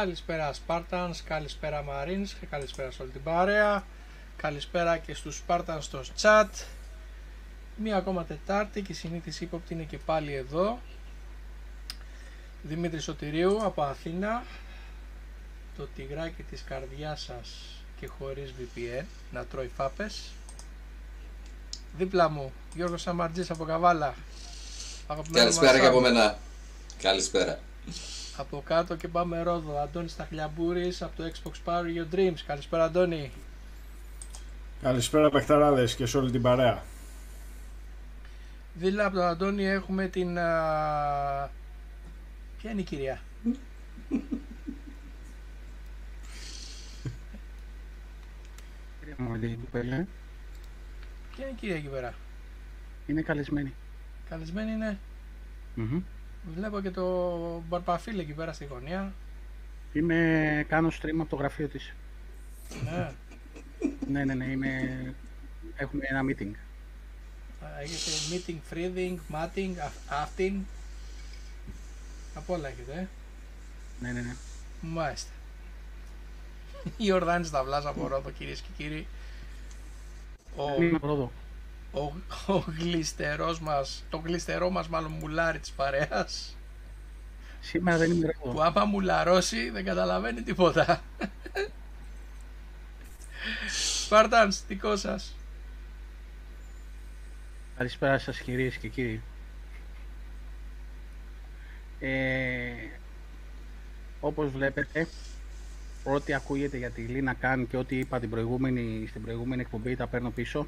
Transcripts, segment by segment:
Καλησπέρα Spartans, καλησπέρα Marines και καλησπέρα σε όλη την παρέα. Καλησπέρα και στους Spartans στο chat. Μία ακόμα Τετάρτη και η συνήθις ύποπτη είναι και πάλι εδώ. Δημήτρης Σωτηρίου από Αθήνα. Το τυγράκι της καρδιάς σας και χωρίς VPN να τρώει φάπες. Δίπλα μου, Γιώργος Σαμαρτζής από Καβάλα. Καλησπέρα και από μένα. Καλησπέρα. Από κάτω και πάμε Ρόδο. Αντώνης Ταχλιαμπούρης από το Xbox Power Your Dreams. Καλησπέρα Αντώνη. Καλησπέρα παιχταράδες και σε όλη την παρέα. Δίλα από τον Αντώνη έχουμε την... Α... Ποια είναι η κυρία; Ποια είναι η κυρία εκεί πέρα; Είναι καλεσμένη. Καλεσμένη είναι. Mm-hmm. Βλέπω και το μπαρπαφίλ εκεί πέρα στη γωνία. Είμαι, κάνω stream από το γραφείο της. Ναι. ναι, ναι, ναι, είμαι... έχουμε ένα meeting. Έχετε meeting, freezing, matting, afting. Από όλα έχετε, ε. Ναι, ναι, ναι. Μάλιστα. Η Ορδάνη Σταυλάς από Ρόδο, κυρίες και κύριοι. Ο... Είναι Ρόδο ο, ο γλιστερός μας, το γλιστερό μας μάλλον μουλάρι της παρέας Σήμερα δεν είμαι εγώ. Που άμα μουλαρώσει δεν καταλαβαίνει τίποτα. Σπάρτανς, δικό σας. Καλησπέρα σας κυρίες και κύριοι. Ε, όπως βλέπετε, ό,τι ακούγεται για τη Λίνα Καν και ό,τι είπα την προηγούμενη, στην προηγούμενη εκπομπή τα παίρνω πίσω.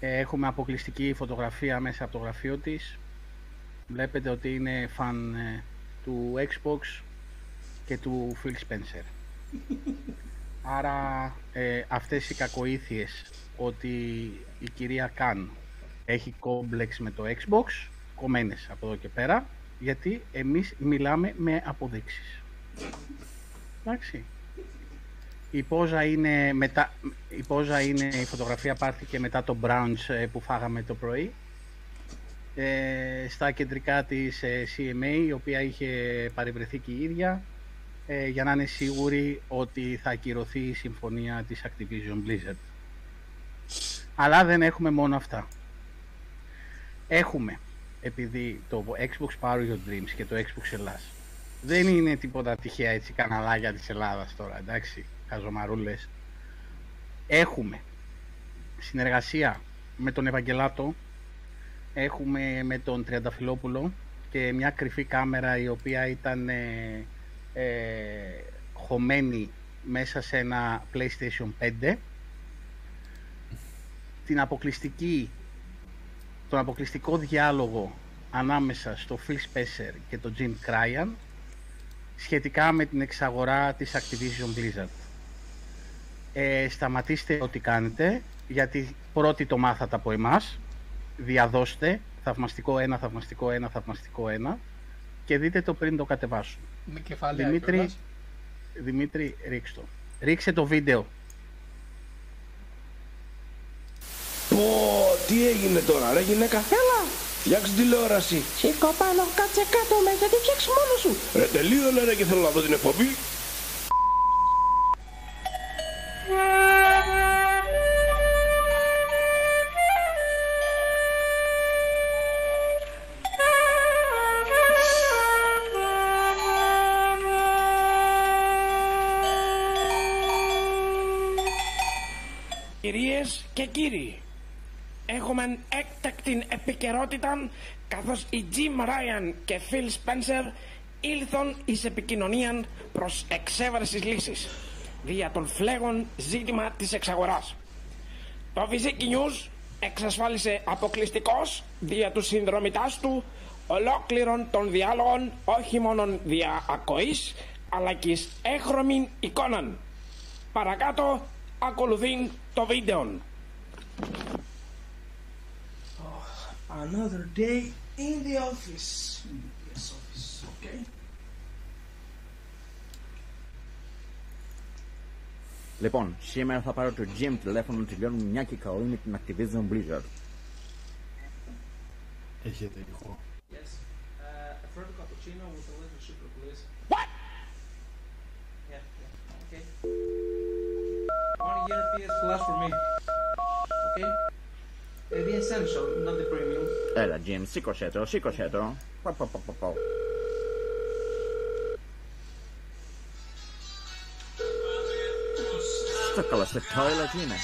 Ε, έχουμε αποκλειστική φωτογραφία μέσα από το γραφείο της. Βλέπετε ότι είναι φαν ε, του Xbox και του Phil Spencer. Άρα ε, αυτές οι κακοήθειες ότι η κυρία Καν έχει κόμπλεξ με το Xbox, κομμένες από εδώ και πέρα, γιατί εμείς μιλάμε με αποδείξεις. Εντάξει. Η πόζα είναι, μετά, η, πόζα είναι, η φωτογραφία πάρθηκε μετά το brunch ε, που φάγαμε το πρωί ε, στα κεντρικά της ε, CMA η οποία είχε παρευρεθεί και η ίδια ε, για να είναι σίγουρη ότι θα ακυρωθεί η συμφωνία της Activision Blizzard. Αλλά δεν έχουμε μόνο αυτά. Έχουμε, επειδή το Xbox Power Your Dreams και το Xbox Ελλάς δεν είναι τίποτα τυχαία έτσι καναλάκια της Ελλάδας τώρα, εντάξει χαζομαρούλες. Έχουμε συνεργασία με τον Ευαγγελάτο, έχουμε με τον Τριανταφυλόπουλο και μια κρυφή κάμερα η οποία ήταν ε, ε χωμένη μέσα σε ένα PlayStation 5 την αποκλειστική τον αποκλειστικό διάλογο ανάμεσα στο Phil Spencer και τον Jim Cryan σχετικά με την εξαγορά της Activision Blizzard ε, σταματήστε ό,τι κάνετε, γιατί πρώτοι το μάθατε από εμάς, διαδώστε, θαυμαστικό ένα, θαυμαστικό ένα, θαυμαστικό ένα και δείτε το πριν το κατεβάσουν. Με κεφάλαια Δημήτρη, Δημήτρη, ρίξ το. Ρίξε το βίντεο. Πω, τι έγινε τώρα ρε γυναίκα; Έλα. Φτιάξε τηλεόραση. Σήκω πάνω, κάτσε κάτω με, γιατί φτιάξεις μόνος σου; Ρε τελείωνε ρε και θέλω να δω την εκπομπή. Κύριοι, έχουμε έκτακτη επικαιρότητα καθώς οι Jim Ryan και Phil Spencer ήλθαν εις επικοινωνία προς εξέβρεσης λύσης δια των φλέγων ζήτημα της εξαγοράς. Το Viziki News εξασφάλισε αποκλειστικός δια του συνδρομητάς του ολόκληρων των διάλογων όχι μόνο δια ακοής αλλά και εις έχρωμην εικόναν. Παρακάτω ακολουθεί το βίντεο. Oh, another day in the office. In the PS office, okay? Λοιπόν, σήμερα θα πάρω το gym τηλέφωνο να τελειώνω μια και καλό είναι την Activision Blizzard. Έχετε ηχό. Yes. Uh, a third cappuccino with a little sugar, please. What? Yeah, yeah, okay. One year PS Plus for me. Okay? Uh, the essential, not the premium. Έλα, Jim, σήκωσέ το, σήκωσέ το. Πα, πα, πα, πα, πα. Στο καλά, στο toilet είναι.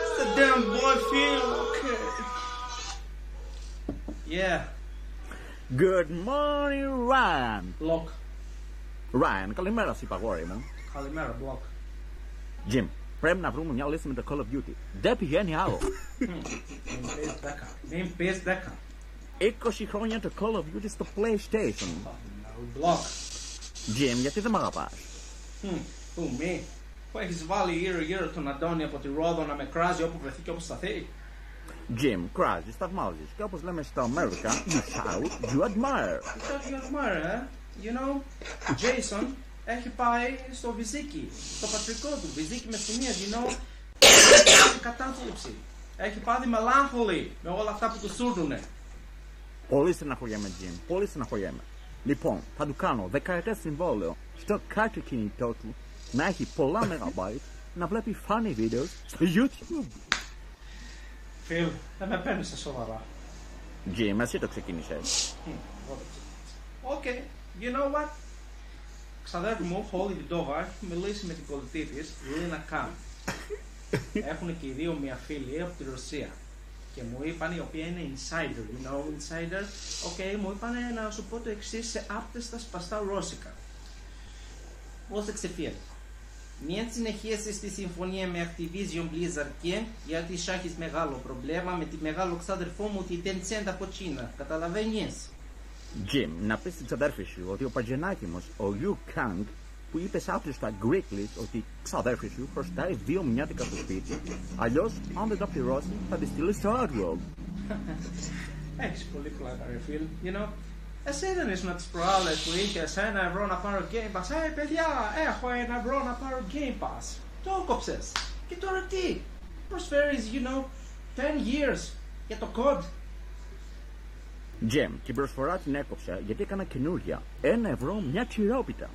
It's the damn boy feel. Okay. Yeah. Good morning, Ryan. Block. Ryan, καλημέρα σου, είπα αγόρι μου. Καλημέρα, block. Jim, πρέπει να βρούμε μια λύση με το Call of Duty. Δεν πηγαίνει άλλο. Μην πεις 10. Μην πεις 10. 20 χρόνια το Call of Duty στο PlayStation. Block. Jim, γιατί δεν μ' αγαπάς. Hm, Πού, μη. Που έχεις βάλει γύρω-γύρω τον Αντώνη από τη Ρόδο να με κράζει όπου βρεθεί και όπου σταθεί. Jim, κράζεις, θαυμάζεις. Και όπως λέμε στα Αμέρικα, you shout, you admire. You thought you admire, eh? You know, Jason έχει πάει στο Βυζίκι, στο πατρικό του. Βυζίκι με σημεία, you know. Έχει κατάθλιψη. Έχει πάθει melancholy με όλα αυτά που του σούρνουνε. Πολύ στεναχωριέμαι, Jim. Πολύ στεναχωριέμαι. Λοιπόν, θα του κάνω δεκαετές συμβόλαιο στο κάτω κινητό του να έχει πολλά megabyte να βλέπει funny videos στο YouTube. Φιλ, δεν με παίρνεις στα σοβαρά. Jim, εσύ το ξεκίνησες; Okay, you know what? Ξαδέρφη μου, Holly Vidova, έχει μιλήσει με την κολλητή της, Λίνα Καν. Έχουν και οι δύο μια φίλη από τη Ρωσία. Και μου είπαν, η οποία είναι insider, you know, insider. Okay, μου είπαν να σου πω το εξής σε άπτεστα σπαστά ρώσικα. Ως εξεφίρ. Μην συνεχίσει στη συμφωνία με Activision Blizzard και γιατί έχεις μεγάλο πρόβλημα με τη μεγάλο ξάδερφό μου τη Tencent από Κίνα. Καταλαβαίνεις; Jim, να πεις στην ξαδέρφη σου ότι ο Παγενάκημος, ο Liu Kang, που είπε αύριο στα Greeklis ότι ξαδέρφη σου προστάει δύο μηνιάτικα στο σπίτι, αλλιώς αν δεν τα πληρώσει θα τη στείλει στο Outworld. Έχεις πολύ πλάκα ρε φίλ, you know. Εσύ δεν ήσουν τις προάλλες που είχες ένα ευρώ να πάρω Game Pass. Ε, παιδιά, έχω ένα ευρώ να πάρω Game Pass. Το κόψες. Και τώρα τι; Προσφέρεις, you know, 10 years για το code. Jim, την προσφορά την έκοψα γιατί έκανα καινούργια. Ένα ευρώ μια τυρόπιτα.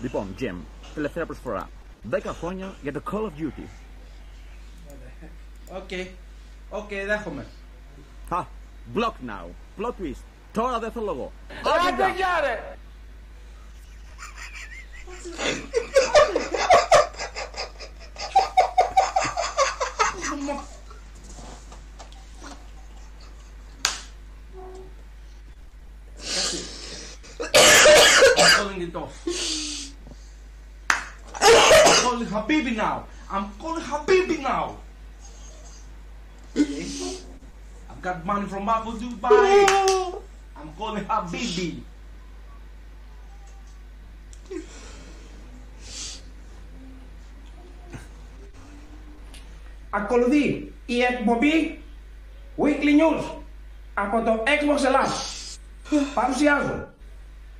Λοιπόν, Jim, τελευταία προσφορά. 10 χρόνια για το Call of Duty. Οκ. Οκ, δέχομαι. Ha! Block now. Plot twist. Τώρα δεν θέλω εγώ. Άντε γεια ρε! I'm calling it off. I'm calling Habibi now. I'm calling Habibi now. Okay? I've got money from Abu Dubai. I'm calling Habibi. Ακολουθεί η εκπομπή Weekly News από το Xbox Ελλάς. Παρουσιάζουν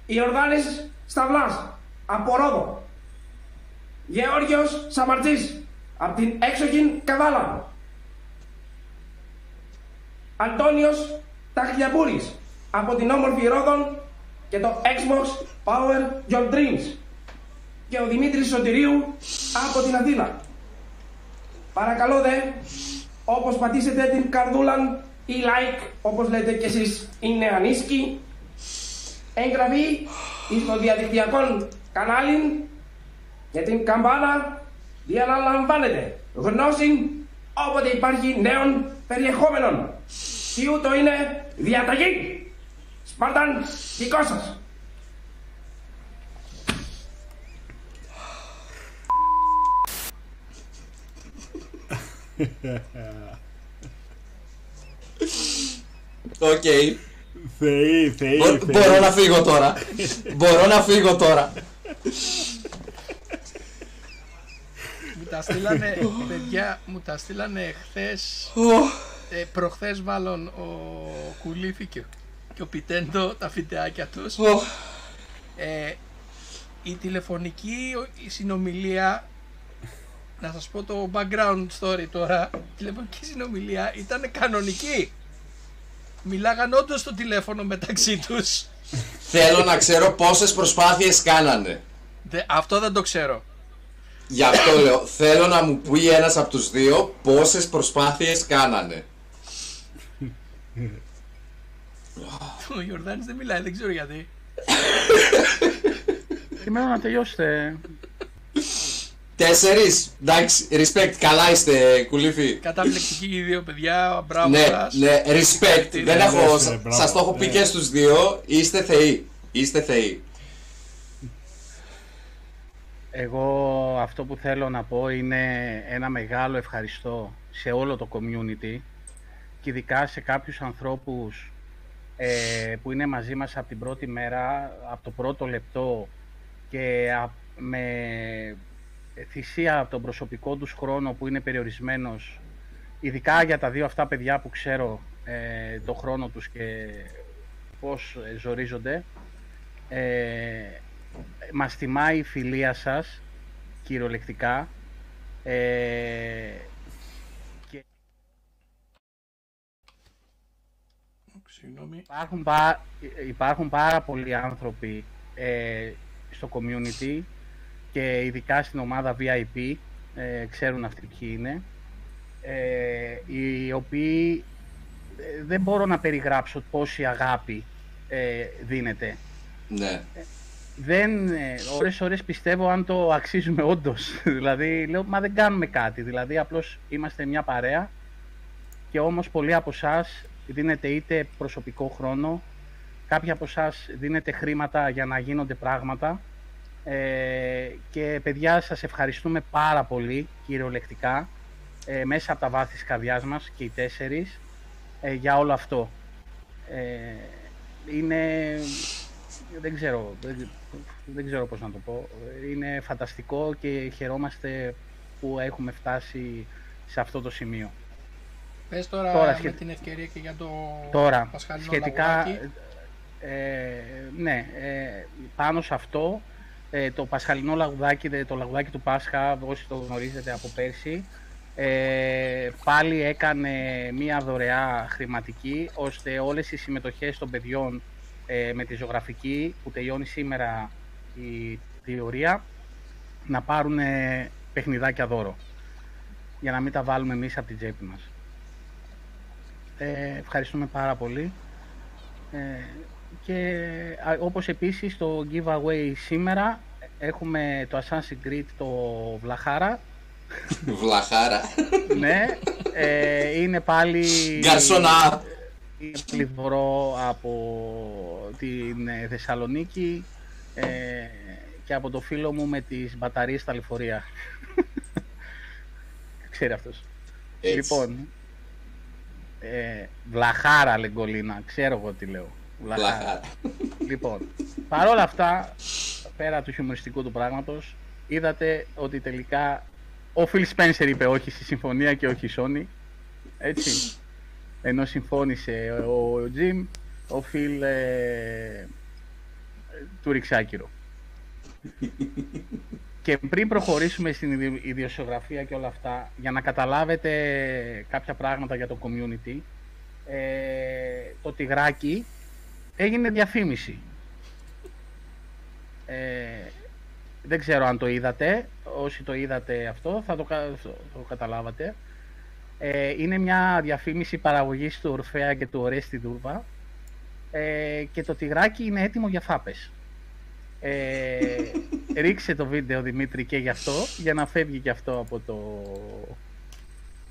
η Ορδάνης Σταυλάς από Ρόδο. Γεώργιος Σαμαρτζής από την έξοχη Καβάλα. Αντώνιος Ταχλιαμπούρης από την όμορφη Ρόδον και το Xbox Power Your Dreams. Και ο Δημήτρης Σωτηρίου από την Αθήνα. Παρακαλώ δε, όπως πατήσετε την καρδούλα ή like, όπως λέτε κι εσείς είναι ανίσκοι, εγγραφή στο διαδικτυακό κανάλι για την καμπάνα διαλαμβάνεται γνώση όποτε υπάρχει νέων περιεχόμενων. Τι ούτω είναι διαταγή. Σπάρταν δικός σας. Οκ. Θεοί, θεοί, Μπο- θεοί. Μπορώ να φύγω τώρα. Μπορώ να φύγω τώρα. Μου τα στείλανε, παιδιά, μου τα στείλανε χθες, ε, προχθές μάλλον ο Κουλίφη και, και ο Πιτέντο τα φιντεάκια τους. Ω, Ε, η τηλεφωνική η συνομιλία, να σας πω το background story τώρα, η τηλεφωνική συνομιλία ήταν κανονική. μιλάγαν όντως στο τηλέφωνο μεταξύ τους. Θέλω να ξέρω πόσες προσπάθειες κάνανε. Δε- αυτό δεν το ξέρω. Γι' αυτό λέω, θέλω να μου πει ένας από τους δύο πόσες προσπάθειες κάνανε. Ο Γιορδάνης δεν μιλάει, δεν ξέρω γιατί. Περιμένω να τελειώσετε. Τέσσερις, εντάξει, respect, καλά είστε κουλήφοι. Καταπληκτικοί και οι δύο παιδιά, μπράβο Ναι, σας. ναι, respect. Δεν Ναι, έχω, ναι, σα- μπράβο, σας το έχω πει ναι. και στους δύο, είστε θεοί. Είστε θεοί. Εγώ αυτό που θέλω να πω είναι ένα μεγάλο ευχαριστώ σε όλο το community και ειδικά σε κάποιους ανθρώπους ε, που είναι μαζί μας από την πρώτη μέρα, από το πρώτο λεπτό και α- με θυσία από τον προσωπικό τους χρόνο που είναι περιορισμένος ειδικά για τα δύο αυτά παιδιά που ξέρω ε, το χρόνο τους και πώς ε, ζορίζονται ε, μας τιμάει η φιλία σας κυριολεκτικά. Ε, Συγγνώμη. υπάρχουν, πά- υπάρχουν πάρα πολλοί άνθρωποι ε, στο community και ειδικά στην ομάδα VIP ε, ξέρουν αυτοί ποιοι είναι ε, οι οποίοι ε, δεν μπορώ να περιγράψω πόση αγάπη ε, δίνεται Ναι. δεν, ε, ώρες ώρες πιστεύω αν το αξίζουμε όντως. δηλαδή, λέω, μα δεν κάνουμε κάτι. Δηλαδή, απλώς είμαστε μια παρέα και όμως πολλοί από εσάς δίνετε είτε προσωπικό χρόνο, κάποιοι από εσάς δίνετε χρήματα για να γίνονται πράγματα ε, και παιδιά σας ευχαριστούμε πάρα πολύ κυριολεκτικά ε, μέσα από τα βάθη της καρδιάς μας και οι τέσσερις ε, για όλο αυτό. Ε, είναι δεν ξέρω, δεν, δεν ξέρω πώς να το πω. Είναι φανταστικό και χαιρόμαστε που έχουμε φτάσει σε αυτό το σημείο. Πες τώρα, Τώρα, με σχετ- την ευκαιρία και για το Τώρα, πασχαλινό σχετικά, λαγουδάκι. ε, ναι, ε, πάνω σε αυτό, ε, το πασχαλινό λαγουδάκι, δε- το λαγουδάκι του Πάσχα, όσοι το γνωρίζετε από πέρσι, ε, πάλι έκανε μία δωρεά χρηματική, ώστε όλες οι συμμετοχές των παιδιών ε, με τη ζωγραφική, που τελειώνει σήμερα η θεωρία, να πάρουν ε, παιχνιδάκια δώρο, για να μην τα βάλουμε εμείς από την τσέπη μας. Ε, ευχαριστούμε πάρα πολύ. Ε, και α, όπως επίσης το giveaway σήμερα έχουμε το Assassin's Creed το Βλαχάρα. Βλαχάρα. ναι, ε, είναι πάλι... Γκαρσονά. Είναι πάλι δωρό από την ε, Θεσσαλονίκη ε, και από το φίλο μου με τις μπαταρίες στα λεωφορεία. Ξέρει αυτός. Έτσι. Λοιπόν, ε, βλαχάρα Λεγκολίνα, ξέρω εγώ τι λέω. Βλαχάρα. Λοιπόν, παρόλα αυτά, πέρα του χιουμοριστικού του πράγματος, είδατε ότι τελικά ο Phil Spencer είπε όχι στη συμφωνία και όχι η Sony. Έτσι. Ενώ συμφώνησε ο Jim, ο Phil ε, του ρίξε άκυρο. Και πριν προχωρήσουμε στην ιδιο- ιδιοσιογραφία και όλα αυτά, για να καταλάβετε κάποια πράγματα για το community, ε, το τυγράκι έγινε διαφήμιση. Ε, δεν ξέρω αν το είδατε. Όσοι το είδατε αυτό θα το, κα- το, το καταλάβατε. Ε, είναι μια διαφήμιση παραγωγής του Ορφέα και του Ορέστη Δούρβα ε, και το τυγράκι είναι έτοιμο για φάπες. Ε, ρίξε το βίντεο Δημήτρη και γι' αυτό για να φεύγει και αυτό από το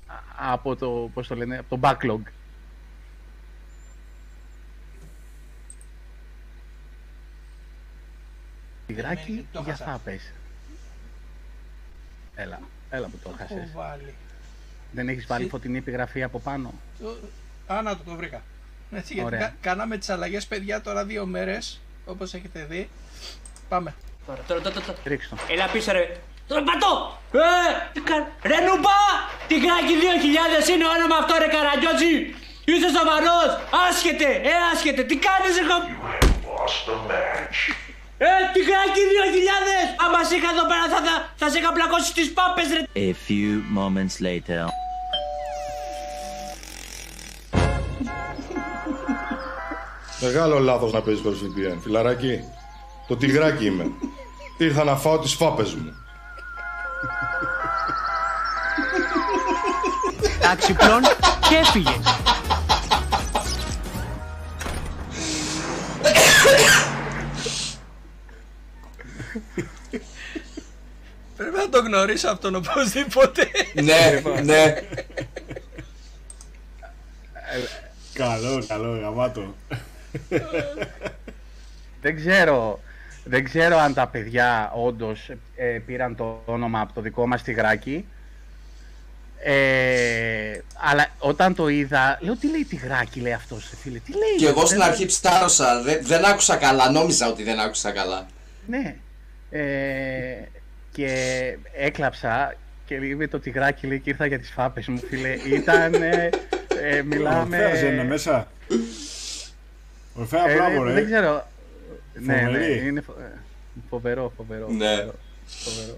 α- από το, πώς το λένε, από το backlog. Τυγράκι το για χάσα. φάπες. Έλα, έλα που το Έχω χάσες. βάλει. Δεν έχεις βάλει Συ- φωτεινή επιγραφή από πάνω; Το- Α, να το, το βρήκα. Έτσι, γιατί Ωραία. κα- κάναμε τις αλλαγές παιδιά τώρα δύο μέρες, όπως έχετε δει. Πάμε. Τώρα, τώρα, τώρα, τώρα. Ρίξ' το. Έλα πίσω ρε. Τώρα πατώ! Ε, τι κα- ρε νουμπά! Τι κράκι 2000 είναι όνομα αυτό ρε καραγκιότσι! Είσαι σοβαρός! Άσχετε! Ε, άσχετε! Τι κάνεις ρε κο- Ε, τι κράκι 2000! Άμα σε είχα εδώ πέρα θα, θα, θα σε είχα πλακώσει στις πάπες ρε! A few moments later. Μεγάλο λάθος να παίζεις χωρίς VPN, φιλαράκι. Το τυγράκι είμαι. Ήρθα να φάω τις φάπες μου. Ταξιπλών και έφυγε. Πρέπει να τον γνωρίσω αυτόν οπωσδήποτε. ναι, ναι. Καλό, καλό, γαμάτο. Δεν ξέρω, δεν ξέρω αν τα παιδιά όντως ε, πήραν το όνομα από το δικό μας τυγράκι. Ε, αλλά όταν το είδα, λέω τι λέει τυγράκι λέει αυτός φίλε, τι λέει. Και εγώ δεν- στην αρχή ψάρωσα. Δεν, δεν άκουσα καλά. Νόμιζα ότι δεν άκουσα καλά. Ναι. Ε, και έκλαψα και είπε το τυγράκι λέει και ήρθα για τις φάπες μου φίλε. Ήταν, ε, ε, μιλάμε... Ορφέας δεν είναι μέσα. Ορφέα, Ε, μπράβο δεν ρε. ξέρω. Ναι, ναι, Φοβερή. είναι φο- ε, φοβερό, φοβερό. Ναι. φοβερό, φοβερό.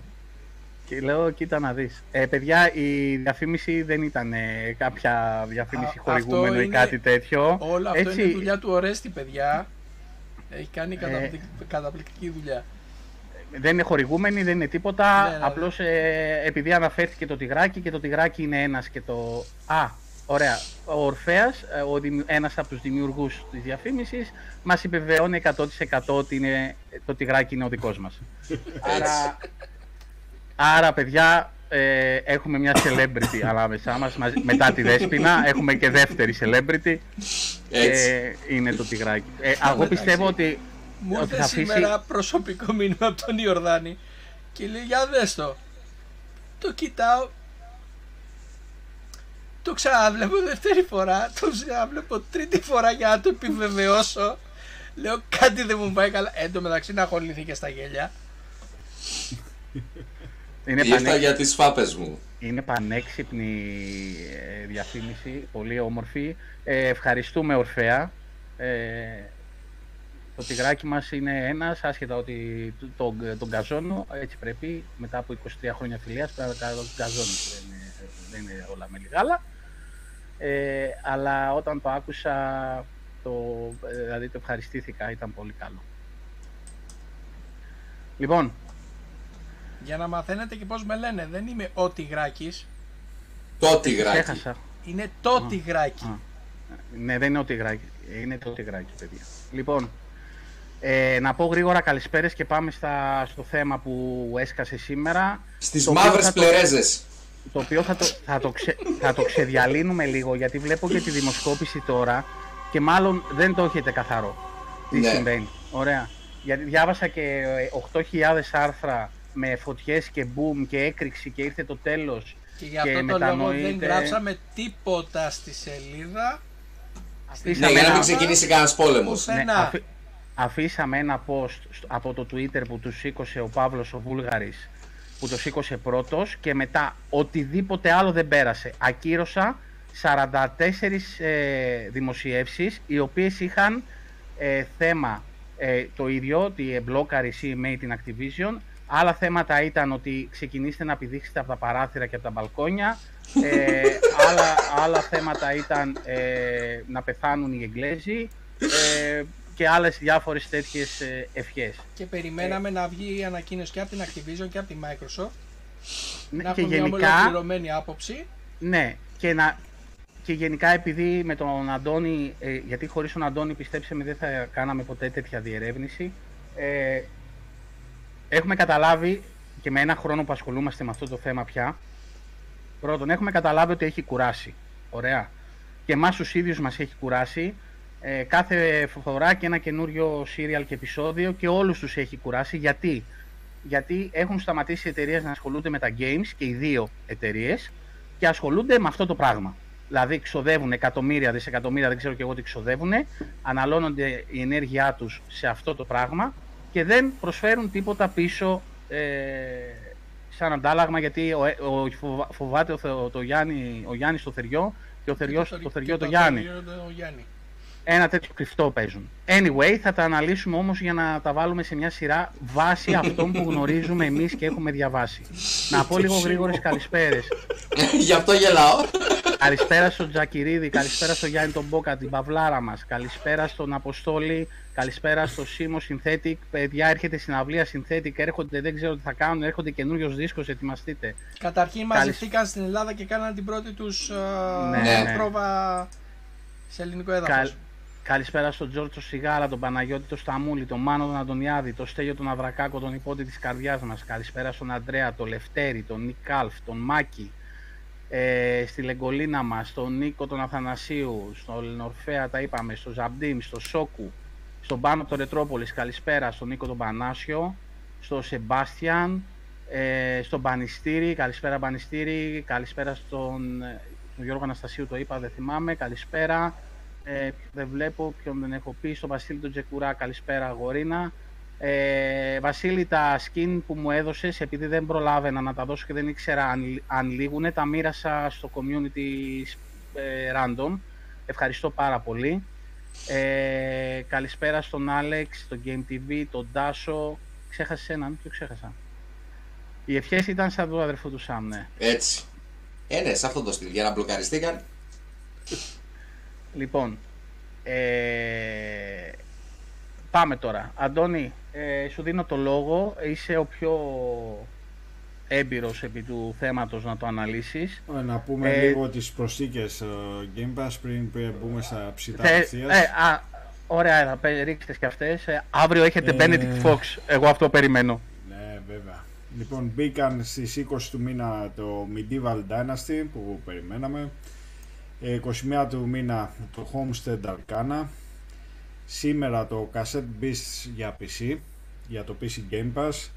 Και λέω, κοίτα να δεις. Ε, παιδιά, η διαφήμιση δεν ήταν ε, κάποια διαφήμιση Α, χορηγούμενο αυτό ή είναι- κάτι τέτοιο. Όλο αυτό Έτσι, είναι η δουλειά του Ορέστη, παιδιά. Έχει κάνει Ε. καταπληκτική, καταπληκτική δουλειά. Δεν είναι χορηγούμενη, δεν είναι τίποτα. Ναι, ναι, Απλώς ε, επειδή αναφέρθηκε το τυγράκι και το τυγράκι είναι ένας και το... Α, ωραία. Ο Ορφέας, ε, ο δημι- ένας από τους δημιουργούς της διαφήμισης, μας επιβεβαιώνει 100% ότι είναι, το τυγράκι είναι ο δικός μας. Άρα, άρα παιδιά, ε, έχουμε μια celebrity ανάμεσά μας, μαζί- μετά τη Δέσποινα, έχουμε και δεύτερη celebrity. Έτσι. Ε, είναι το τυγράκι. Ε, εγώ Εντάξει. πιστεύω ότι, Μου ότι ήρθε θα αφήσει... σήμερα προσωπικό μήνυμα από τον Ιορδάνη και λέει για δες το. Το κοιτάω. Το ξαναβλέπω δεύτερη φορά, το ξαναβλέπω τρίτη φορά για να το επιβεβαιώσω. Λέω κάτι δεν μου πάει καλά. Εν τω μεταξύ να έχω λυθεί και στα γέλια. Είναι Ήρθα πανέ- για τις φάπες μου. Είναι πανέξυπνη ε, διαφήμιση, πολύ όμορφη. Ε, ευχαριστούμε Ορφέα. Ε, το τυγράκι μας είναι ένας, άσχετα ότι το- τον, τον καζώνω, έτσι πρέπει, μετά από 23 χρόνια φιλίας πρέπει να κάνω τον καζώνω, δεν είναι, δεν είναι όλα με λιγάλα. Ε, αλλά όταν το άκουσα, το, ε, δηλαδή το ευχαριστήθηκα, ήταν πολύ καλό. Λοιπόν, Για να μαθαίνετε και πώς με λένε. Δεν είμαι ο Τιγράκης. Το τυγράκι. ξέχασα. Είναι το Τιγράκι. Α. Ναι, δεν είναι ο τυγράκι. Είναι το τυγράκι, παιδιά. Λοιπόν, ε, να πω γρήγορα καλησπέρες και πάμε στα, στο θέμα που έσκασε σήμερα. Στις Το οποίο μαύρες θα το- πλερέζες. Το οποίο θα το, θα, το ξε, θα το ξεδιαλύνουμε λίγο γιατί βλέπω και τη δημοσκόπηση τώρα και μάλλον δεν το έχετε καθαρό. Τι Ναι. συμβαίνει. Ωραία. Γιατί διάβασα και ε, 8.000 άρθρα με φωτιές και boom και έκρηξη και ήρθε το τέλος Και γι' αυτό το λόγο δεν μετανοείται- γράψαμε τίποτα στη σελίδα. Αφήσαμε Ναι, για να μην ένα- ξεκινήσει κανένας πόλεμος. Πουθενά. Ναι, αφή- αφήσαμε ένα post στο- από το Twitter που τους σήκωσε ο Παύλος ο Βούλγαρης που το σήκωσε πρώτος και μετά οτιδήποτε άλλο δεν πέρασε. Ακύρωσα 44 ε, δημοσιεύσεις οι οποίες είχαν ε, θέμα ε, το ίδιο, ότι εμπλόκαρε η CMA την Activision. Άλλα θέματα ήταν ότι ξεκινήστε να πηδήξετε από τα παράθυρα και από τα μπαλκόνια. Ε, άλλα, άλλα θέματα ήταν ε, να πεθάνουν οι Εγγλέζοι ε, και άλλες διάφορες τέτοιες ε, ευχές. Και περιμέναμε να βγει η ανακοίνωση και από την Activision και από τη Microsoft. Ναι, να και έχουμε μια γενικά, ολοκληρωμένη άποψη. ναι, και, να, και γενικά επειδή με τον Αντώνη, ε, γιατί χωρίς τον Αντώνη πιστέψτε με δεν θα κάναμε ποτέ τέτοια διερεύνηση, ε, έχουμε καταλάβει και με ένα χρόνο που ασχολούμαστε με αυτό το θέμα πια, πρώτον έχουμε καταλάβει ότι έχει κουράσει, ωραία, και εμάς τους ίδιους μας έχει κουράσει, ε, κάθε φορά και ένα καινούριο serial και επεισόδιο και όλους τους έχει κουράσει, γιατί; Γιατί έχουν σταματήσει οι εταιρείες να ασχολούνται με τα games και οι δύο εταιρείες και ασχολούνται με αυτό το πράγμα. Δηλαδή ξοδεύουν εκατομμύρια, δισεκατομμύρια, δεν ξέρω και εγώ τι ξοδεύουν, αναλώνονται η ενέργειά τους σε αυτό το πράγμα και δεν προσφέρουν τίποτα πίσω ε, σαν αντάλλαγμα γιατί ο, ε, ο, φοβα- φοβάται ο, Θεο- το Γιάννη, ο Γιάννης το θεριό και ο θεριός το, θεριό το Γιάννη. Το Γιάννη. Ένα τέτοιο κρυφτό παίζουν. Anyway, θα τα αναλύσουμε όμως για να τα βάλουμε σε μια σειρά βάσει αυτών που γνωρίζουμε εμείς και έχουμε διαβάσει. να πω λίγο γρήγορες καλησπέρες. Γι' αυτό γελάω. καλησπέρα στον Τζακυρίδη, καλησπέρα στον Γιάννη τον Μπόκα, την Παυλάρα μας, καλησπέρα στον Αποστόλη, καλησπέρα στο Σίμω Synthetic. Παιδιά, έρχεται στην αυλία Synthetic, έρχονται, δεν ξέρω τι θα κάνουν, έρχονται καινούριο δίσκος, ετοιμαστείτε. Καταρχήν Καλησ- μαζευτήκαν στην Ελλάδα και κάναν την πρώτη τους ε, Ναι, ναι. πρόβα σε ελληνικό έδαφος. Καλ- Καλησπέρα στον Τζόρτσο Σιγάρα, τον Παναγιώτη τον Σταμούλη, τον Μάνο τον Αντωνιάδη, τον Στέλιο τον Αβρακάκο, τον υπότη της καρδιάς μας. Καλησπέρα στον Αντρέα, τον Λευτέρη, τον Νικ Κάλφ, τον Μάκη, ε, στη Λεγκολίνα μας, τον Νίκο τον Αθανασίου, στον Ορφέα τα είπαμε, στον Ζαμπτίμ, στον Σόκου, στον Πάνο τον Ρετρόπολης, καλησπέρα στον Νίκο τον Πανάσιο, στον Σεμπάστιαν, ε, στον Πανιστήρη, καλησπέρα Πανιστήρη, καλησπέρα στον, ε, τον Γιώργο Αναστασίου το είπα, δεν θυμάμαι, καλησπέρα. Ε, δεν βλέπω ποιον δεν έχω πει. Στον Βασίλη τον Τζεκουρά, καλησπέρα αγορίνα. Ε, Βασίλη, τα skin που μου έδωσες, επειδή δεν προλάβαινα να τα δώσω και δεν ήξερα αν, αν λήγουνε, τα μοίρασα στο community ε, random. Ευχαριστώ πάρα πολύ. Ε, καλησπέρα στον Άλεξ, τον Game TV, τον Τάσο. Ξέχασες έναν, ποιο ξέχασα; Οι ευχές ήταν σαν του αδερφού του Σαμ, ναι. Έτσι. Ε, ναι, σε αυτό το στυλ. Για να μπλοκαριστήκαν. Λοιπόν, ε, πάμε τώρα. Αντώνη, ε, σου δίνω το λόγο. Είσαι ο πιο έμπειρος επί του θέματος να το αναλύσεις. Ε, Να πούμε Ε, λίγο τις προσθήκες ε, Game Pass πριν πριν μπούμε στα ψητά Θε- απευθείας. ε, α, ωραία, θα πέ- ρίξτε και αυτές. Ε, αύριο έχετε Ε, Benedict Fox. Εγώ αυτό περιμένω. Ναι, βέβαια. Λοιπόν, μπήκαν στις 20 του μήνα το Medieval Dynasty που περιμέναμε. Ε, 21 του μήνα το Homestead Arcana. Σήμερα το Cassette Beasts για PC, για το PC Game Pass.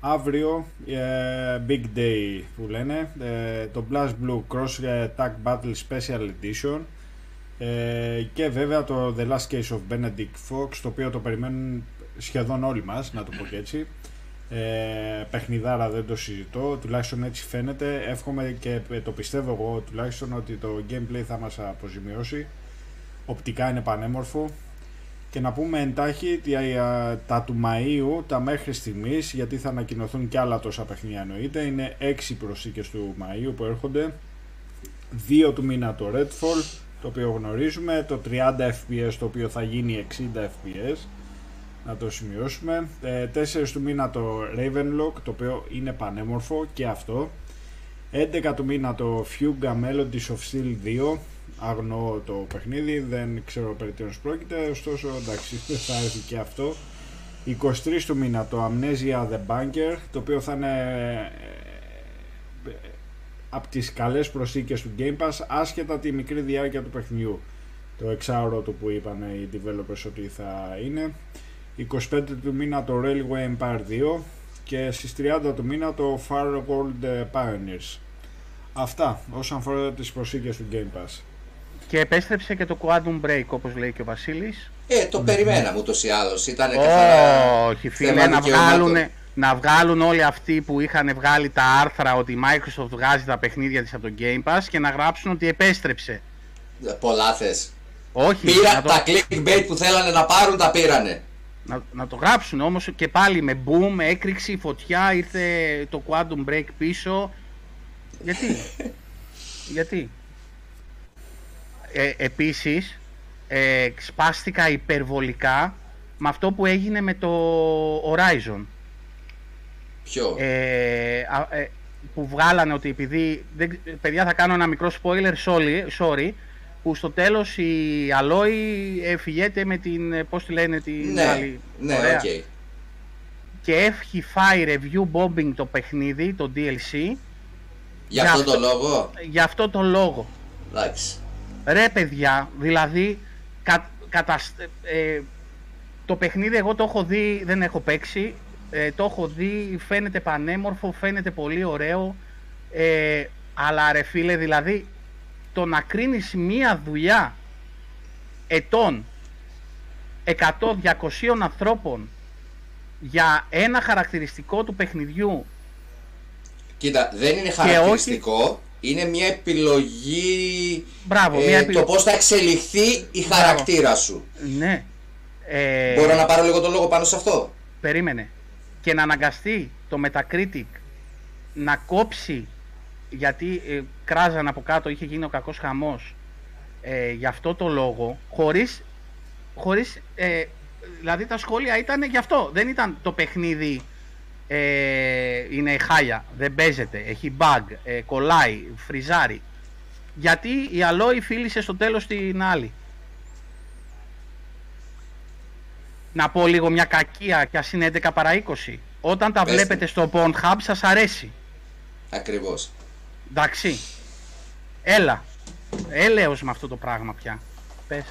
Αύριο, ε, Big Day που λένε, ε, το Blast Blue Cross ε, Tag Battle Special Edition. Ε, και βέβαια το The Last Case of Benedict Fox, το οποίο το περιμένουν σχεδόν όλοι μας, να το πω και έτσι. Ε, παιχνιδάρα δεν το συζητώ, τουλάχιστον έτσι φαίνεται. Εύχομαι και το πιστεύω εγώ τουλάχιστον ότι το gameplay θα μας αποζημιώσει. Οπτικά είναι πανέμορφο. Και να πούμε εντάχει τι, α, τα του Μαΐου, τα μέχρι στιγμής, γιατί θα ανακοινωθούν και άλλα τόσα παιχνίδια εννοείται, είναι 6 προσθήκες του Μαΐου που έρχονται. 2 του μήνα το Redfall, το οποίο γνωρίζουμε, το 30 fps το οποίο θα γίνει 60 fps, να το σημειώσουμε. 4 του μήνα το Ravenlock, το οποίο είναι πανέμορφο και αυτό. 11 του μήνα το Fuga Melodies of Steel 2, αγνοώ το παιχνίδι, δεν ξέρω περί τίνος πρόκειται, ωστόσο εντάξει θα έρθει και αυτό. 23 του μήνα το Amnesia The Bunker, το οποίο θα είναι ε, από τις καλές προσθήκες του Game Pass, άσχετα τη μικρή διάρκεια του παιχνιδιού. Το εξάωρο του που είπαν οι developers ότι θα είναι. 25 του μήνα το Railway Empire 2 και στις 30 του μήνα το Far World Pioneers. Αυτά όσον αφορά τις προσθήκες του Game Pass. Και επέστρεψε και το Quantum Break, όπως λέει και ο Βασίλης. Ε, το περιμέναμε ούτω ή άλλω. Ήταν καθαρά. Όχι φίλε, θέμα να δικαιωμάτων. βγάλουν, να βγάλουν όλοι αυτοί που είχαν βγάλει τα άρθρα ότι η Microsoft βγάζει τα παιχνίδια της από το Game Pass και να γράψουν ότι επέστρεψε. Πολλά θες. Όχι, Πήρα να το, τα clickbait που θέλανε να πάρουν, τα πήρανε. Να, να το γράψουν όμως και πάλι με boom, έκρηξη, φωτιά, ήρθε το Quantum Break πίσω. Γιατί, γιατί; Ε, επίσης, ε, σπάστηκα υπερβολικά με αυτό που έγινε με το Horizon. Ποιο; ε, α- ε, που βγάλανε ότι επειδή. Δεν, παιδιά, θα κάνω ένα μικρό spoiler, sorry, sorry που στο τέλος η Αλόη εφηγέται με την. ε, πώς τη λένε την ναι, άλλη. ναι, οκ. Ωραία. Και έχει φάει review bombing το παιχνίδι, το DLC, Για Για αυτόν αυτό- τον λόγο. για αυτό το λόγο. Εντάξει. Ρε παιδιά, δηλαδή κα, κατασ- ε, το παιχνίδι εγώ το έχω δει, δεν έχω παίξει, ε, το έχω δει, φαίνεται πανέμορφο, φαίνεται πολύ ωραίο, ε, αλλά ρε φίλε δηλαδή το να κρίνεις μία δουλειά ετών 100-200 ανθρώπων για ένα χαρακτηριστικό του παιχνιδιού Κοίτα, δεν είναι χαρακτηριστικό. Είναι μια επιλογή. Μπράβο, ε, μια επιλογή. Το πώς θα εξελιχθεί η Μπράβο. χαρακτήρα σου. ναι ε, Μπορώ να πάρω λίγο το λόγο πάνω σε αυτό; περίμενε και να αναγκαστεί το Metacritic να κόψει γιατί ε, κράζαν από κάτω, είχε γίνει ο κακός χαμός ε, γι' αυτό το λόγο, χωρίς, χωρίς ε, δηλαδή τα σχόλια ήταν γι' αυτό, δεν ήταν το παιχνίδι ε, είναι χάλια, δεν παίζεται, έχει bug, ε, κολλάει, φριζάρει. Γιατί η Αλόη φίλησε στο τέλος την άλλη. Να πω λίγο μια κακία και ας είναι 11 παρά 20. Όταν τα Πες βλέπετε στο Pornhub σας αρέσει. Ακριβώς. Εντάξει. Έλα. Έλεος με αυτό το πράγμα πια. Πες.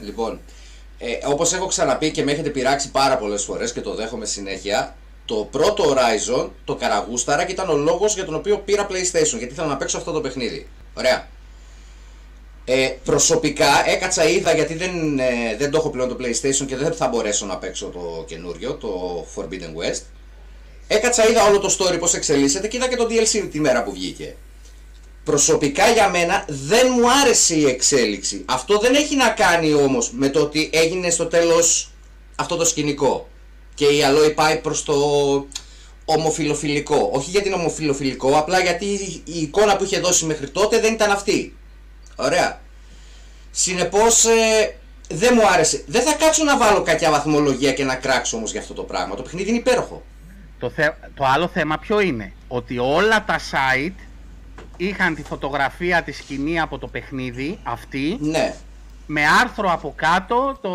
Λοιπόν, ε, όπως έχω ξαναπεί και με έχετε πειράξει πάρα πολλές φορές και το δέχομαι συνέχεια, το πρώτο Horizon το καραγούσταρα και ήταν ο λόγος για τον οποίο πήρα PlayStation, γιατί ήθελα να παίξω αυτό το παιχνίδι. Ωραία. Ε, προσωπικά έκατσα είδα γιατί δεν, ε, δεν το έχω πλέον το PlayStation και δεν θα μπορέσω να παίξω το καινούριο, το Forbidden West. Έκατσα είδα όλο το story πώς εξελίσσεται και είδα και το DLC τη μέρα που βγήκε. Προσωπικά για μένα δεν μου άρεσε η εξέλιξη. Αυτό δεν έχει να κάνει όμως με το ότι έγινε στο τέλος αυτό το σκηνικό. Και η Αλόη πάει προς το ομοφιλοφιλικό. Όχι γιατί είναι ομοφιλοφιλικό, απλά γιατί η εικόνα που είχε δώσει μέχρι τότε δεν ήταν αυτή. Ωραία. Συνεπώς ε, δεν μου άρεσε. Δεν θα κάτσω να βάλω κακιά βαθμολογία και να κράξω όμως για αυτό το πράγμα. Το παιχνίδι είναι υπέροχο. Το, θε- το άλλο θέμα ποιο είναι, ότι όλα τα site είχαν τη φωτογραφία της σκηνή από το παιχνίδι αυτή Ναι. με άρθρο από κάτω το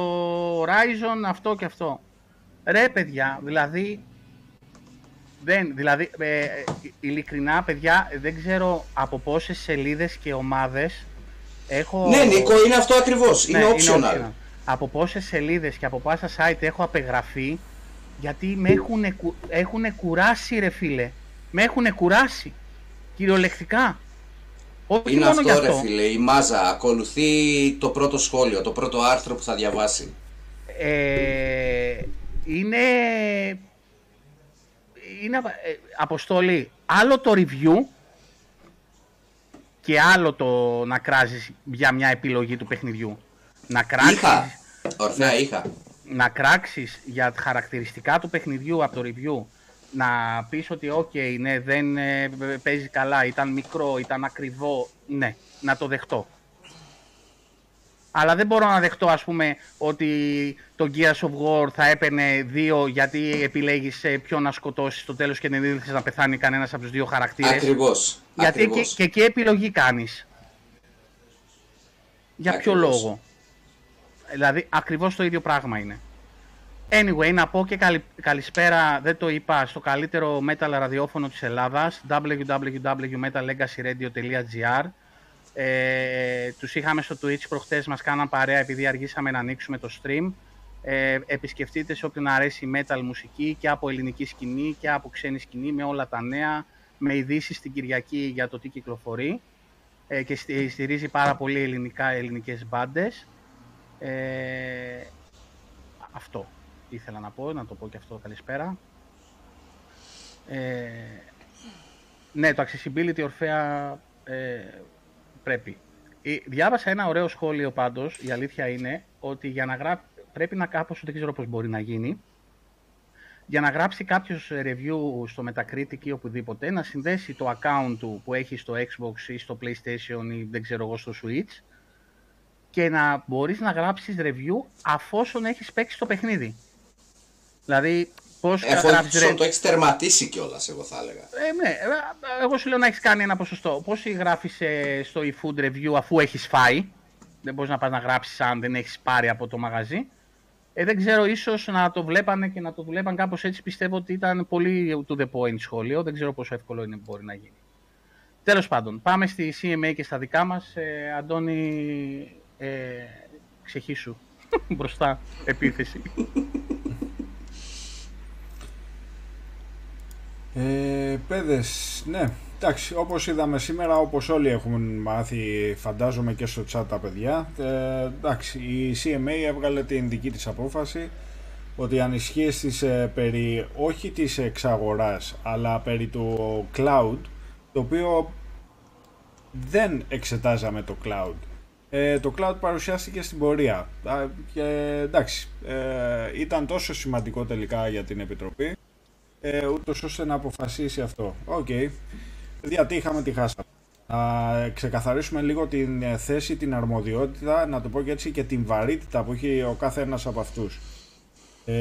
Horizon αυτό και αυτό. Ρε παιδιά, δηλαδή, δεν, δηλαδή ε, ε, ειλικρινά παιδιά δεν ξέρω από πόσες σελίδες και ομάδες έχω... Ναι, Νίκο, είναι αυτό ακριβώς. Ναι, είναι optional. Από πόσες σελίδες και από πάσα site έχω απεγραφεί γιατί με έχουν, έχουνε κουράσει ρε φίλε. Με έχουν κουράσει. Κυριολεκτικά. Όχι Είναι μόνο γι' αυτό, αυτό. ρε φίλε, η μάζα. Ακολουθεί το πρώτο σχόλιο, το πρώτο άρθρο που θα διαβάσει. Ε, είναι... Είναι ε, αποστολή. Άλλο το review και άλλο το να κράζεις για μια επιλογή του παιχνιδιού. Να κράξεις, Είχα. Ορθέα, είχα. να κράξεις για τα χαρακτηριστικά του παιχνιδιού από το review να πεις ότι ok, ναι, δεν ε, παίζει καλά, ήταν μικρό, ήταν ακριβό, ναι, να το δεχτώ. Αλλά δεν μπορώ να δεχτώ, ας πούμε, ότι το Gears of War θα έπαιρνε δύο γιατί επιλέγεις ε, ποιον να σκοτώσεις στο τέλος και δεν ήθελες να πεθάνει κανένας από τους δύο χαρακτήρες. Ακριβώς. Γιατί και, Ακριβώς. και εκεί επιλογή κάνεις. Για ποιο Ακριβώς. λόγο. Δηλαδή, ακριβώς το ίδιο πράγμα είναι. Anyway, να πω και καλη- καλησπέρα, δεν το είπα, στο καλύτερο metal ραδιόφωνο της Ελλάδας, www.metallegacyradio.gr ε, Τους είχαμε στο Twitch προχτές, μας κάναν παρέα επειδή αργήσαμε να ανοίξουμε το stream. Ε, επισκεφτείτε σε όποιον αρέσει metal μουσική και από ελληνική σκηνή και από ξένη σκηνή με όλα τα νέα, με ειδήσεις την Κυριακή για το τι κυκλοφορεί ε, και στι- στηρίζει πάρα πολύ ελληνικά, ελληνικές μπάντες. Ε, αυτό ήθελα να πω, να το πω και αυτό καλησπέρα. Ε, ναι, το accessibility ορφέα ε, πρέπει. Ε, Διάβασα ένα ωραίο σχόλιο πάντως, η αλήθεια είναι ότι για να γράψει, πρέπει να κάπως, δεν ξέρω πώς μπορεί να γίνει, για να γράψει κάποιος review στο Metacritic ή οπουδήποτε, να συνδέσει το account του που έχει στο Xbox ή στο PlayStation ή δεν ξέρω εγώ στο Switch και να μπορείς να γράψεις review αφόσον έχεις παίξει το παιχνίδι. Δηλαδή, πώς γράφεις Εφόσον re- το έχεις τερματίσει κιόλας, εγώ θα έλεγα. ε, ναι, ε, εγώ σου λέω να έχεις κάνει ένα ποσοστό. Πώ γράφεις στο eFood review αφού έχεις φάει; Δεν μπορείς να πας να γράψεις αν δεν έχεις πάρει από το μαγαζί. Ε, δεν ξέρω, ίσως να το βλέπανε και να το δουλεύαν κάπως έτσι. Πιστεύω ότι ήταν πολύ to the point σχόλιο. Δεν ξέρω πόσο εύκολο είναι μπορεί να γίνει. Τέλος πάντων, πάμε στη CMA και στα δικά μας. Ε, Αντώνη, ε, ξεχίσου. Μπροστά, επίθεση. Ε, παιδες, ναι, εντάξει, όπως είδαμε σήμερα, όπως όλοι έχουμε μάθει, φαντάζομαι και στο chat τα παιδιά, ε, εντάξει, η CMA έβγαλε την δική της απόφαση ότι οι ανησυχίες της ε, περί, όχι της εξαγοράς, αλλά περί του cloud, το οποίο δεν εξετάζαμε το cloud. Ε, το cloud παρουσιάστηκε στην πορεία. Α, και εντάξει, ε, ήταν τόσο σημαντικό τελικά για την Επιτροπή ε, ούτως ώστε να αποφασίσει αυτό. ΟΚ. παιδιά τι είχαμε, τι χάσαμε. Να ξεκαθαρίσουμε λίγο την ε, θέση, την αρμοδιότητα, να το πω και έτσι, και την βαρύτητα που έχει ο κάθε ένας από αυτούς. Ε,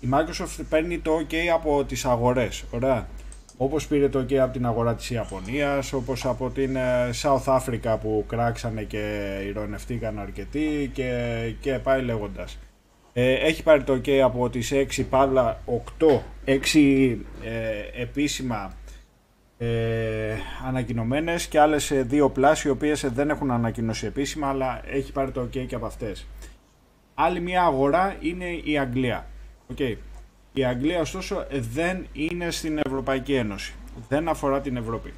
η Microsoft παίρνει το OK από τις αγορές, ωραία. Όπως πήρε το OK από την αγορά της Ιαπωνίας, όπως από την ε, South Africa που κράξανε και ηρωνευτήκαν αρκετοί και, και πάει λέγοντας. Ε, έχει πάρει το OK από τις 6 παύλα 8, 6 ε, επίσημα ε, ανακοινωμένες και άλλες ε, δύο πλάσεις οι οποίες δεν έχουν ανακοινώσει επίσημα αλλά έχει πάρει το OK και από αυτές. Άλλη μια αγορά είναι η Αγγλία. Okay. Η Αγγλία ωστόσο δεν είναι στην Ευρωπαϊκή Ένωση. Δεν αφορά την Ευρώπη.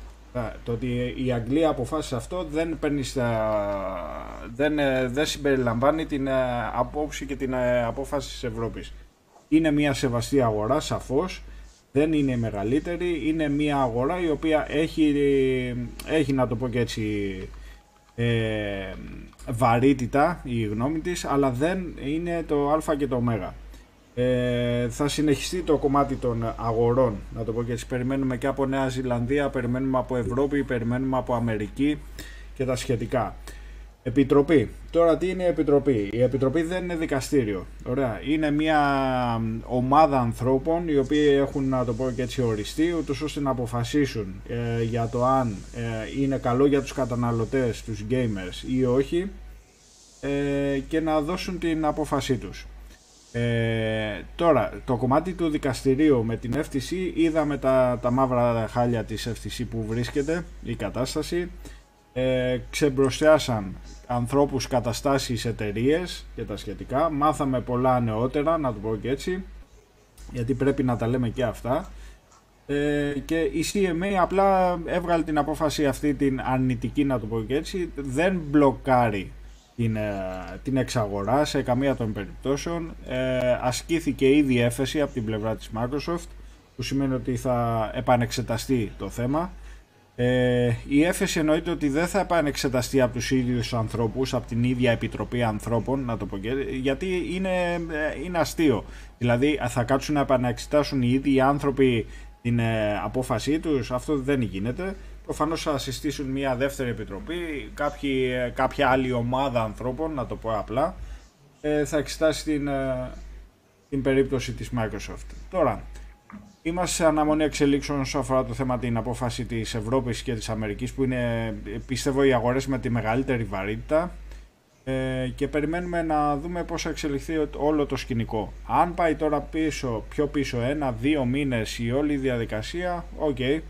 Το ότι η Αγγλία αποφάσισε αυτό δεν, παίρνει δεν, ε, δεν συμπεριλαμβάνει την ε, απόψη και την ε, απόφαση της Ευρώπης. Είναι μια σεβαστή αγορά σαφώς, δεν είναι η μεγαλύτερη, είναι μια αγορά η οποία έχει, έχει να το πω και έτσι ε, βαρύτητα η γνώμη της, αλλά δεν είναι το α και το ω. Ε, θα συνεχιστεί το κομμάτι των αγορών, να το πω και έτσι. Περιμένουμε και από Νέα Ζηλανδία, περιμένουμε από Ευρώπη, περιμένουμε από Αμερική και τα σχετικά. Επιτροπή. Τώρα τι είναι η Επιτροπή; Η Επιτροπή δεν είναι δικαστήριο. Ωραία. Είναι μια ομάδα ανθρώπων οι οποίοι έχουν να το πω και έτσι οριστεί ούτως ώστε να αποφασίσουν ε, για το αν ε, είναι καλό για τους καταναλωτές, τους gamers ή όχι ε, και να δώσουν την απόφασή τους. Ε, τώρα, το κομμάτι του δικαστηρίου με την FTC είδαμε τα, τα μαύρα χάλια της FTC που βρίσκεται η κατάσταση. Ε, ξεμπροστιάσαν ανθρώπους, καταστάσεις, εταιρείες και τα σχετικά. Μάθαμε πολλά νεότερα, να το πω και έτσι γιατί πρέπει να τα λέμε και αυτά. Ε, και η CMA απλά έβγαλε την απόφαση αυτή την αρνητική να το πω και έτσι δεν μπλοκάρει την, ε, την εξαγορά σε καμία των περιπτώσεων. Ε, ασκήθηκε ήδη έφεση από την πλευρά της Microsoft που σημαίνει ότι θα επανεξεταστεί το θέμα. Ε, η έφεση εννοείται ότι δεν θα επανεξεταστεί από τους ίδιους ανθρώπους, από την ίδια Επιτροπή Ανθρώπων, να το πω και, γιατί είναι, ε, είναι αστείο. Δηλαδή θα κάτσουν να επανεξετάσουν οι ίδιοι άνθρωποι την ε, απόφασή τους, αυτό δεν γίνεται. Προφανώς θα συστήσουν μια δεύτερη επιτροπή, κάποιοι, κάποια άλλη ομάδα ανθρώπων, να το πω απλά, ε, θα εξετάσει την, ε, την περίπτωση της Microsoft. Τώρα, είμαστε σε αναμονή εξελίξεων όσο αφορά το θέμα την απόφαση της Ευρώπης και της Αμερικής που είναι, πιστεύω, οι αγορές με τη μεγαλύτερη βαρύτητα ε, και περιμένουμε να δούμε πώς θα εξελιχθεί όλο το σκηνικό. Αν πάει τώρα πίσω, πιο πίσω, ένα-δύο μήνες η όλη διαδικασία, ΟΚ, okay,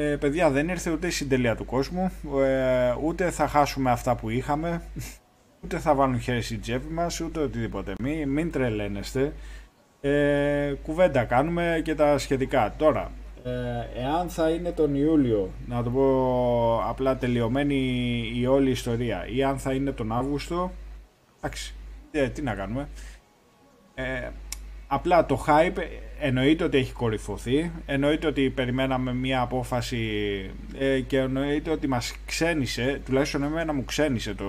ε, παιδιά, δεν ήρθε ούτε η συντελεία του κόσμου, ε, ούτε θα χάσουμε αυτά που είχαμε, ούτε θα βάλουν χέρι στην τσέπη μας, ούτε οτιδήποτε. Μην, μην τρελαίνεστε. Ε, κουβέντα κάνουμε και τα σχετικά. Τώρα, ε, εάν θα είναι τον Ιούλιο, να το πω απλά τελειωμένη η όλη ιστορία, ή αν θα είναι τον Αύγουστο, εντάξει, ε, τι να κάνουμε. Ε, Απλά το hype εννοείται ότι έχει κορυφωθεί, εννοείται ότι περιμέναμε μια απόφαση ε, και εννοείται ότι μας ξένησε, τουλάχιστον εμένα μου ξένησε το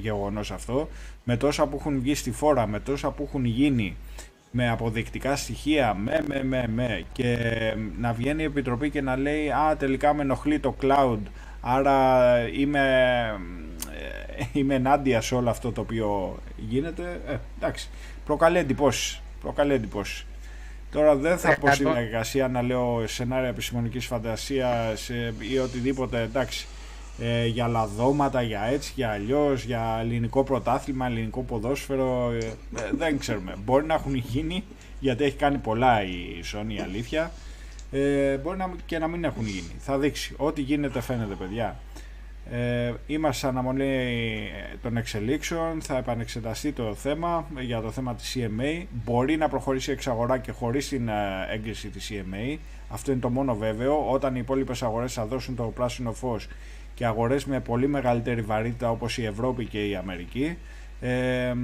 γεγονός αυτό, με τόσα που έχουν βγει στη φόρα, με τόσα που έχουν γίνει, με αποδεικτικά στοιχεία, με, με, με, με, και να βγαίνει η Επιτροπή και να λέει «Α, τελικά με ενοχλεί το cloud, άρα είμαι, ε, είμαι ενάντια σε όλο αυτό το οποίο γίνεται». Ε, εντάξει, προκαλεί εντυπώσεις προκαλεί εντυπώσεις. Τώρα δεν θα πω στην εργασία να λέω σενάρια επιστημονικής φαντασίας ή οτιδήποτε εντάξει ε, για λαδώματα, για έτσι, για αλλιώς, για ελληνικό πρωτάθλημα, ελληνικό ποδόσφαιρο. Ε, ε, δεν ξέρουμε. Μπορεί να έχουν γίνει γιατί έχει κάνει πολλά η Sony, η αλήθεια. Ε, μπορεί να, και να μην έχουν γίνει. Θα δείξει. Ό,τι γίνεται φαίνεται, παιδιά. Ε, είμαστε σε αναμονή των εξελίξεων, θα επανεξεταστεί το θέμα για το θέμα της CMA. Μπορεί να προχωρήσει εξαγορά και χωρίς την ε, έγκριση της CMA. Αυτό είναι το μόνο βέβαιο. Όταν οι υπόλοιπες αγορές θα δώσουν το πράσινο φως και αγορές με πολύ μεγαλύτερη βαρύτητα όπως η Ευρώπη και η Αμερική, ε,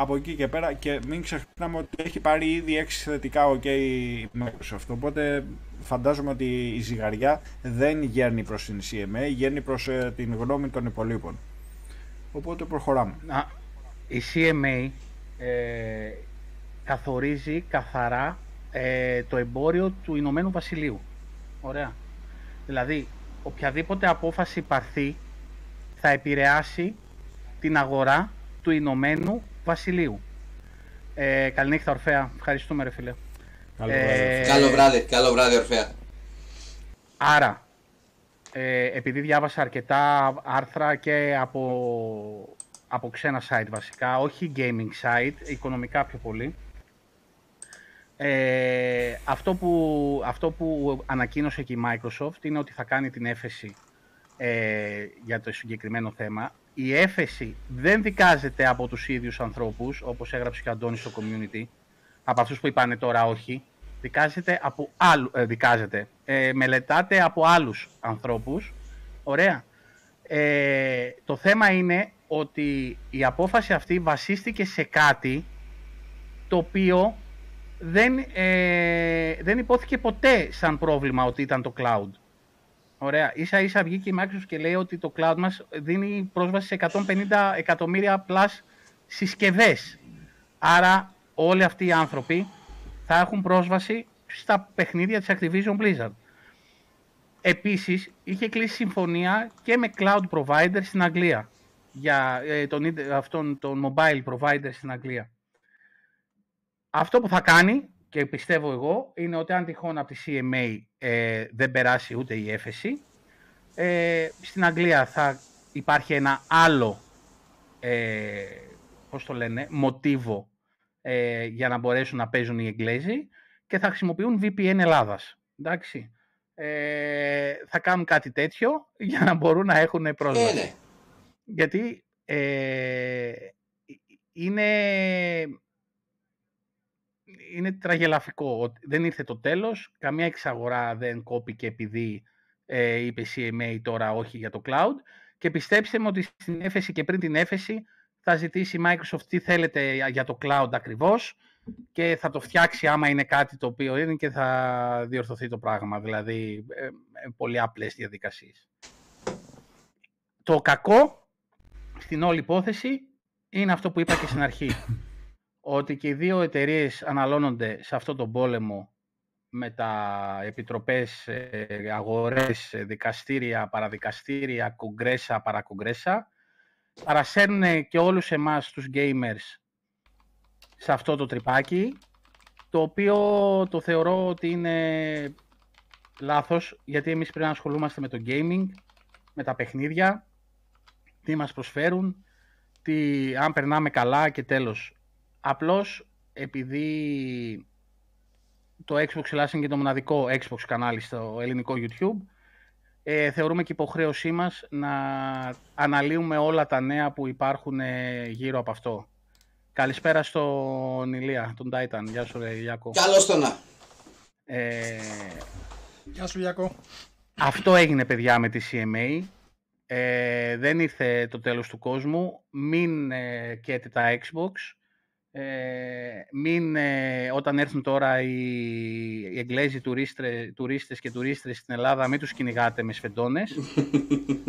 από εκεί και πέρα και μην ξεχνάμε ότι έχει πάρει ήδη 6 θετικά ok η Microsoft. Οπότε φαντάζομαι ότι η ζυγαριά δεν γέρνει προς την CMA γέρνει προς ε, την γνώμη των υπολείπων. Οπότε προχωράμε. Η CMA ε, καθορίζει καθαρά ε, το εμπόριο του Ηνωμένου Βασιλείου. Ωραία. Δηλαδή, οποιαδήποτε απόφαση πάρθει θα επηρεάσει την αγορά του Ηνωμένου Βασιλείου. Ε, καληνύχτα Ορφέα. Ευχαριστούμε ρε φίλε. Καλό Ε, βράδυ. Καλό βράδυ, καλό βράδυ Ορφέα. Άρα, ε, επειδή διάβασα αρκετά άρθρα και από, από ξένα site βασικά, όχι gaming site, οικονομικά πιο πολύ, ε, αυτό, που, αυτό που ανακοίνωσε και η Microsoft είναι ότι θα κάνει την έφεση ε, για το συγκεκριμένο θέμα. Η έφεση δεν δικάζεται από τους ίδιους ανθρώπους, όπως έγραψε και ο Αντώνης στο community, από αυτούς που είπανε τώρα όχι, δικάζεται από άλλου, ε, δικάζεται, ε, μελετάται από άλλους ανθρώπους, ωραία. Ε, το θέμα είναι ότι η απόφαση αυτή βασίστηκε σε κάτι το οποίο δεν, ε, δεν υπόθηκε ποτέ σαν πρόβλημα ότι ήταν το cloud. Ωραία. Ίσα ίσα βγήκε η Microsoft και λέει ότι το cloud μας δίνει πρόσβαση σε 150 εκατομμύρια plus συσκευές. Άρα όλοι αυτοί οι άνθρωποι θα έχουν πρόσβαση στα παιχνίδια της Activision Blizzard. Επίσης, είχε κλείσει συμφωνία και με cloud provider στην Αγγλία. Για ε, τον, ίντε- αυτόν τον mobile provider στην Αγγλία. Αυτό που θα κάνει, και πιστεύω εγώ, είναι ότι αν τυχόν από τη CMA ε, δεν περάσει ούτε η έφεση, ε, στην Αγγλία θα υπάρχει ένα άλλο, ε, πώς το λένε, μοτίβο ε, για να μπορέσουν να παίζουν οι Εγγλέζοι και θα χρησιμοποιούν VPN Ελλάδας. Εντάξει. Ε, θα κάνουν κάτι τέτοιο για να μπορούν να έχουν πρόσβαση. Ε, ναι. Γιατί ε, είναι, είναι τραγελαφικό. ότι Δεν ήρθε το τέλος, καμία εξαγορά δεν κόπηκε επειδή ε, είπε η CMA τώρα όχι για το cloud και πιστέψτε με ότι στην έφεση και πριν την έφεση θα ζητήσει η Microsoft τι θέλετε για- για το cloud ακριβώς και θα το φτιάξει άμα είναι κάτι το οποίο είναι και θα διορθωθεί το πράγμα. Δηλαδή, ε, ε, πολύ απλές διαδικασίες. Το κακό στην όλη υπόθεση είναι αυτό που είπα και στην αρχή. Ότι και οι δύο εταιρείες αναλώνονται σε αυτό τον πόλεμο με τα επιτροπές, ε, αγορές, ε, δικαστήρια, παραδικαστήρια, κογκρέσα, παρακογκρέσα. Παρασέρνουν και όλους εμάς τους gamers σε αυτό το τρυπάκι, το οποίο το θεωρώ ότι είναι λάθος, γιατί εμείς πρέπει να ασχολούμαστε με το gaming, με τα παιχνίδια, τι μας προσφέρουν, τι, αν περνάμε καλά και τέλος. Απλώς επειδή το Xbox Ελλάς είναι και το μοναδικό Xbox κανάλι στο ελληνικό YouTube, ε, θεωρούμε και υποχρέωσή μας να αναλύουμε όλα τα νέα που υπάρχουν ε, γύρω από αυτό. Καλησπέρα στον Ηλία, τον Titan. Γεια σου, ρε, Ιάκο. Καλώς το να. Ε, Γεια σου Γιακό. αυτό έγινε, παιδιά, με τη CMA. Ε, δεν ήρθε το τέλος του κόσμου. Μην ε, καίτε τα Xbox. Ε, μην, ε, όταν έρθουν τώρα οι, οι Εγγλέζοι τουρίστρε, τουρίστες και τουρίστρες στην Ελλάδα, μην τους κυνηγάτε με σφεντώνες.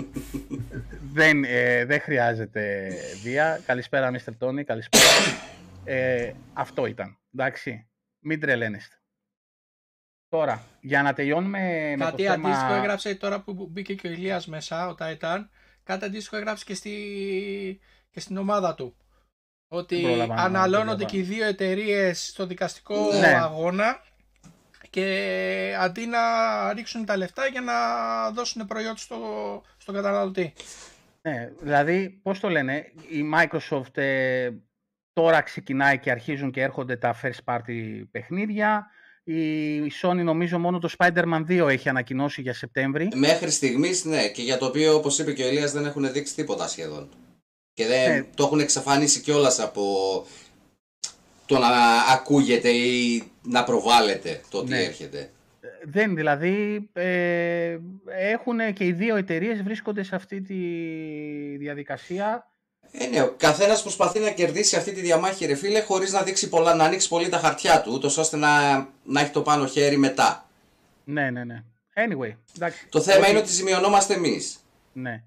δεν, ε, δεν χρειάζεται βία. Καλησπέρα, Mr. Tony. Καλησπέρα. Ε, αυτό ήταν. Εντάξει. Μην τρελαίνεστε. Τώρα, για να τελειώνουμε με Κάτι το θέμα... αντίστοιχο έγραψε τώρα που μπήκε και ο Ηλίας μέσα, ο Τάιταν. Κάτι αντίστοιχο έγραψε και, στη... και στην ομάδα του. Ότι Δεν πρόλαβα να αναλώνονται το και οι δύο εταιρείες στο δικαστικό Ναι. αγώνα και αντί να ρίξουν τα λεφτά για να δώσουν προϊόν στο, στον καταναλωτή. Ναι, δηλαδή, πώς το λένε, η Microsoft ε, τώρα ξεκινάει και αρχίζουν και έρχονται τα first party παιχνίδια. Η Sony νομίζω μόνο το Spider-Man 2 έχει ανακοινώσει για Σεπτέμβρη. Μέχρι στιγμής ναι, και για το οποίο όπως είπε και ο Ηλίας δεν έχουν δείξει τίποτα σχεδόν. Και δεν Ναι. το έχουν εξαφανίσει κιόλας από το να ακούγεται ή να προβάλλεται το τι Ναι. έρχεται. Δεν, δηλαδή, ε, έχουν και οι δύο εταιρείες βρίσκονται σε αυτή τη διαδικασία. Ε, ναι, ο καθένας προσπαθεί να κερδίσει αυτή τη διαμάχη, ρε φίλε, χωρίς να δείξει πολλά, να ανοίξει πολύ τα χαρτιά του, ούτως ώστε να, να έχει το πάνω χέρι μετά. Ναι, ναι, ναι. Anyway, εντάξει. Το θέμα Όχι- είναι ότι ζημιωνόμαστε εμείς. Ναι.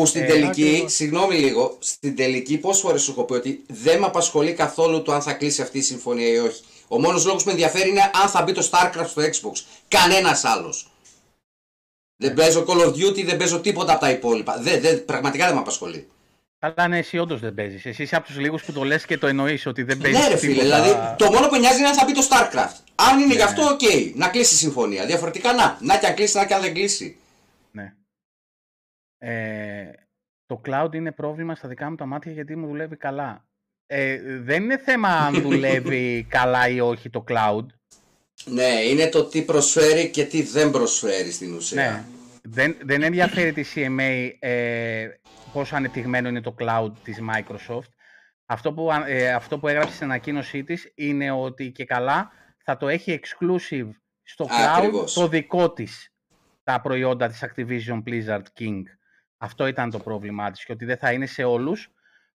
Που στην Ε, τελική, ακριβώς. συγγνώμη λίγο, στην τελική πόσες φορές σου έχω πει ότι δεν με απασχολεί καθόλου το αν θα κλείσει αυτή η συμφωνία ή όχι. Ο μόνος λόγος που με ενδιαφέρει είναι αν θα μπει το StarCraft στο Xbox. Κανένας άλλος. Δεν παίζω Call of Duty, δεν παίζω τίποτα από τα υπόλοιπα. Δεν, δεν, πραγματικά δεν με απασχολεί. Αλλά ναι, εσύ όντως δεν παίζεις. Εσύ είσαι από τους λίγους που το λες και το εννοείς ότι δεν παίζεις. Ναι, ρε φίλε, δηλαδή το μόνο που νοιάζει είναι αν θα μπει το StarCraft. Αν είναι γι' αυτό, ΟΚ, να κλείσει η συμφωνία. Διαφορετικά να. Να και αν κλείσει, να και αν δεν κλείσει. Ναι. Ε, το cloud είναι πρόβλημα στα δικά μου τα μάτια γιατί μου δουλεύει καλά. Ε, δεν είναι θέμα αν δουλεύει καλά ή όχι το cloud. Ναι, είναι το τι προσφέρει και τι δεν προσφέρει στην ουσία. Ναι. Δεν, δεν ενδιαφέρει τη CMA ε, πόσο ανεπτυγμένο είναι το cloud της Microsoft. Αυτό που, ε, αυτό που έγραψε στην ανακοίνωσή της είναι ότι και καλά θα το έχει exclusive στο cloud Ακριβώς. το δικό της τα προϊόντα της Activision Blizzard King. Αυτό ήταν το πρόβλημά της και ότι δεν θα είναι σε όλους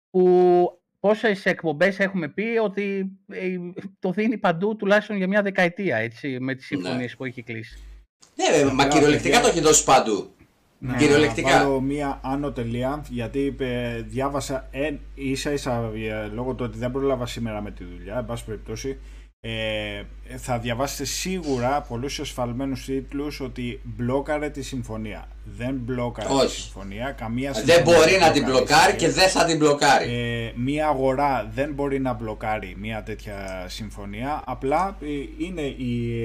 που πόσες εκπομπές έχουμε πει ότι ε, το δίνει παντού τουλάχιστον για μια δεκαετία έτσι, με τις συμφωνίες που έχει κλείσει. Ναι, ρε, μα κυριολεκτικά το έχει δώσει παντού. Να Κυριολεκτικά. βάλω μία άνω τελεία, γιατί ε, διάβασα εν, ίσα ίσα ε, λόγω του ότι δεν πρόλαβα σήμερα με τη δουλειά, εν πάση περιπτώσει, ε, θα διαβάσετε σίγουρα πολλούς εσφαλμένους τίτλους ότι μπλόκαρε τη συμφωνία. Δεν μπλόκαρε τη Όχι. συμφωνία, καμία Δεν συμφωνία μπορεί να την μπλοκαρίστηκε. μπλοκάρει και δεν θα την μπλοκάρει. Ε, μία αγορά δεν μπορεί να μπλοκάρει μία τέτοια συμφωνία. Απλά ε, είναι η,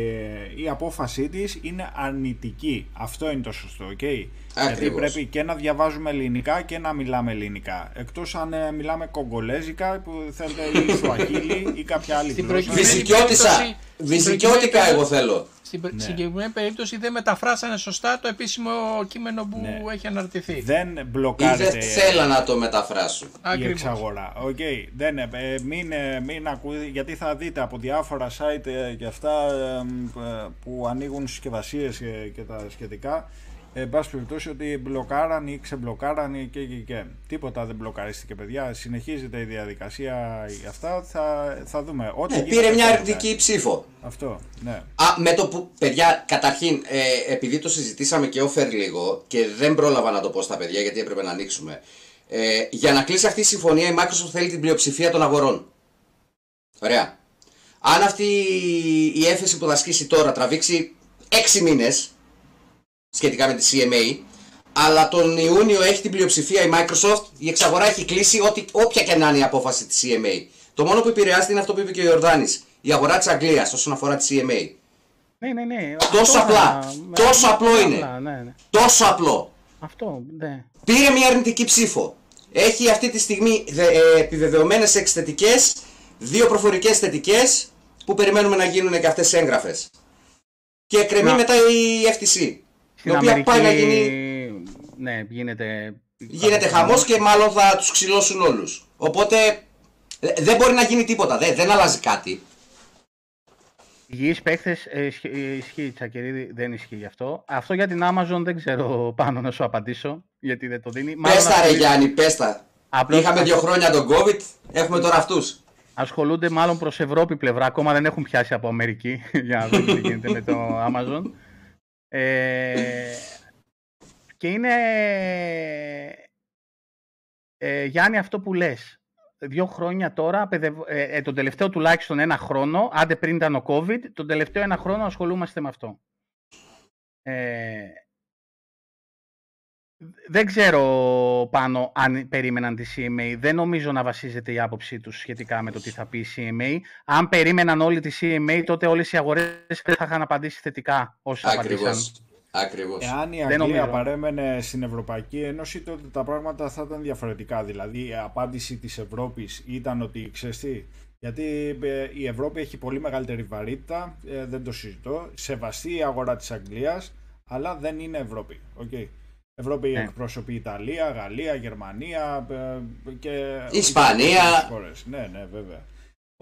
ε, η απόφασή της είναι αρνητική. Αυτό είναι το σωστό, ΟΚ; Γιατί Ακριβώς. πρέπει και να διαβάζουμε ελληνικά και να μιλάμε ελληνικά. Εκτός αν ε, μιλάμε κογκολέζικα που θέλετε ή σουαχίλι ή κάποια άλλη Στην γλώσσα. Προκειμένη Βυζικιώτησα. περίπτωση- Βυζικιώτικα στην εγώ θέλω. Στην πε- Ναι. συγκεκριμένη περίπτωση δεν μεταφράσανε σωστά το επίσημο κείμενο που Ναι. έχει αναρτηθεί. Δεν Ή μπλοκάρεται δεν θέλα να το μεταφράσουν. η Ακριβώς. εξαγορά. Οκ, δεν, ε, ε, μην, ε, μην ακούτε, γιατί θα δείτε από διάφορα site ε, και αυτά ε, μ, ε, που ανοίγουν συσκευασίες και, και τα σχετικά. Ε, εν πάση περιπτώσει ότι μπλοκάραν ή ξεμπλοκάραν ή και, και, και. Τίποτα δεν μπλοκαρίστηκε, παιδιά. Συνεχίζεται η διαδικασία για αυτά. Θα, θα δούμε. Ό,τι Ναι, γίνεται πήρε μια θα αρνητική ψήφο. Αυτό, ναι. Α, με το που, παιδιά, καταρχήν, ε, επειδή το συζητήσαμε και offer λίγο και δεν πρόλαβα να το πω στα παιδιά γιατί έπρεπε να ανοίξουμε. Ε, για να κλείσει αυτή η συμφωνία η Microsoft θέλει την πλειοψηφία των αγορών. Ωραία. Αν αυτή η έφεση που θα ασκήσει τώρα τραβήξει 6 μήνες σχετικά με τη CMA, αλλά τον Ιούνιο έχει την πλειοψηφία η Microsoft, η εξαγορά έχει κλείσει ό,τι, όποια και να είναι η απόφαση της CMA. Το μόνο που επηρεάζεται είναι αυτό που είπε και ο Ιορδάνης, η αγορά της Αγγλίας όσον αφορά τη CMA. Ναι, ναι, ναι. Τόσο Αυτό απλά. να- Τόσο να- απλό είναι. απλά, Ναι, ναι. Τόσο απλό. Αυτό, ναι. Πήρε μια αρνητική ψήφο. Έχει αυτή τη στιγμή δε- ε, επιβεβαιωμένες έξι θετικές, δύο προφορικές θετικές που περιμένουμε να γίνουν και αυτές έγγραφες. Και κρεμεί Να. μετά η FTC. Στην η οποία Αμερική, πάει να γίνει, ναι, γίνεται... γίνεται χαμός και μάλλον θα τους ξυλώσουν όλους. Οπότε ε, δεν μπορεί να γίνει τίποτα, δεν, δεν αλλάζει κάτι. Υγιείς παίχτες, ε, ισχύ- ε, ισχύει Τσακερίδη, δεν ισχύει αυτό. Αυτό για την Amazon δεν ξέρω πάνω να σου απαντήσω, γιατί δεν το δίνει. Πες τα ρε ασχολεί- Γιάννη, πες τα. Απλώς Είχαμε δύο χρόνια τον COVID, έχουμε τώρα αυτούς. ασχολούνται μάλλον προς Ευρώπη πλευρά, ακόμα δεν έχουν πιάσει από Αμερική, για να δουν τι γίνεται με το Amazon. Ε, και είναι, ε, Γιάννη, αυτό που λες. Δύο χρόνια τώρα, παιδευ- ε, ε, τον τελευταίο τουλάχιστον ένα χρόνο, άντε πριν ήταν ο COVID, τον τελευταίο ένα χρόνο ασχολούμαστε με αυτό. Ε, δεν ξέρω πάνω αν περίμεναν τη CMA. Δεν νομίζω να βασίζεται η άποψή τους σχετικά με το τι θα πει η CMA. Αν περίμεναν όλοι τη CMA, τότε όλες οι αγορές δεν θα είχαν απαντήσει θετικά όσοι απαντήσαν. Ακριβώς. Ακριβώς. Εάν η Δεν Αγγλία νομίζω. παρέμενε στην Ευρωπαϊκή Ένωση, τότε τα πράγματα θα ήταν διαφορετικά. Δηλαδή, η απάντηση της Ευρώπης ήταν ότι, ξέρεις τι, γιατί ε, η Ευρώπη έχει πολύ μεγαλύτερη βαρύτητα, ε, δεν το συζητώ, σεβαστή η αγορά της Αγγλίας, αλλά δεν είναι Ευρώπη. Okay. Ευρώπη Ναι. εκπροσωπεί Ιταλία, Γαλλία, Γερμανία ε, και... Ισπανία. και χώρες. Ναι, ναι, βέβαια.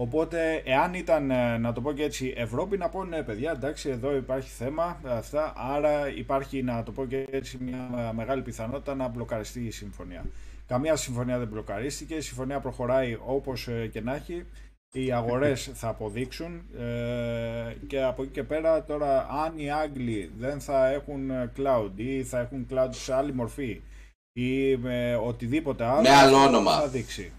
Οπότε, εάν ήταν, ε, να το πω και έτσι, Ευρώπη, να πω ναι, παιδιά, εντάξει, εδώ υπάρχει θέμα, ε, αυτά, άρα υπάρχει, να το πω και έτσι, μια ε, μεγάλη πιθανότητα να μπλοκαριστεί η συμφωνία. Καμία συμφωνία δεν μπλοκαρίστηκε, η συμφωνία προχωράει όπως ε, και να έχει, οι αγορές θα αποδείξουν ε, και από εκεί και πέρα τώρα αν οι Άγγλοι δεν θα έχουν ε, cloud ή θα έχουν cloud σε άλλη μορφή ή με οτιδήποτε άλλο, Με άλλο όνομα. θα δείξει.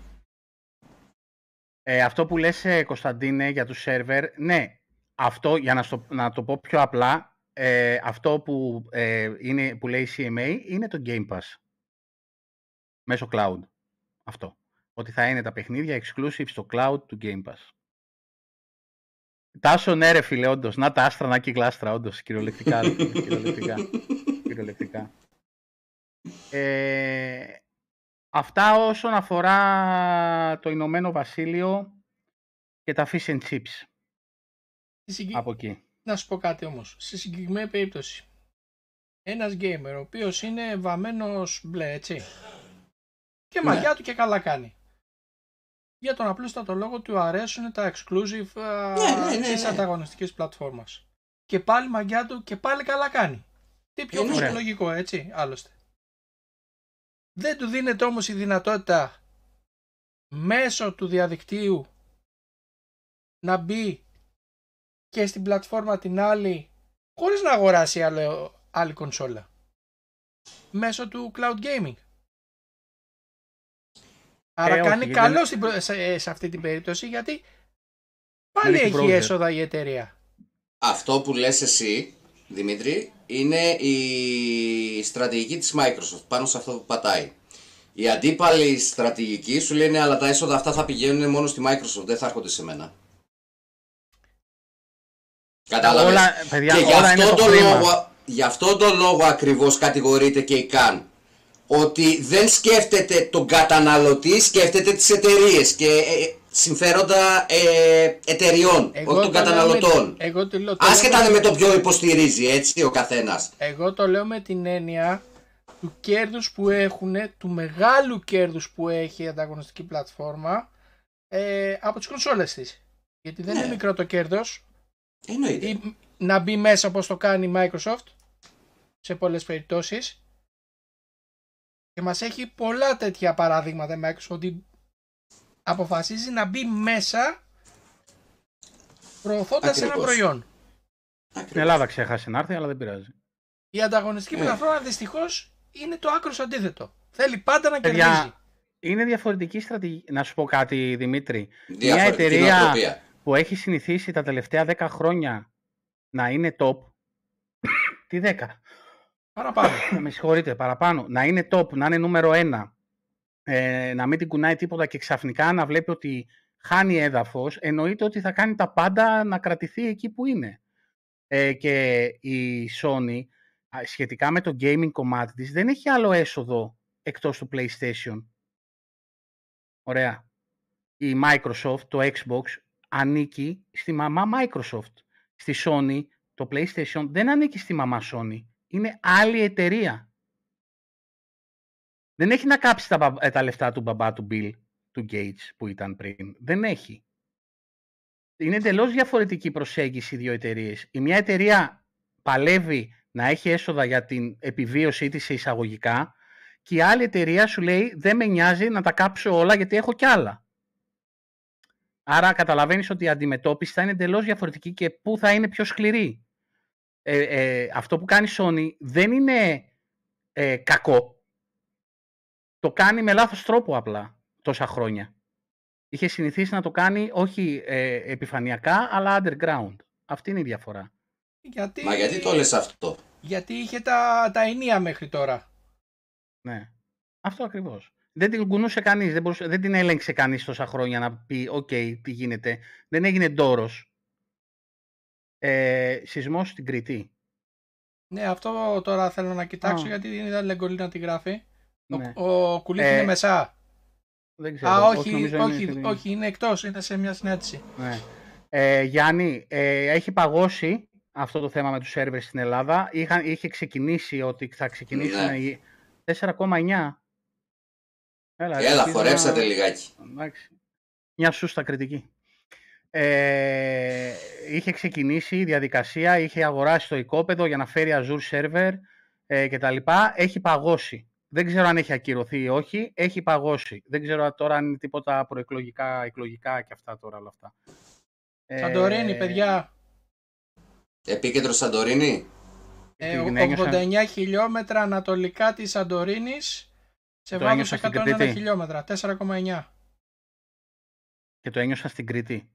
Ε, αυτό που λες, ε, Κωνσταντίνε, για τους σερβερ, ναι, αυτό, για να, στο, να το πω πιο απλά, ε, αυτό που, ε, είναι, που λέει CMA είναι το Game Pass. Μέσω cloud. Αυτό. Ότι θα είναι τα παιχνίδια exclusive στο cloud του Game Pass. Τάσο ναι ρε φίλε, όντως. Να τα άστρα, να και γλάστρα, όντως. Κυριολεκτικά. ρε φίλε, κυριολεκτικά. κυριολεκτικά. Ε, αυτά όσον αφορά το Ηνωμένο Βασίλειο και τα fish and chips. Στη συγκεκ- Από εκεί. Να σου πω κάτι όμως. Σε συγκεκριμένη περίπτωση. Ένας gamer ο οποίος είναι βαμμένος μπλε, έτσι. Και Ναι. μαγιά του και καλά κάνει. Για τον απλούστατο λόγο του αρέσουν τα exclusive α, Ναι, ναι, ναι, της ναι. ανταγωνιστικής πλατφόρμας. Και πάλι μαγιά του και πάλι καλά κάνει. Τι πιο Ε, ναι. φυσιολογικό, έτσι, άλλωστε. Δεν του δίνεται όμως η δυνατότητα μέσω του διαδικτύου να μπει και στην πλατφόρμα την άλλη χωρίς να αγοράσει άλλο, άλλη κονσόλα. Μέσω του cloud gaming. Άρα Ε, όχι, κάνει γιατί καλό δεν- στην προ- σε, σε αυτή την περίπτωση γιατί πάλι έχει έχει browser. έσοδα η εταιρεία. Αυτό που λες εσύ, Δημήτρη, είναι η στρατηγική της Microsoft πάνω σε αυτό που πατάει. Η αντίπαλη στρατηγική σου λένε αλλά τα έσοδα αυτά θα πηγαίνουν μόνο στη Microsoft, δεν θα έρχονται σε μένα. Κατάλαβες; Όλα, παιδιά, και γι' όλα είναι αυτόν το τον χρήμα. λόγο, γι' αυτόν τον λόγο ακριβώς κατηγορείται και η ΚΑΝ. Ότι δεν σκέφτεται τον καταναλωτή, σκέφτεται τις εταιρείες και ε, συμφέροντα ε, εταιριών, όχι των το λέω καταναλωτών. με- εγώ το λέω, το Άσχετα λέω με το ποιο υποστηρίζει, έτσι, ο καθένας. Εγώ το λέω με την έννοια του κέρδους που έχουν, του μεγάλου κέρδους που έχει η ανταγωνιστική πλατφόρμα ε, από τις κονσόλες της. Γιατί δεν Ναι. είναι μικρό το κέρδος Εννοείται. ή να μπει μέσα όπως το κάνει η Microsoft σε πολλές περιπτώσεις και μας έχει πολλά τέτοια παράδειγματα η Microsoft ότι αποφασίζει να μπει μέσα προωθώντας ένα Ακριβώς. προϊόν. Στην Ελλάδα ξέχασε να έρθει, αλλά δεν πειράζει. Η ανταγωνιστική Ε. πλατφόρμα δυστυχώς είναι το άκρος αντίθετο. Θέλει πάντα να Παιδιά, κερδίζει. Είναι διαφορετική στρατηγική. Να σου πω κάτι, Δημήτρη. Μια Διαφορετική εταιρεία νοοτροπία. που έχει συνηθίσει τα τελευταία 10 χρόνια να είναι top. Τι 10. Παραπάνω. με συγχωρείτε, παραπάνω. Να είναι top, να είναι νούμερο 1. Ε, να μην την κουνάει τίποτα και ξαφνικά να βλέπει ότι χάνει έδαφος, εννοείται ότι θα κάνει τα πάντα να κρατηθεί εκεί που είναι. Ε, και η Sony α, σχετικά με το gaming κομμάτι της δεν έχει άλλο έσοδο εκτός του PlayStation. Ωραία. Η Microsoft, το Xbox, ανήκει στη μαμά Microsoft. Στη Sony, το PlayStation δεν ανήκει στη μαμά Sony. Είναι άλλη εταιρεία. Δεν έχει να κάψει τα, μπα- ε, τα λεφτά του μπαμπά του Bill, του Gates που ήταν πριν. Δεν έχει. Είναι εντελώς διαφορετική προσέγγιση οι δύο εταιρείες. Η μια εταιρεία παλεύει να έχει έσοδα για την επιβίωσή της σε εισαγωγικά και η άλλη εταιρεία σου λέει δεν με νοιάζει να τα κάψω όλα γιατί έχω κι άλλα. Άρα καταλαβαίνεις ότι η αντιμετώπιση θα είναι εντελώς διαφορετική και πού θα είναι πιο σκληρή. Ε, ε, αυτό που κάνει η Sony δεν είναι ε, κακό. Το κάνει με λάθος τρόπο απλά τόσα χρόνια. Είχε συνηθίσει να το κάνει όχι ε, επιφανειακά αλλά underground. Αυτή είναι η διαφορά. Γιατί... Μα γιατί το λες αυτό; Γιατί είχε τα, τα ενία μέχρι τώρα. Ναι. Αυτό ακριβώς. Δεν την κουνούσε κανείς, δεν, μπορούσε- δεν την έλεγξε κανείς τόσα χρόνια να πει «ΟΚ, τι γίνεται». Δεν έγινε ντόρος. Ε, σεισμός στην Κρήτη. Ναι, αυτό τώρα θέλω να κοιτάξω Α. γιατί δεν είδα Λεγκολή να τη γράφει. Ναι. Ο, ο Κουλής Ε, είναι μέσα. Δεν ξέρω. Α, όχι, νομίζω είναι όχι, στη- όχι, είναι εκτός, είναι σε μια συνέντευξη. Ναι. Ε, Γιάννη, ε, έχει παγώσει αυτό το θέμα με τους σερβερς στην Ελλάδα. Είχαν, είχε ξεκινήσει ότι θα ξεκινήσουν Ναι. οι 4,9. Έλα, ρε, Έλα, αρχίζω χορέψατε να- λιγάκι. Εντάξει. Μια σούστα κριτική. Ε, είχε ξεκινήσει η διαδικασία, είχε αγοράσει το οικόπεδο για να φέρει Azure Server ε, και τα λοιπά. Έχει παγώσει. Δεν ξέρω αν έχει ακυρωθεί ή όχι. Έχει παγώσει. Δεν ξέρω τώρα αν είναι τίποτα προεκλογικά, εκλογικά και αυτά τώρα όλα αυτά. Ε, Σαντορίνη, παιδιά. Επίκεντρο Σαντορίνη. Ε, την ένιωσα. 89 χιλιόμετρα ανατολικά της Σαντορίνης σε Το βάθος ένιωσα στην 101 Κρήτη; χιλιόμετρα, 4,9. Και το ένιωσα στην Κρήτη;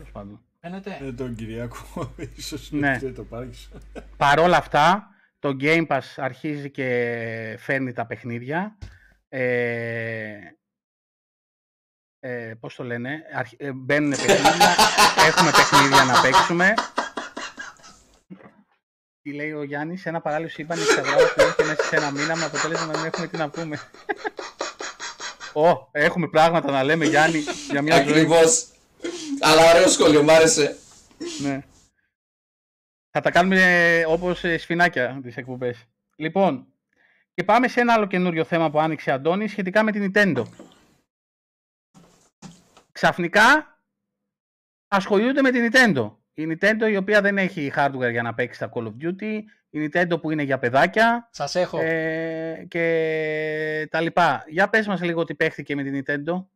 Τέλος πάντων. Φαίνεται. Ε, τον Κυριακό, ίσως Ναι. ναι. το πάρεις. Παρόλα αυτά, το Game Pass αρχίζει και φέρνει τα παιχνίδια. Ε, ε, πώς το λένε, αρχ, ε, μπαίνουν παιχνίδια, έχουμε παιχνίδια να παίξουμε. Τι λέει ο Γιάννης, ένα παράλληλο σύμπαν εξαγράφει που έρχεται μέσα σε ένα μήνα με αποτέλεσμα να μην έχουμε τι να πούμε. Ω, έχουμε πράγματα να λέμε Γιάννη για μια ζωή. Ακριβώς. Αλλά ωραίο σχόλιο, μ' άρεσε. Ναι. Θα τα κάνουμε ε, όπως ε, σφινάκια τις εκπομπές. Λοιπόν, και πάμε σε ένα άλλο καινούριο θέμα που άνοιξε Αντώνη σχετικά με την Nintendo. Ξαφνικά ασχολούνται με την Nintendo. Η Nintendo η οποία δεν έχει hardware για να παίξει τα Call of Duty, η Nintendo που είναι για παιδάκια Σας έχω. ε, και τα λοιπά. Για πες μας λίγο τι παίχθηκε με την Nintendo.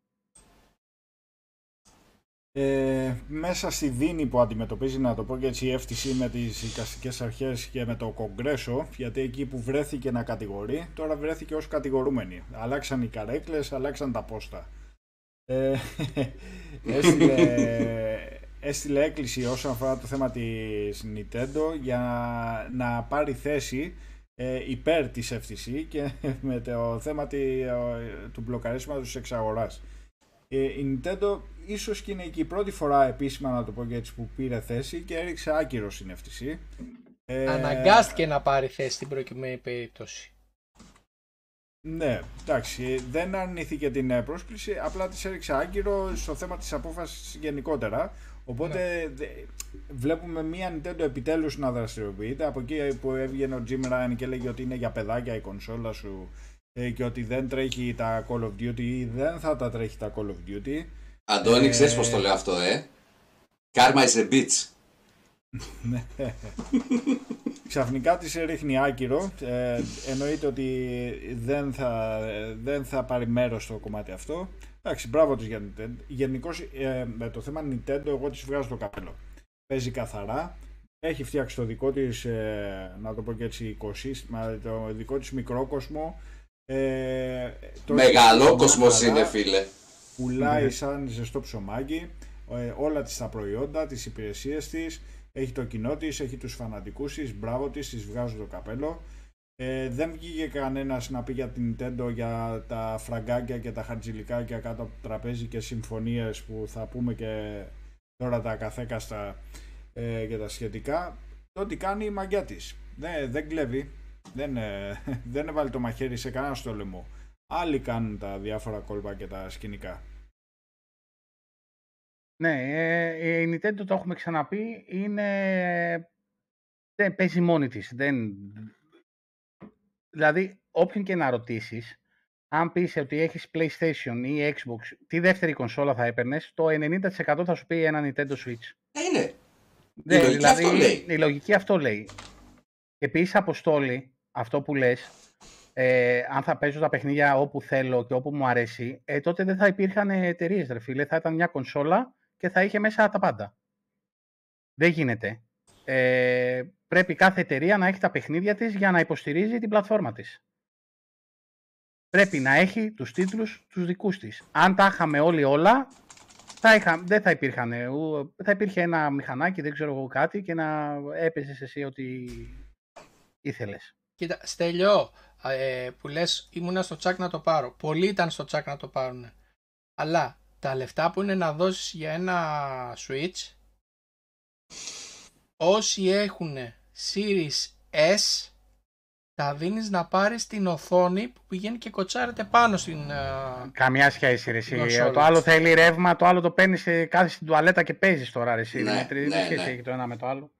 Ε, μέσα στη δίνη που αντιμετωπίζει, να το πω και έτσι, η FTC με τις εικαστικές αρχές και με το Κογκρέσο, γιατί εκεί που βρέθηκε να κατηγορεί, τώρα βρέθηκε ως κατηγορούμενη. Αλλάξαν οι καρέκλες, αλλάξαν τα πόστα. Ε, έστειλε, έστειλε έκκληση όσον αφορά το θέμα της Nintendo για να πάρει θέση ε, υπέρ της FTC και με το θέμα τη- του μπλοκαρίσματος της εξαγοράς. Ε, η Nintendo ίσως και είναι και η πρώτη φορά επίσημα να το πω και έτσι που πήρε θέση και έριξε άκυρο στην FTC. Ε, Αναγκάστηκε να πάρει θέση στην προκειμένη περίπτωση. Ναι, εντάξει, δεν αρνήθηκε την ε, πρόσκληση, απλά της έριξε άγκυρο στο θέμα της απόφασης γενικότερα. Οπότε δε- βλέπουμε μία Nintendo επιτέλους να δραστηριοποιείται. Από εκεί που έβγαινε ο Jim Ryan και έλεγε ότι είναι για παιδάκια η κονσόλα σου ε, και ότι δεν τρέχει τα Call of Duty ή δεν θα τα τρέχει τα Call of Duty. Αντώνη, Ε, ξέρεις πώς το λέω αυτό, ε; Karma is a bitch. Ναι. Ξαφνικά τη ρίχνει άκυρο. Ε, εννοείται ότι δεν θα, δεν θα πάρει μέρος στο κομμάτι αυτό. Εντάξει, μπράβο της για Nintendo. Γενικώς ε, με το θέμα Nintendo, εγώ της βγάζω το καπέλο. Παίζει καθαρά. Έχει φτιάξει το δικό της, να το πω και έτσι, οικοσύστημα, το δικό της μικρό κόσμο. Ε, το Μεγαλό έχει κόσμος καθαρά είναι, φίλε. πουλάει Ναι. σαν ζεστό ψωμάκι ε, όλα τις τα προϊόντα, τις υπηρεσίες της, έχει το κοινό της, έχει τους φανατικούς της, μπράβο της, της βγάζω το καπέλο. Ε, δεν βγήκε κανένας να πει για την Nintendo για τα φραγκάκια και τα χαρτζηλικάκια κάτω από το τραπέζι και συμφωνίες που θα πούμε και τώρα τα καθέκαστα ε, και τα σχετικά. Το ότι κάνει η μαγιά της. Ναι, δεν κλέβει. Δεν, ε, δεν έβαλε το μαχαίρι σε κανένα στο λαιμό. Άλλοι κάνουν τα διάφορα κόλπα και τα σκηνικά. Ναι, ε, η Nintendo το έχουμε ξαναπεί, είναι... δεν παίζει μόνη της. Δεν... Δηλαδή, όποιον και να ρωτήσεις, αν πεις ότι έχεις PlayStation ή Xbox, τι δεύτερη κονσόλα θα έπαιρνες, το 90% θα σου πει ένα Nintendo Switch. Ε, είναι. Ναι, λογική δηλαδή, αυτό λέει. Η λογική αυτό λέει. Επίσης, Αποστόλη, αυτό που λες, ε, αν θα παίζω τα παιχνίδια όπου θέλω και όπου μου αρέσει, ε, τότε δεν θα υπήρχαν εταιρείες, ρε φίλε. Θα ήταν μια κονσόλα και θα είχε μέσα τα πάντα. Δεν γίνεται. Ε, πρέπει κάθε εταιρεία να έχει τα παιχνίδια της για να υποστηρίζει την πλατφόρμα της. Πρέπει να έχει τους τίτλους τους δικούς της. Αν τα είχαμε όλοι όλα, θα είχα, δεν θα υπήρχαν. ου- Θα υπήρχε ένα μηχανάκι, δεν ξέρω εγώ κάτι και να έπαιζες εσύ ό,τι ήθελες. Κοίτα, Στέλιο, ε, που λες ήμουνα στο τσάκ να το πάρω. Πολλοί ήταν στο τσάκ να το πάρουν. Αλλά τα λεφτά που είναι να δώσεις για ένα Switch, όσοι έχουν Series S, τα δίνεις να πάρεις την οθόνη που πηγαίνει και κοτσάρεται πάνω στην... ε, Καμιά σχέση, ρε, εσύ. Κονσόλα. Το άλλο θέλει ρεύμα, το άλλο το παίρνεις κάθε στην τουαλέτα και παίζεις τώρα. Ρε, εσύ. Ναι, Δημήτρη, τι ναι, σχέση ναι. έχει το ένα με το άλλο.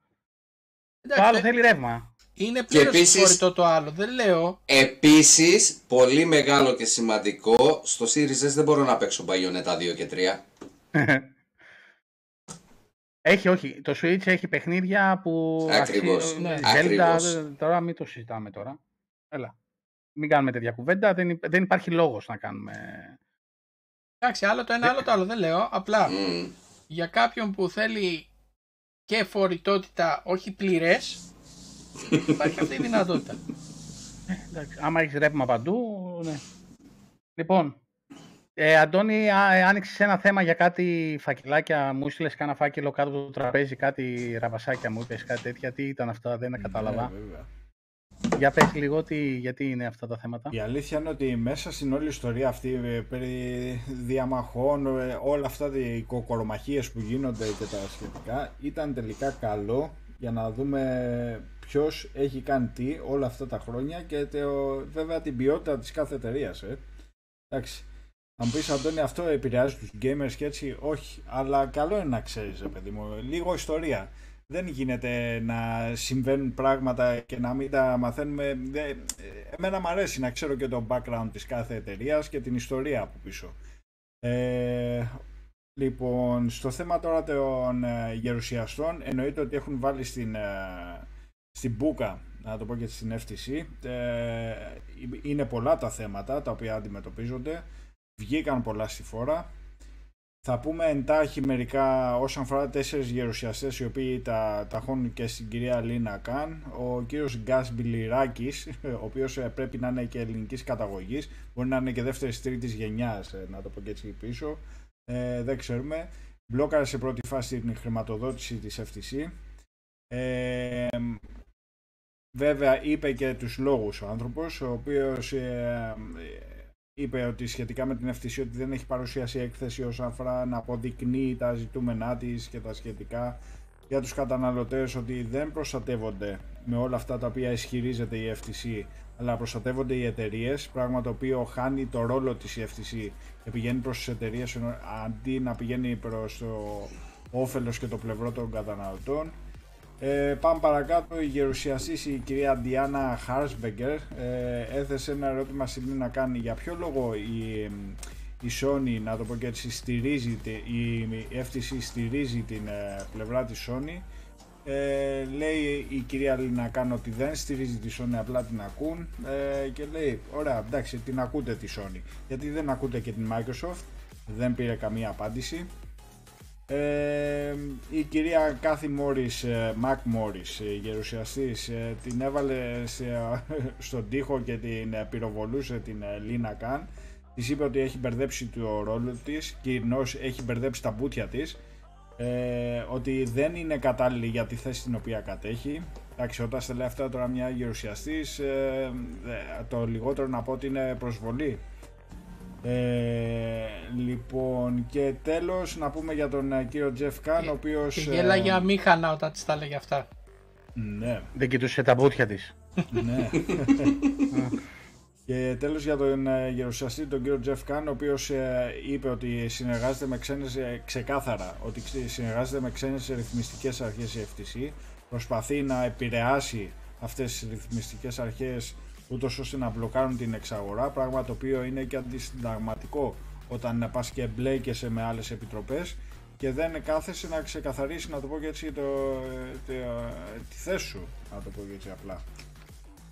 εντάξει, το άλλο ε, θέλει ρεύμα. Είναι πλήρως επίσης- φορητό το άλλο, δεν λέω. Επίσης, πολύ μεγάλο και σημαντικό, στο Series S δεν μπορώ να παίξω Bayonetta 2 και 3. έχει, όχι. Το Switch έχει παιχνίδια που. Ακριβώς, αξι- ναι. Zelda, Ακριβώς. δεν- τώρα μην το συζητάμε τώρα. Έλα. Μην κάνουμε τέτοια κουβέντα. Δεν, υπ- δεν υπάρχει λόγος να κάνουμε. Εντάξει, άλλο το ένα, άλλο το άλλο, δεν λέω. Απλά Μμμ. για κάποιον που θέλει και φορητότητα, όχι πληρές, υπάρχει αυτή η δυνατότητα. Εντάξει, άμα έχεις ρεύμα παντού, ναι. Λοιπόν, Ε, Αντώνη, α- άνοιξες ένα θέμα για κάτι φακελάκια, μου έστειλες κάνα φάκελο κάτω από το τραπέζι, κάτι ραβασάκια μου είπες, κάτι τέτοια. Τι ήταν αυτά, δεν κατάλαβα. Ναι, βέβαια. Για πες λίγο τι, γιατί είναι αυτά τα θέματα. Η αλήθεια είναι ότι μέσα στην όλη ιστορία αυτή ε, περί διαμαχών, ε, όλα αυτά οι κοκορομαχίες που γίνονται και τα σχετικά ήταν τελικά καλό για να δούμε ποιος έχει κάνει τι όλα αυτά τα χρόνια και το, βέβαια την ποιότητα της κάθε εταιρείας. Ε. Εντάξει. Αν πεις Αντώνη αυτό επηρεάζει τους gamers και έτσι όχι, αλλά καλό είναι να ξέρεις ρε παιδί μου, λίγο ιστορία. Δεν γίνεται να συμβαίνουν πράγματα και να μην τα μαθαίνουμε. Δε- Εμένα μου αρέσει να ξέρω και το background της κάθε εταιρείας και την ιστορία από πίσω. Ε, λοιπόν, στο θέμα τώρα των ε, γερουσιαστών, εννοείται ότι έχουν βάλει στην, ε, στην μπούκα, να το πω και στην FTC, ε, είναι πολλά τα θέματα τα οποία αντιμετωπίζονται, βγήκαν πολλά στη φόρα. Θα πούμε εντάχει μερικά όσον αφορά τέσσερις γερουσιαστές οι οποίοι τα ταχώνουν και στην κυρία Λίνα Καν. Ο κύριος Γκάς Μπιλιράκης, ο οποίος ε, πρέπει να είναι και ελληνικής καταγωγής, μπορεί να είναι και δεύτερης τρίτης γενιάς, ε, να το πω και έτσι πίσω. Ε, δεν ξέρουμε. Μπλόκαρε σε πρώτη φάση την χρηματοδότηση της FTC. Ε, βέβαια είπε και τους λόγους ο άνθρωπος, ο οποίος ε, είπε ότι σχετικά με την FTC ότι δεν έχει παρουσιάσει έκθεση όσον αφορά να αποδεικνύει τα ζητούμενά της και τα σχετικά για τους καταναλωτές ότι δεν προστατεύονται με όλα αυτά τα οποία ισχυρίζεται η FTC αλλά προστατεύονται οι εταιρείες, πράγμα το οποίο χάνει το ρόλο της η FTC και πηγαίνει προς τις εταιρείες αντί να πηγαίνει προς το όφελος και το πλευρό των καταναλωτών. Ε, πάμε παρακάτω, η γερουσιαστής η κυρία Ντιάννα Χάρσμπεγκερ ε, έθεσε ένα ερώτημα στη να κάνει για ποιο λόγο η, η Sony, να το πω και έτσι, στηρίζει, τη- η FTC στηρίζει την ε, πλευρά της Sony; Ε, λέει η κυρία Λινακάν ότι δεν στηρίζει τη Sony, απλά την ακούν ε, και λέει, ωραία, εντάξει, την ακούτε τη Sony. Γιατί δεν ακούτε και την Microsoft, δεν πήρε καμία απάντηση. Ε, η κυρία Κάθη Μόρις, Μακ Μόρις, η γερουσιαστής, ε, την έβαλε σε, στον τοίχο και την ε, πυροβολούσε την ε, Λίνα Καν. Της είπε ότι έχει μπερδέψει το ρόλο της, κοινώς έχει μπερδέψει τα μπούτια της, ε, ότι δεν είναι κατάλληλη για τη θέση την οποία κατέχει. Εντάξει, όταν στα λέει αυτά τώρα μια γερουσιαστής, ε, ε, το λιγότερο να πω ότι είναι προσβολή. Ε, λοιπόν, και τέλος να πούμε για τον ε, κύριο Τζεφ Καν, ο οποίος... Και ε, γέλαγε αμήχανα όταν της τα έλεγε αυτά. Ναι, Δεν κοιτούσε τα μπούτια της. ναι. και τέλος για τον ε, γερουσιαστή, τον κύριο Τζεφ Καν, ο οποίος ε, είπε ότι συνεργάζεται με ξένες, ε, ξεκάθαρα, ότι ξε- συνεργάζεται με ξένες ρυθμιστικές αρχές η FTC, προσπαθεί να επηρεάσει αυτές τις ρυθμιστικές αρχές ούτως ώστε να μπλοκάρουν την εξαγορά, πράγμα το οποίο είναι και αντισυνταγματικό όταν πας και μπλέκεσαι με άλλες επιτροπές και δεν κάθεσαι να ξεκαθαρίσει, να το πω και έτσι, το, το, τη θέση σου, να το πω και έτσι απλά.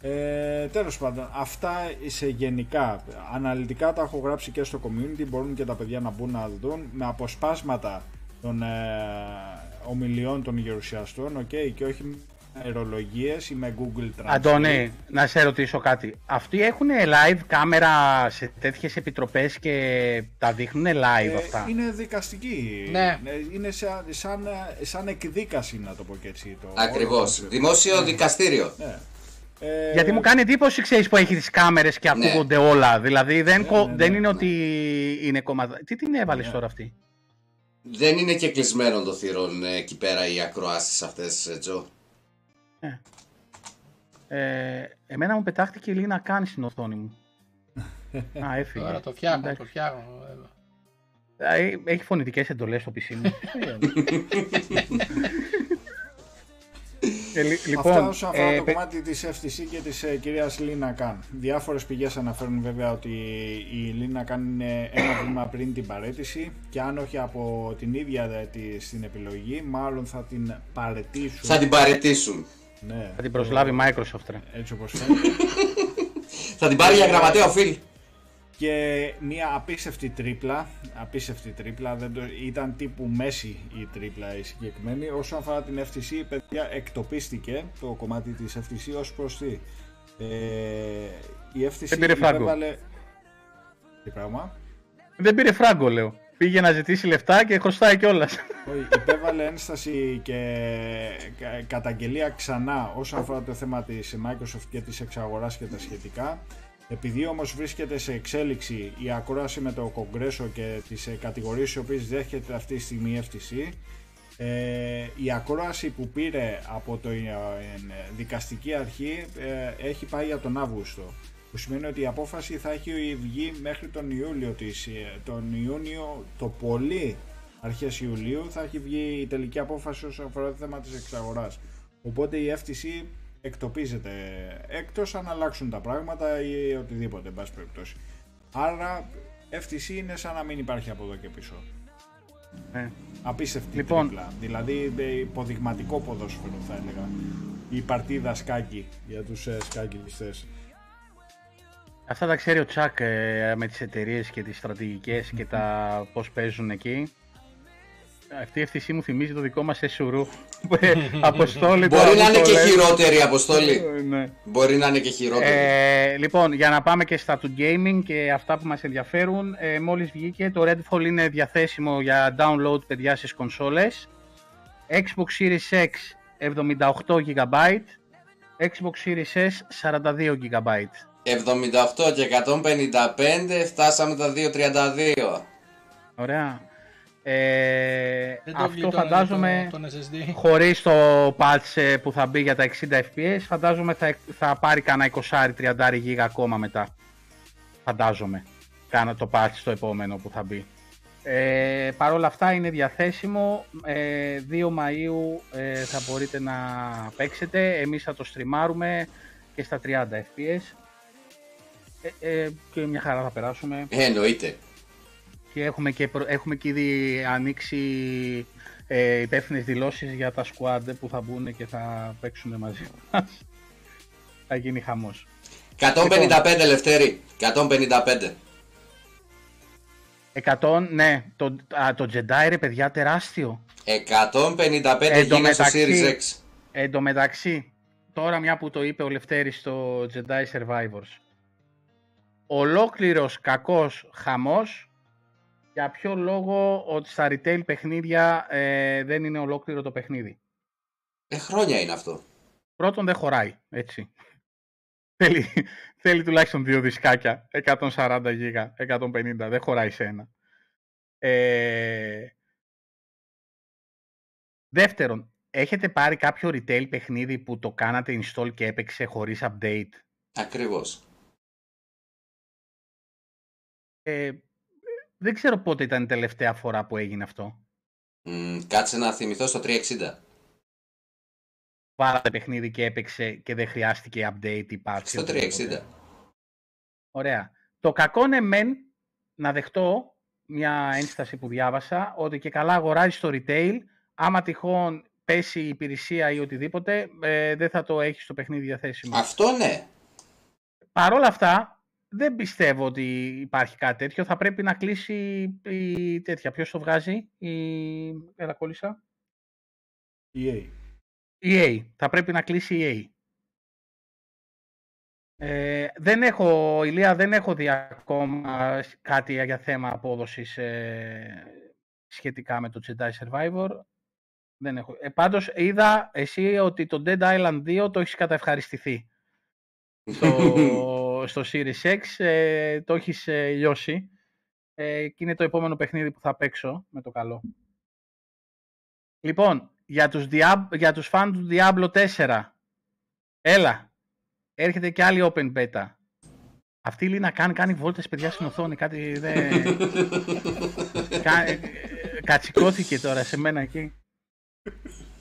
Ε, τέλος πάντων, αυτά σε γενικά. Αναλυτικά τα έχω γράψει και στο community, μπορούν και τα παιδιά να μπουν να δουν με αποσπάσματα των ε, ομιλιών των γερουσιαστών, ok, και όχι με αερολογίες ή με Google Translate. Αντώνη, να σε ρωτήσω κάτι. Αυτοί έχουν live κάμερα σε τέτοιες επιτροπές και τα δείχνουν live Ε, αυτά; είναι δικαστική. Ναι. Ε, Είναι σαν, σαν, σαν εκδίκαση, να το πω και έτσι. Το Ακριβώς. όλο το- Δημόσιο δικαστήριο. Ναι. Ε, Γιατί μου κάνει εντύπωση, ξέρεις, που έχεις τις κάμερες και Ναι. ακούγονται όλα. Δηλαδή δεν, Ναι, κο- ναι, δεν ναι. είναι ότι είναι κόμματα. Τι την έβαλες Ναι. τώρα αυτή; Δεν είναι και κλεισμένο το θυρών ε, εκεί πέρα οι ακροάσεις αυτές, ε, Τζο; Ε, εμένα μου πετάχτηκε η Λίνα Καν στην οθόνη μου. Α, έφυγε. Τώρα το φτιάχνω, Εντάξει. το φτιάχνω. Ε, Έχει φωνητικές εντολές στο PC μου. Ε, λι- Αυτά λοιπόν, όσον αφορά ε, το παι- κομμάτι της FTC και της ε, κυρίας Λίνα Καν. Διάφορες πηγές αναφέρουν βέβαια ότι η Λίνα Καν είναι ένα βήμα πριν την παρέτηση και αν όχι από την ίδια ε, τη, στην επιλογή, μάλλον θα την παρετήσουν. Θα την παρετήσουν. Ναι, θα την προσλάβει Microsoft. Ρε. έτσι όπως φαίνεται. Θα την πάρει για γραμματέα ο Φιλ. και μια απίστευτη τρίπλα, απίστευτη τρίπλα, δεν το, ήταν τύπου μέση η τρίπλα η συγκεκριμένη. Όσον αφορά την FTC, παιδιά, εκτοπίστηκε το κομμάτι της FTC ως προς τι. Ε, η FTC Δεν πήρε φράγκο. υπέβαλε... Τι πράγμα; Δεν πήρε φράγκο, λέω. Πήγε να ζητήσει λεφτά και χρωστάει κιόλας. Όχι, υπέβαλε ένσταση και κα- καταγγελία ξανά όσον αφορά το θέμα της Microsoft και της εξαγοράς και τα σχετικά. Επειδή όμως βρίσκεται σε εξέλιξη η ακρόαση με το Κογκρέσο και τις ε, κατηγορίες οι οποίες δέχεται αυτή τη στιγμή η FTC, ε, η ακρόαση που πήρε από το ε, ε, δικαστική αρχή ε, έχει πάει για τον Αύγουστο που σημαίνει ότι η απόφαση θα έχει βγει μέχρι τον Ιούλιο της, ε, τον Ιούνιο το πολύ αρχές Ιουλίου θα έχει βγει η τελική απόφαση όσον αφορά το θέμα της εξαγοράς οπότε η FTC εκτοπίζεται εκτός αν αλλάξουν τα πράγματα ή οτιδήποτε εν πάση περιπτώσει άρα FTC είναι σαν να μην υπάρχει από εδώ και πίσω Ναι. Απίστευτη Λοιπόν. τρίπλα. Δηλαδή ε, υποδειγματικό ποδόσφαιρο θα έλεγα. Η παρτίδα σκάκι για τους ε, σκάκιλιστές. Αυτά τα ξέρει ο Τσάκ ε, με τις εταιρείες και τις στρατηγικές και τα πώς παίζουν εκεί. Αυτή η FTC μου θυμίζει το δικό μας SURU. Αποστόλη τώρα Μπορεί να που είναι το και λες. χειρότερη αποστολή. Ε, ναι. Μπορεί να είναι και χειρότερη. Ε, λοιπόν, για να πάμε και στα του gaming και αυτά που μας ενδιαφέρουν, ε, μόλις βγήκε το Redfall είναι διαθέσιμο για download παιδιά στις κονσόλες. Xbox Series X 78 GB, Xbox Series S 42 GB. 78 και 155 φτάσαμε τα 232. Ωραία. Ε, Δεν το αυτό γλιτώνανε φαντάζομαι το- τον SSD. χωρίς το patch ε, που θα μπει για τα 60 fps φαντάζομαι θα, θα πάρει κανένα 20-30 γίγα ακόμα μετά. Φαντάζομαι. Κάνα το patch στο επόμενο που θα μπει. Ε, Παρ' όλα αυτά είναι διαθέσιμο. Ε, 2 Μαΐου ε, θα μπορείτε να παίξετε. Εμείς θα το στριμάρουμε και στα 30 fps. Ε, ε, και μια χαρά θα περάσουμε. Ε, εννοείται. Και έχουμε και, προ- έχουμε και ήδη ανοίξει ε, υπεύθυνες δηλώσεις για τα squad που θα μπουν και θα παίξουν μαζί μας. θα γίνει χαμός. 155 Λευτέρη. 155. 100, ναι, το, α, το Jedi ρε παιδιά τεράστιο. 155 Εν τω γίγα στο μεταξύ- Series X. Εν τω μεταξύ, τώρα μια που το είπε ο Λευτέρης στο Jedi Survivors, ολόκληρος κακός χαμός, για ποιο λόγο ότι στα retail παιχνίδια ε, δεν είναι ολόκληρο το παιχνίδι; Ε, χρόνια είναι αυτό. Πρώτον δεν χωράει, έτσι. Θέλει, θέλει τουλάχιστον δύο δισκάκια, 140 γίγα, 150, δεν χωράει σε ένα. Ε, δεύτερον, έχετε πάρει κάποιο retail παιχνίδι που το κάνατε install και έπαιξε χωρίς update; Ακριβώς. Ε, δεν ξέρω πότε ήταν η τελευταία φορά που έγινε αυτό. Μ, κάτσε να θυμηθώ στο 360. Πάρατε παιχνίδι και έπαιξε και δεν χρειάστηκε update ή patch. Στο οτιδήποτε. 360. Ωραία. Το κακό είναι μεν να δεχτώ μια ένσταση που διάβασα ότι και καλά αγοράζει το retail άμα τυχόν πέσει η υπηρεσία ή οτιδήποτε ε, δεν θα το έχεις στο παιχνίδι διαθέσιμο. Αυτό ναι. Παρ' όλα αυτά δεν πιστεύω ότι υπάρχει κάτι τέτοιο. Θα πρέπει να κλείσει η τέτοια. Ποιος το βγάζει, η... Έλα κόλλησα. EA. EA. Θα πρέπει να κλείσει η EA. Ε, δεν έχω, Ηλία, δεν έχω δει ακόμα κάτι για θέμα απόδοσης ε, σχετικά με το Jedi Survivor. Δεν έχω. Ε, πάντως είδα εσύ ότι το Dead Island 2 το έχεις καταευχαριστηθεί. Στο, στο Series X ε, το έχεις ε, λιώσει. Ε, και είναι το επόμενο παιχνίδι που θα παίξω με το καλό. Λοιπόν, για τους, Diab- για τους φαν του Diablo 4, έλα, έρχεται και άλλη open beta. Αυτή λέει να κάνει, κάνει βόλτες παιδιά στην οθόνη, κάτι δεν... Κα- ε, ε, Κατσικώθηκε τώρα σε μένα εκεί.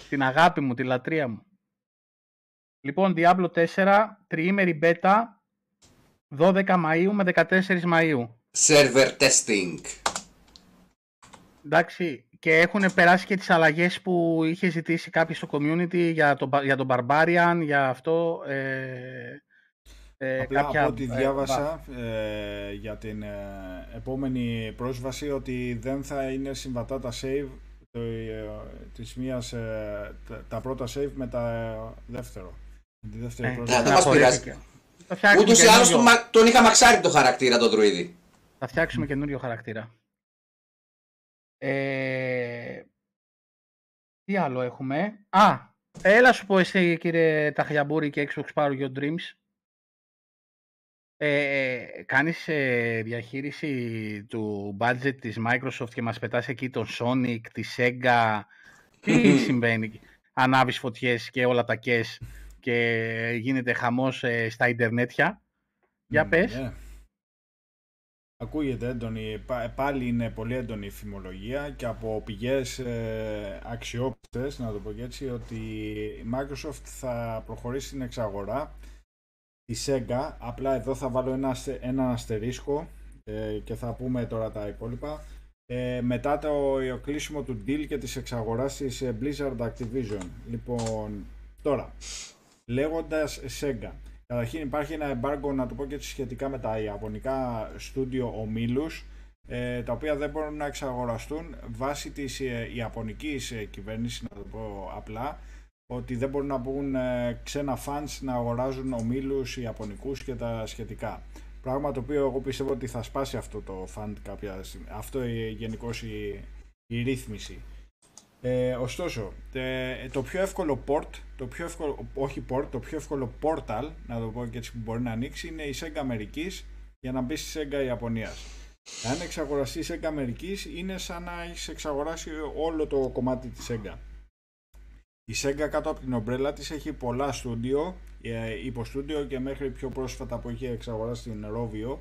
Την αγάπη μου, τη λατρεία μου. Λοιπόν, Diablo 4, τριήμερη beta, 12 Μαΐου με 14 Μαΐου. Server testing. Εντάξει, και έχουν περάσει και τις αλλαγές που είχε ζητήσει κάποιος στο community για τον, για τον Barbarian, για αυτό. Ε, ε, Απλά κάποια, από ό,τι ε, διάβασα ε, για την ε, επόμενη πρόσβαση ότι δεν θα είναι συμβατά τα save το, ε, της μίας, ε, τα, τα πρώτα save με τα δεύτερο. Τη δεύτερη Ε, πρόσβαση. Δεν μας πειράζει. Το φτιάχνει Ούτως ή καινούριο. άλλως τον, μα- τον είχα μαξάρει το χαρακτήρα τον druidi. Θα φτιάξουμε καινούριο χαρακτήρα. Ε, τι άλλο έχουμε; Α, έλα σου πω εσύ κύριε Ταχιαμπούρη και Xbox Power Your Dreams. Ε, κάνεις ε, διαχείριση του budget της Microsoft και μας πετάς εκεί τον Sonic, τη Sega; Τι συμβαίνει. Ανάβεις φωτιές και όλα τα κες και γίνεται χαμός ε, στα Ιντερνέτια. Για πες. Ναι. Ακούγεται έντονη, πά- πάλι είναι πολύ έντονη η φημολογία και από πηγές ε, αξιόπιστες, να το πω και έτσι, ότι η Microsoft θα προχωρήσει στην εξαγορά τη Sega. Απλά εδώ θα βάλω ένα, αστε- ένα αστερίσκο ε, και θα πούμε τώρα τα υπόλοιπα. Ε, μετά το κλείσιμο του deal και της εξαγοράς της ε, Blizzard Activision. Λοιπόν, τώρα, λέγοντας Sega. Καταρχήν υπάρχει ένα εμπάργκο, να το πω και έτσι σχετικά με τα ιαπωνικά στούντιο ομίλους, ε, τα οποία δεν μπορούν να εξαγοραστούν βάσει της ε, ιαπωνικής ε, κυβέρνησης, να το πω απλά, ότι δεν μπορούν να μπουν ε, ξένα fans να αγοράζουν ομίλους ιαπωνικούς και τα σχετικά. Πράγμα το οποίο εγώ πιστεύω ότι θα σπάσει αυτό το fund κάποια στιγμή. Αυτό γενικώς η, η ρύθμιση. Ε, ωστόσο, ε, το πιο εύκολο port, το πιο εύκολο, όχι port, το πιο εύκολο portal, να το πω και έτσι που μπορεί να ανοίξει, είναι η Sega Αμερικής για να μπει στη Sega Ιαπωνίας. Αν εξαγοραστεί η Sega Αμερικής, είναι σαν να έχεις εξαγοράσει όλο το κομμάτι της Sega. Η Sega κάτω από την ομπρέλα της έχει πολλά στούντιο, ε, υποστούντιο και μέχρι πιο πρόσφατα που είχε εξαγοράσει την Rovio,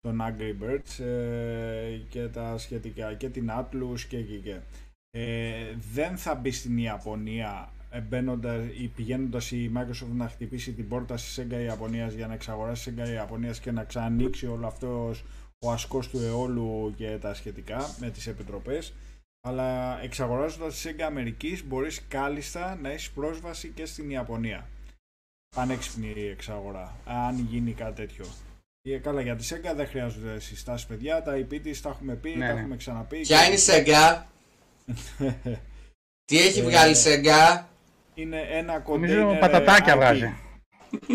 τον Angry Birds ε, και τα σχετικά και την Atlus και και και. Ε, δεν θα μπει στην Ιαπωνία ε, μπαίνοντας ή πηγαίνοντας η Microsoft να χτυπήσει την πόρτα στη Sega Ιαπωνίας για να εξαγοράσει Sega Ιαπωνίας και να ξανανοίξει όλο αυτός ο ασκός του αιώλου και τα σχετικά με τις επιτροπές. Αλλά εξαγοράζοντας τη Sega Αμερικής μπορείς κάλλιστα να έχεις πρόσβαση και στην Ιαπωνία. Πανέξυπνη η εξαγορά αν γίνει κάτι τέτοιο. Ε, καλά για τη Sega δεν χρειάζονται συστάσεις παιδιά. Τα IP της τα έχουμε πει, Ναι, τα ναι. έχουμε ξαναπεί Ποια είναι η Sega, τι έχει Ε, βγάλει η Sega, είναι ένα Νομίζω κοντέινερ πατατάκια IP. βγάζει.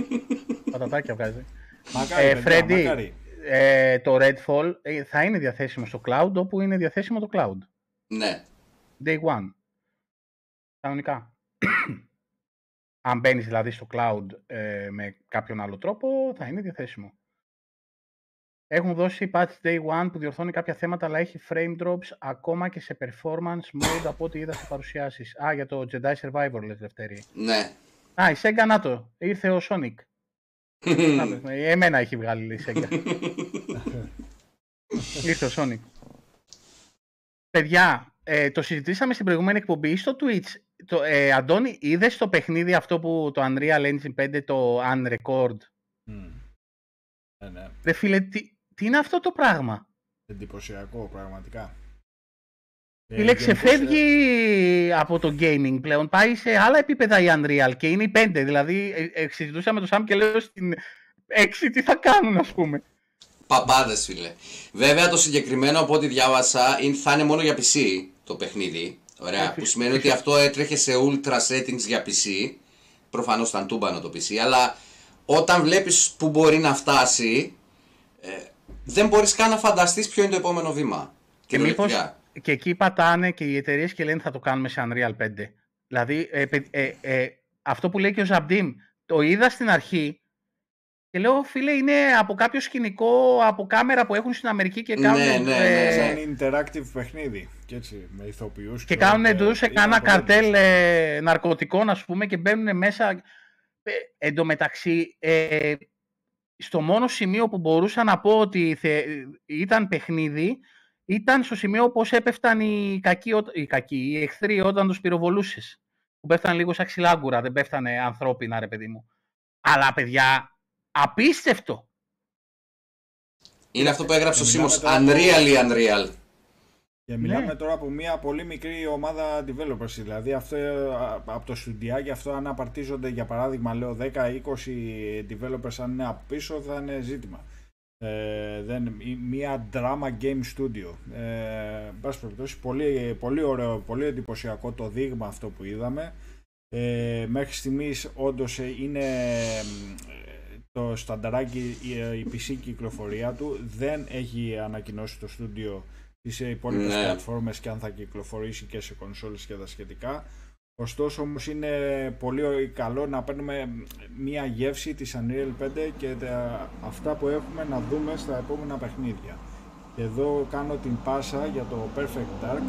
πατατάκια βγάζει. Μακάρι, Ε, παιδιά, Freddy, μακάρι. ε, το Redfall ε, θα είναι διαθέσιμο στο cloud όπου είναι διαθέσιμο το cloud. ναι. Day one. Κανονικά. Αν μπαίνεις δηλαδή στο cloud ε, με κάποιον άλλο τρόπο, θα είναι διαθέσιμο. Έχουν δώσει patch day one που διορθώνει κάποια θέματα, αλλά έχει frame drops ακόμα και σε performance mode από ό,τι είδα σε παρουσιάσεις. Α, για το Jedi Survivor λες Δευτέρη. Ναι. Α, η Sega να το. Ήρθε ο Sonic. Να το, ε, Εμένα έχει βγάλει η Sega. Ήρθε ο Sonic. Παιδιά, ε, το συζητήσαμε στην προηγούμενη εκπομπή ή στο Twitch. Το, ε, Αντώνη, είδες το παιχνίδι αυτό που το Unreal Engine 5, το Unrecord; Μμ. Ναι, ναι. Ρε φίλε, τι, τι είναι αυτό το πράγμα; Εντυπωσιακό, πραγματικά. Ε, Φίλε, γενικώς, ξεφεύγει από το gaming πλέον. Πάει σε άλλα επίπεδα η Unreal και είναι η 5. Δηλαδή, ε, ε, συζητούσα με τον Σάμ και λέω στην 6 τι θα κάνουν, ας πούμε. Παπάδε, φίλε. Βέβαια το συγκεκριμένο από ό,τι διάβασα είναι, θα είναι μόνο για PC το παιχνίδι. Ωραία. Ε, που φυσ- σημαίνει ότι αυτό έτρεχε σε ultra settings για PC. Προφανώς ήταν τούμπανο το PC. Αλλά όταν βλέπεις που μπορεί να φτάσει, ε, δεν μπορείς καν να φανταστείς ποιο είναι το επόμενο βήμα. Και μήπως Κυριολεκτικά. και εκεί πατάνε και οι εταιρείες και λένε θα το κάνουμε σε Unreal 5. Δηλαδή, ε, παι- ε, ε, αυτό που λέει και ο Ζαμπτίμ, το είδα στην αρχή και λέω, φίλε, είναι από κάποιο σκηνικό, από κάμερα που έχουν στην Αμερική και Ναι, κάνουν, ναι, ναι, ε, Σαν interactive παιχνίδι. Και έτσι, με ηθοποιούς. και ξέρω, κάνουν ε, εντός σε ήταν κάνα πολύ καρτέλ ε, ναρκωτικών, ας πούμε, και μπαίνουν μέσα. Ε, εν τω μεταξύ, ε, στο μόνο σημείο που μπορούσα να πω ότι θε- ήταν παιχνίδι, ήταν στο σημείο πώς έπεφταν οι κακοί, ό- οι, κακοί, οι εχθροί όταν τους πυροβολούσες. Που πέφτανε λίγο σαν ξυλάγκουρα, δεν πέφτανε ανθρώπινα, ρε παιδί μου. Αλλά, παιδιά, απίστευτο. Είναι αυτό που έγραψε ο Μιλάμε Σίμος. τώρα- Unreal ή Unreal. Και μιλάμε Ναι. τώρα από μια πολύ μικρή ομάδα developers. Δηλαδή αυτό, ε, από το στουντιάκι αυτό αν απαρτίζονται για παράδειγμα λέω 10-20 developers αν είναι από πίσω θα είναι ζήτημα. Ε, δεν, ή μια drama game studio. Ε, εν πάση περιπτώσει, πολύ, πολύ ωραίο, πολύ εντυπωσιακό το δείγμα αυτό που είδαμε. Ε, μέχρι στιγμής όντως ε, είναι, ε, το στανταράκι η, η PC κυκλοφορία του. Δεν έχει ανακοινώσει το στούντιο τις υπόλοιπες Ναι. πλατφόρμες και αν θα κυκλοφορήσει και σε κονσόλες και τα σχετικά. Ωστόσο όμως είναι πολύ καλό να παίρνουμε μία γεύση της Unreal 5 και τα, αυτά που έχουμε να δούμε στα επόμενα παιχνίδια. Και εδώ κάνω την πάσα για το Perfect Dark,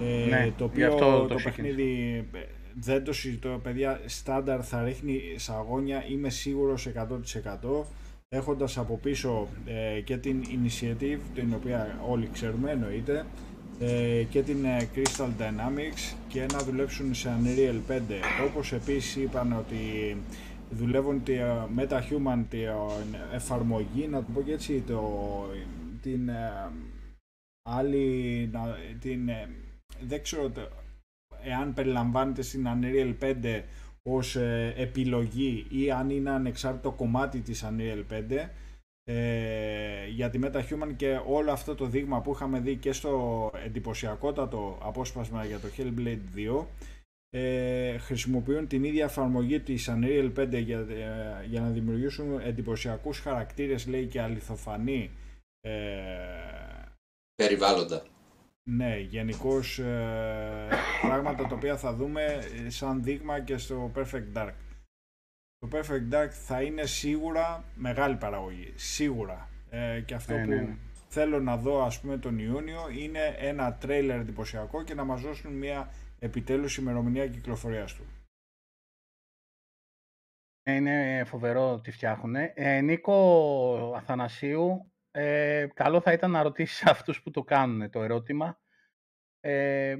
ε, Ναι, το γι' οποίο αυτό το, το ξεκίνησα. παιχνίδι ε, δεν το συζητώ παιδιά, στάνταρ θα ρίχνει σαγόνια, είμαι σίγουρος 100% έχοντας από πίσω ε, και την Initiative, την οποία όλοι ξέρουμε εννοείται, ε, και την ε, Crystal Dynamics και να δουλέψουν σε Unreal 5. Όπως επίσης είπαν ότι δουλεύουν τη, ε, MetaHuman την εφαρμογή, να το πω και έτσι, το, την ε, άλλη, να- την, ε, δεν ξέρω το- εάν περιλαμβάνεται στην Unreal 5 ως ε, επιλογή ή αν είναι ανεξάρτητο κομμάτι της Unreal 5 ε, για τη MetaHuman και όλο αυτό το δείγμα που είχαμε δει και στο εντυπωσιακότατο απόσπασμα για το Hellblade 2 ε, χρησιμοποιούν την ίδια εφαρμογή της Unreal 5 για, ε, για να δημιουργήσουν εντυπωσιακούς χαρακτήρες λέει και αληθοφανή ε, Περιβάλλοντα. Ναι, γενικώς πράγματα τα οποία θα δούμε ε, σαν δείγμα και στο Perfect Dark. Το Perfect Dark θα είναι σίγουρα μεγάλη παραγωγή. Σίγουρα. Ε, και αυτό Ναι, που ναι, ναι. θέλω να δω ας πούμε τον Ιούνιο είναι ένα τρέιλερ εντυπωσιακό και να μας δώσουν μια επιτέλους ημερομηνία κυκλοφορίας του. Ε, Είναι φοβερό τι φτιάχνουν. Ε, Νίκο Αθανασίου, ε, καλό θα ήταν να ρωτήσεις αυτούς που το κάνουν το ερώτημα. Ε,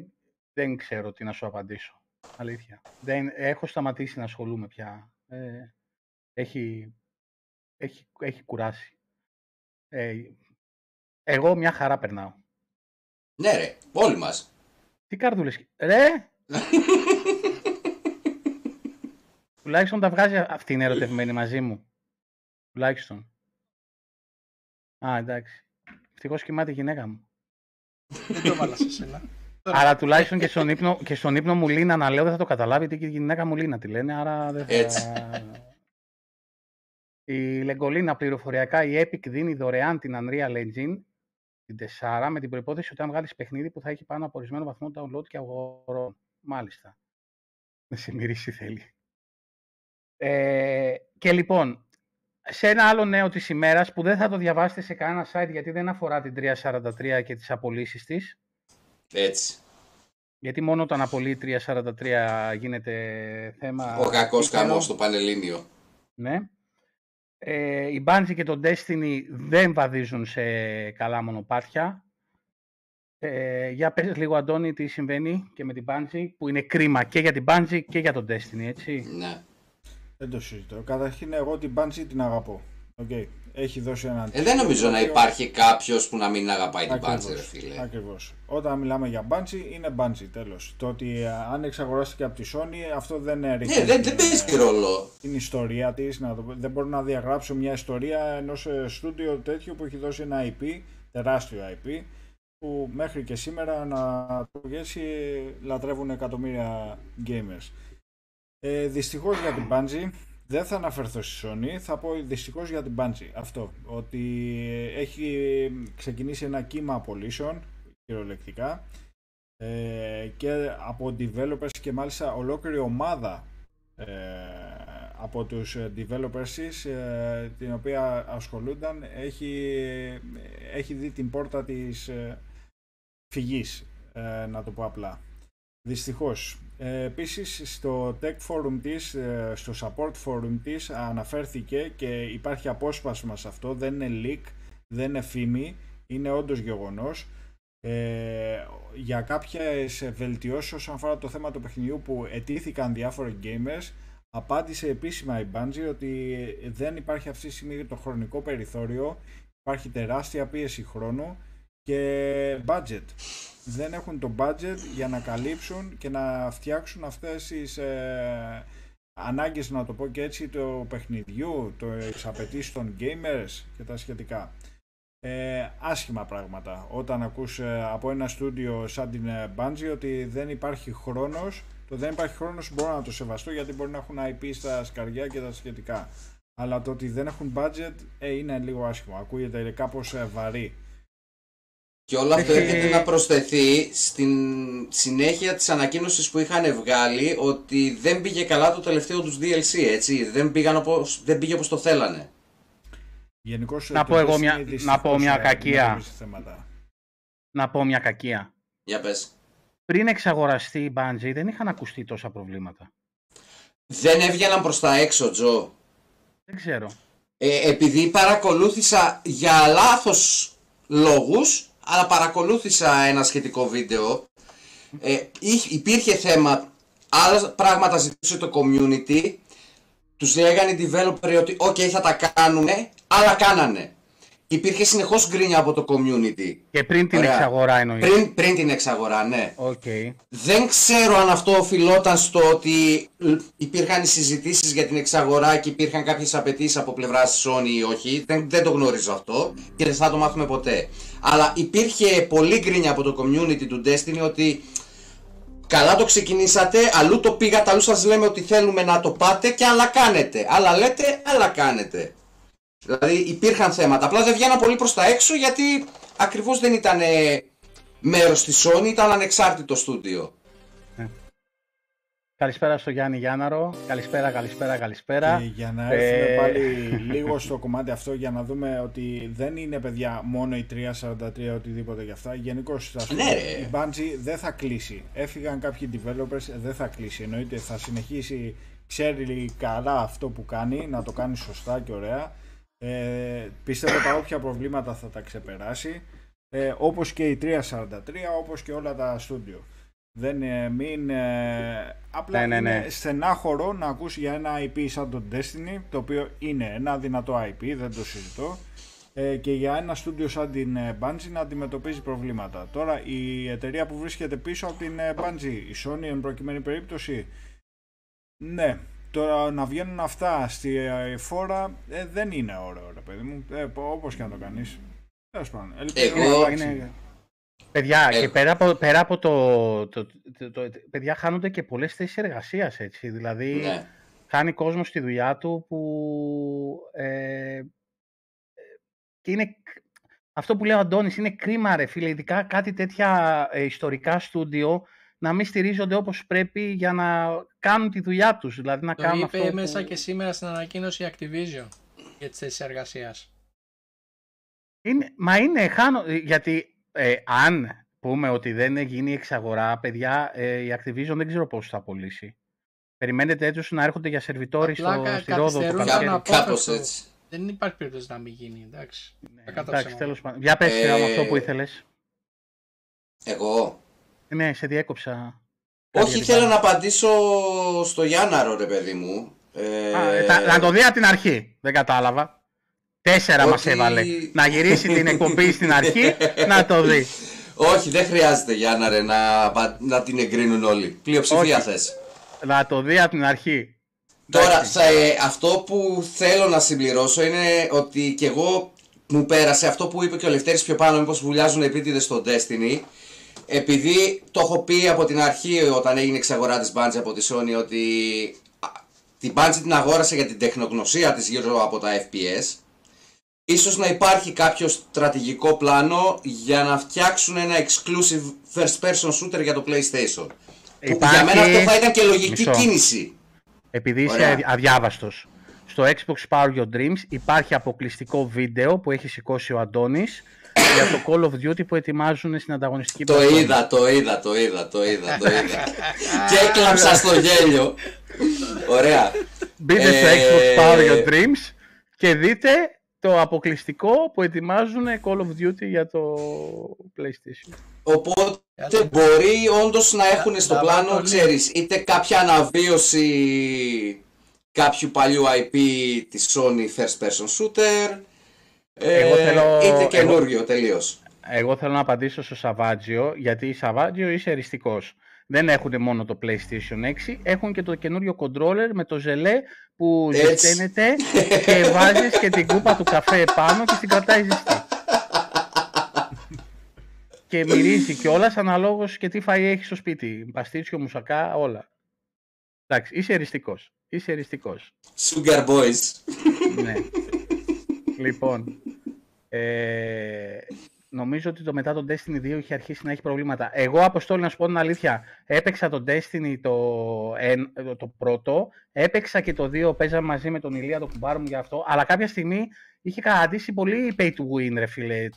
δεν ξέρω τι να σου απαντήσω. Αλήθεια. Δεν, έχω σταματήσει να ασχολούμαι πια. Ε, έχει, έχει, έχει κουράσει. Ε, εγώ μια χαρά περνάω. Ναι ρε, όλοι μας. Τι καρδούλες. Ρε! Τουλάχιστον τα βγάζει αυτή είναι ερωτευμένη μαζί μου. Τουλάχιστον. Α, εντάξει. Ευτυχώς κοιμάται η γυναίκα μου. Δεν το βάλα σε σένα. Άρα τουλάχιστον και στον ύπνο, και στον ύπνο μου Λίνα να λέω δεν θα το καταλάβει γιατί και η γυναίκα μου Λίνα τη λένε, άρα δεν θα... Έτσι. Η Λεγκολίνα πληροφοριακά η Epic δίνει δωρεάν την Unreal Engine την 4 με την προπόθεση ότι αν βγάλεις παιχνίδι που θα έχει πάνω από ορισμένο βαθμό download και αγορών. Μάλιστα. Να σε μυρίσει θέλει. Ε, και λοιπόν, σε ένα άλλο νέο της ημέρας που δεν θα το διαβάσετε σε κανένα site γιατί δεν αφορά την 343 και τις απολύσεις της. Έτσι. Γιατί μόνο όταν απολύει 343 γίνεται θέμα... Ο κακός επίκαιρο. καμός στο Πανελλήνιο. Ναι. Ε, η Bungie και το Destiny δεν βαδίζουν σε καλά μονοπάτια. Ε, για πες λίγο Αντώνη τι συμβαίνει και με την Bungie που είναι κρίμα και για την Bungie και για το Destiny έτσι. Ναι. Δεν το συζητώ. Καταρχήν εγώ την Bungie την αγαπώ. Okay. Έχει δώσει έναν... Ε, δεν νομίζω να υπάρχει κάποιος που να μην αγαπάει την Ακριβώς, Bungie ρε φίλε. Ακριβώς. Όταν μιλάμε για Bungie είναι Bungie τέλος. Το ότι ε, αν εξαγοράστηκε από τη Sony αυτό δεν ρίχνει Ναι, δεν, την, δεν παίζει ρόλο. την ιστορία της. Να το, πω. δεν μπορώ να διαγράψω μια ιστορία ενός ε, στούντιο τέτοιο που έχει δώσει ένα IP, τεράστιο IP, που μέχρι και σήμερα να το πω και έτσι λατρεύουν εκατομμύρια gamers. Ε, δυστυχώς για την Bungie δεν θα αναφερθώ στη Sony, θα πω δυστυχώς για την Bungie. Αυτό, ότι έχει ξεκινήσει ένα κύμα απολύσεων, κυριολεκτικά, ε, και από developers και μάλιστα ολόκληρη ομάδα ε, από τους developers της, ε, την οποία ασχολούνταν, έχει, έχει δει την πόρτα της ε, φυγής, ε, να το πω απλά. Δυστυχώς. Ε, επίσης στο tech forum της, ε, στο support forum της αναφέρθηκε και υπάρχει απόσπασμα σε αυτό, δεν είναι leak, δεν είναι φήμη, είναι όντως γεγονός. Ε, για κάποιες βελτιώσεις όσον αφορά το θέμα του παιχνιδιού που ετήθηκαν διάφοροι gamers, απάντησε επίσημα η Bungie ότι δεν υπάρχει αυτή τη στιγμή το χρονικό περιθώριο, υπάρχει τεράστια πίεση χρόνου και budget. Δεν έχουν το budget για να καλύψουν και να φτιάξουν αυτές τις ε, ανάγκες, να το πω και έτσι, του παιχνιδιού, το απαιτήσεις των gamers και τα σχετικά. Ε, άσχημα πράγματα όταν ακούς ε, από ένα στούντιο σαν την ε, Bungie ότι δεν υπάρχει χρόνος το δεν υπάρχει χρόνος μπορώ να το σεβαστώ γιατί μπορεί να έχουν IP στα σκαριά και τα σχετικά Αλλά το ότι δεν έχουν budget ε, είναι λίγο άσχημο. Ακούγεται κάπως ε, βαρύ. Και όλο αυτό Έχει- έρχεται να προσθεθεί στην συνέχεια της ανακοίνωσης που είχαν βγάλει ότι δεν πήγε καλά το τελευταίο τους DLC, έτσι. Δεν, πήγαν όπως, δεν πήγε όπως το θέλανε. Γενικώς, Να το πω εγώ Destiny μια- δυστυχώς, να πω μια ε, κακία. αντιμετωπίζει θέματα. Να πω μια κακία. Για πες. Πριν εξαγοραστεί η Bungie δεν είχαν ακουστεί τόσα προβλήματα. Δεν έβγαιναν προς τα έξω, Τζο. Δεν ξέρω. Ε, επειδή παρακολούθησα για λάθος λόγους, αλλά παρακολούθησα ένα σχετικό βίντεο, ε, υ- υπήρχε θέμα, άλλα πράγματα ζητούσε το community, τους λέγανε οι developer ότι ok θα τα κάνουμε, αλλά κάνανε. Υπήρχε συνεχώς γκρίνια από το community. Και πριν την Ωραία. εξαγορά εννοείς. Πριν, πριν την εξαγορά, ναι. ΟΚ. Δεν ξέρω αν αυτό οφειλόταν στο ότι ε, υπήρχαν οι συζητήσεις για την εξαγορά και υπήρχαν κάποιες απαιτήσεις από πλευράς Sony ή όχι. Δεν, δεν το γνωρίζω αυτό και δεν θα το μάθουμε ποτέ. Αλλά υπήρχε πολύ γκρίνια από το community του Destiny ότι καλά το ξεκινήσατε, αλλού το πήγατε, αλλού σας λέμε ότι θέλουμε να το πάτε και άλλα κάνετε. Άλλα λέτε, άλλα κάνετε. Δηλαδή υπήρχαν θέματα. Απλά δεν βγαίναν πολύ προς τα έξω γιατί ακριβώς δεν ήταν μέρος της Sony, ήταν ανεξάρτητο στούντιο. Καλησπέρα στο Γιάννη Γιάνναρο. Καλησπέρα, καλησπέρα, καλησπέρα. Και για να έρθουμε Ε, πάλι λίγο στο κομμάτι αυτό για να δούμε ότι δεν είναι παιδιά μόνο η 343 οτιδήποτε για αυτά. Γενικώ Ναι, ρε. η Bungie δεν θα κλείσει. Έφυγαν κάποιοι developers, δεν θα κλείσει. Εννοείται θα συνεχίσει, ξέρει καλά αυτό που κάνει, να το κάνει σωστά και ωραία. Ε, πιστεύω τα όποια προβλήματα θα τα ξεπεράσει. Ε, όπως και η 343, όπως και όλα τα στούντιο. Δεν ε, μην. ε, απλά Ναι, ναι, ναι. είναι στενάχωρο να ακούσει για ένα IP σαν το Destiny, το οποίο είναι ένα δυνατό IP, δεν το συζητώ, ε, και για ένα στούντιο σαν την ε, Bungie να αντιμετωπίζει προβλήματα. Τώρα η εταιρεία που βρίσκεται πίσω από την ε, Bungie, η Sony εν προκειμένη περίπτωση, ναι, τώρα να βγαίνουν αυτά στη ε, φόρα ε, δεν είναι ωραίο, ρε παιδί μου, ε, όπως και να το κάνεις. Τέλος πάντων, ελπίζω να Εγώ- αλλάξει. είναι... Παιδιά, Ε. και πέρα από, πέρα από το, το, το, το- Παιδιά, χάνονται και πολλές θέσεις εργασίας, έτσι. Δηλαδή, Ναι. χάνει κόσμος στη δουλειά του που... Ε, και είναι... Αυτό που λέει ο Αντώνης είναι κρίμα ρε φίλε, ειδικά κάτι τέτοια ε, ιστορικά στούντιο να μην στηρίζονται όπως πρέπει για να κάνουν τη δουλειά τους. Δηλαδή να Το κάνουν είπε αυτό μέσα που... και σήμερα στην ανακοίνωση η Activision για τις θέσεις εργασίας. Είναι, μα είναι, χάνω, ε, γιατί ε, αν πούμε ότι δεν γίνει εξαγορά, παιδιά, ε, η Activision δεν ξέρω πώς θα απολύσει. Περιμένετε έτους να έρχονται για σερβιτόρι Απλά στο, κα- στη Ρόδο το καθυστερούν καλοκαίρι. ένα Κάπως απόφευκτο. έτσι. Δεν υπάρχει περίπτωση να μην γίνει, εντάξει. Ναι, Κακά τα εντάξει, ψέματα. τέλος πάντων. Για πες Ε, ε... αυτό που ήθελες. Εγώ; Ναι, σε διέκοψα. Κάτι Όχι, για την ήθελα Bungie. να απαντήσω στο Γιάνναρο, ρε παιδί μου. Ε, Α, ε, τα- να το δει από την αρχή. Δεν κατάλαβα. Τέσσερα μας Ότι- έβαλε. Να γυρίσει την εκπομπή στην αρχή, να το δει. Όχι, δεν χρειάζεται Γιάννα ρε, να, πα- να την εγκρίνουν όλοι. Πλειοψηφία Όχι. θες. Να το δει από την αρχή. Τώρα, Εντάξει. θα, ε, αυτό που θέλω να συμπληρώσω είναι ότι και εγώ μου πέρασε αυτό που είπε και ο Λευτέρης πιο πάνω, μήπως βουλιάζουν επίτηδες στο Destiny. Επειδή το έχω πει από την αρχή όταν έγινε εξαγορά της Bungie από τη Sony ότι α, την Bungie την αγόρασε για την τεχνογνωσία της γύρω από τα FPS. Ίσως να υπάρχει κάποιο στρατηγικό πλάνο για να φτιάξουν ένα exclusive first person shooter για το PlayStation. Που για μένα αυτό θα ήταν και λογική Μισό. κίνηση. Επειδή είσαι Ωραία. αδι- αδιάβαστος. Στο Xbox Power Your Dreams υπάρχει αποκλειστικό βίντεο που έχει σηκώσει ο Αντώνης για το Call of Duty που ετοιμάζουν στην ανταγωνιστική Το πλατφόρμα. είδα, το είδα, το είδα, το είδα, το είδα. και έκλαψα στο γέλιο. Ωραία. Μπείτε στο Ε, Xbox Power Your Dreams και δείτε το αποκλειστικό που ετοιμάζουν Call of Duty για το PlayStation. Οπότε μπορεί όντως να έχουν στο να πλάνο, βάλω ξέρεις, είτε κάποια αναβίωση κάποιου παλιού IP της Sony First Person Shooter, ε, Εγώ θέλω- είτε εγώ- καινούριο τελείως. Εγώ θέλω να απαντήσω στο Σαβάτζιο, γιατί η Σαβάτζιο είσαι εριστικός. Δεν έχουν μόνο το PlayStation 6, έχουν και το καινούριο controller με το ζελέ που Έτσι. ζεσταίνεται και βάζεις και την κούπα του καφέ επάνω και την κρατάει ζεστή. και μυρίζει κιόλας αναλόγως και τι φαΐ έχει στο σπίτι. Παστίτσιο, μουσακά, όλα. Εντάξει, είσαι εριστικός. Είσαι εριστικός. Sugar Boys. ναι. Λοιπόν, ε, νομίζω ότι το μετά το Destiny 2 είχε αρχίσει να έχει προβλήματα. Εγώ, Αποστόλη, να σου πω την αλήθεια, έπαιξα το Destiny το, εν- το, το πρώτο, έπαιξα και το 2, παίζαμε μαζί με τον Ηλία, το κουμπάρο μου για αυτό, αλλά κάποια στιγμή είχε καταντήσει πολύ pay to win, ρε φίλε.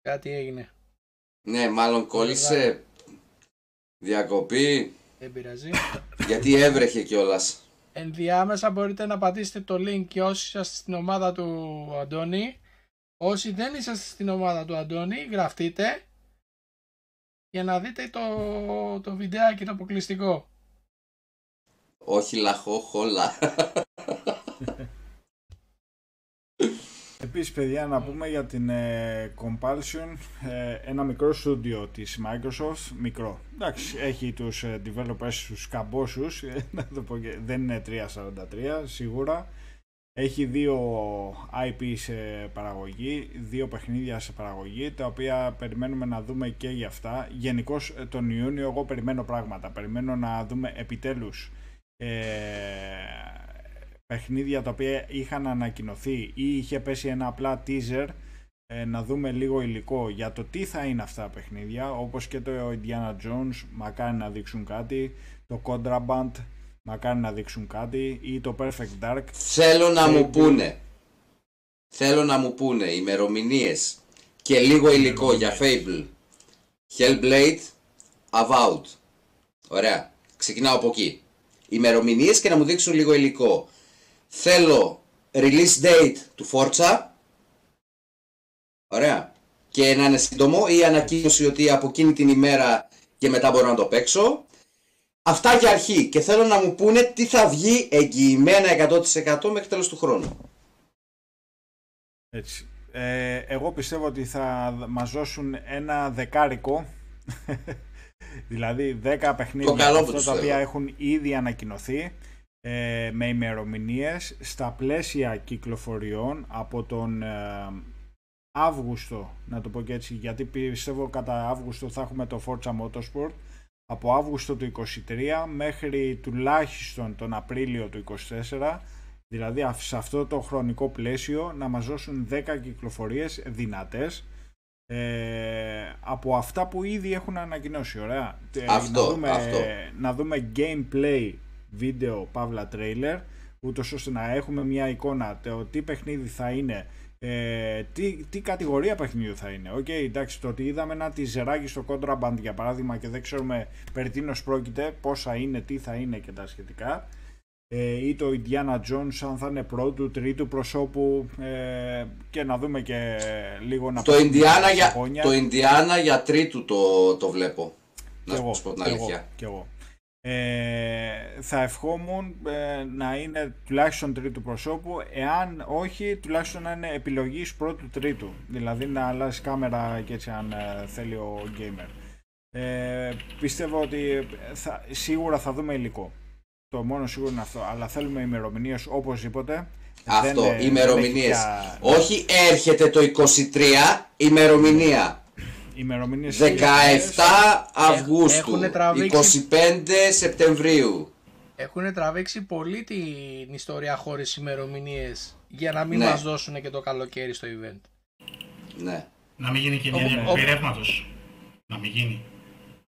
Κάτι έγινε. Ναι, μάλλον κόλλησε. Διακοπή. Δεν πειράζει. Γιατί έβρεχε κιόλας. Ενδιάμεσα μπορείτε να πατήσετε το link και όσοι είσαστε στην ομάδα του Αντώνη. Όσοι δεν είσαστε στην ομάδα του Αντώνη, γραφτείτε για να δείτε το, το βιντεάκι το αποκλειστικό. Όχι λαχό, χόλα. Επίσης παιδιά να πούμε για την ε, Compulsion ε, ένα μικρό στούντιο της Microsoft μικρό. Εντάξει έχει τους ε, developers τους καμπόσους ε, να το πω και- δεν είναι 343 σίγουρα. Έχει δύο IP σε παραγωγή δύο παιχνίδια σε παραγωγή τα οποία περιμένουμε να δούμε και για αυτά. Γενικώς τον Ιούνιο εγώ περιμένω πράγματα. Περιμένω να δούμε επιτέλους ε, παιχνίδια τα οποία είχαν ανακοινωθεί ή είχε πέσει ένα απλά teaser ε, να δούμε λίγο υλικό για το τι θα είναι αυτά τα παιχνίδια όπως και το Indiana Jones μακάρι να δείξουν κάτι το Contraband μακάρι να δείξουν κάτι ή το Perfect Dark Θέλω να μου Fable. πούνε. Θέλω να μου πούνε ημερομηνίες και λίγο υλικό για Fable. Hellblade, Avowed. Ωραία. Ξεκινάω από εκεί. Ημερομηνίες και να μου δείξουν λίγο υλικό. Θέλω release date του Forza. Ωραία. Και να είναι σύντομο ή ανακοίνωση ότι από εκείνη την ημέρα και μετά μπορώ να το παίξω. Αυτά για αρχή και θέλω να μου πούνε τι θα βγει εγγυημένα 100% μέχρι τέλος του χρόνου. Έτσι. Ε, εγώ πιστεύω ότι θα μας δώσουν ένα δεκάρικο δηλαδή 10 παιχνίδια Το καλό που αυτά τους τα θέλω. οποία έχουν ήδη ανακοινωθεί ε, με ημερομηνίες στα πλαίσια κυκλοφοριών από τον ε, Αύγουστο να το πω και έτσι γιατί πιστεύω κατά Αύγουστο θα έχουμε το Forza Motorsport από Αύγουστο του 23 μέχρι τουλάχιστον τον Απρίλιο του 24 δηλαδή αυ- σε αυτό το χρονικό πλαίσιο να μας δώσουν 10 κυκλοφορίες δυνατές ε, από αυτά που ήδη έχουν ανακοινώσει ωραία Ε, Αυτό, να, δούμε, αυτό. να δούμε gameplay βίντεο παύλα trailer ούτως ώστε να έχουμε μια εικόνα το τι παιχνίδι θα είναι ε, τι, τι κατηγορία παιχνιδιού θα είναι. ΟΚ, εντάξει, το ότι είδαμε ένα teaser άκι στο Contraband για παράδειγμα και δεν ξέρουμε περί τίνος πρόκειται, πόσα είναι, τι θα είναι και τα σχετικά. Ε, ή το Indiana Jones αν θα είναι πρώτου, τρίτου προσώπου ε, και να δούμε και λίγο να Το πούμε Indiana, τα για, αγώνια. το Indiana για τρίτου το, το βλέπω. Να Κι εγώ, σου πω την κι εγώ, αλήθεια. κι εγώ. Ε, θα ευχόμουν ε, να είναι τουλάχιστον τρίτου προσώπου, εάν όχι τουλάχιστον να είναι επιλογής πρώτου τρίτου, δηλαδή να αλλάζει κάμερα και έτσι αν ε, θέλει ο gamer. Ε, πιστεύω ότι θα, σίγουρα θα δούμε υλικό. Το μόνο σίγουρο είναι αυτό, αλλά θέλουμε ημερομηνίες οπωσδήποτε. Αυτό, Δεν, ε, δεν ημερομηνίες. έχει πια- Όχι έρχεται το 23, ημερομηνία. Ημερομηνίες 17 Αυγούστου, έχουνε τραβήξει- 25 Σεπτεμβρίου. Έχουν τραβήξει πολύ την ιστορία χωρίς ημερομηνίες για να μην Ναι. μας δώσουν και το καλοκαίρι στο event. Ναι. Να μην γίνει και μια Όπου- διακοπή όπου- ρεύματος. Να μην γίνει.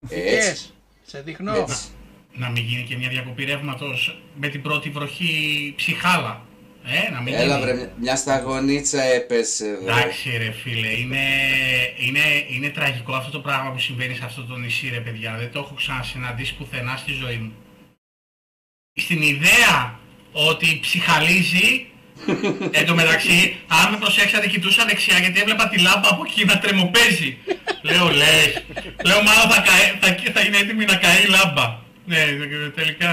Έτσι. Yes, σε δείχνω. Έτσι. Να μην γίνει και μια διακοπή ρεύματος με την πρώτη βροχή ψυχάλα. Ε, να μην Έλα γίνει. βρε, μια- μια σταγονίτσα έπεσε εδώ. Εντάξει ρε φίλε, είναι, είναι, είναι τραγικό αυτό το πράγμα που συμβαίνει σε αυτό το νησί ρε παιδιά. Δεν το έχω ξανασυναντήσει πουθενά στη ζωή μου. Στην ιδέα ότι ψυχαλίζει, εν τω μεταξύ, αν με προσέξατε κοιτούσα δεξιά γιατί έβλεπα τη λάμπα από εκεί να τρεμοπαίζει. Λέω λες, λέω μάλλον θα, καεί, θα, θα είναι έτοιμη να καεί η λάμπα. Ναι, τελικά...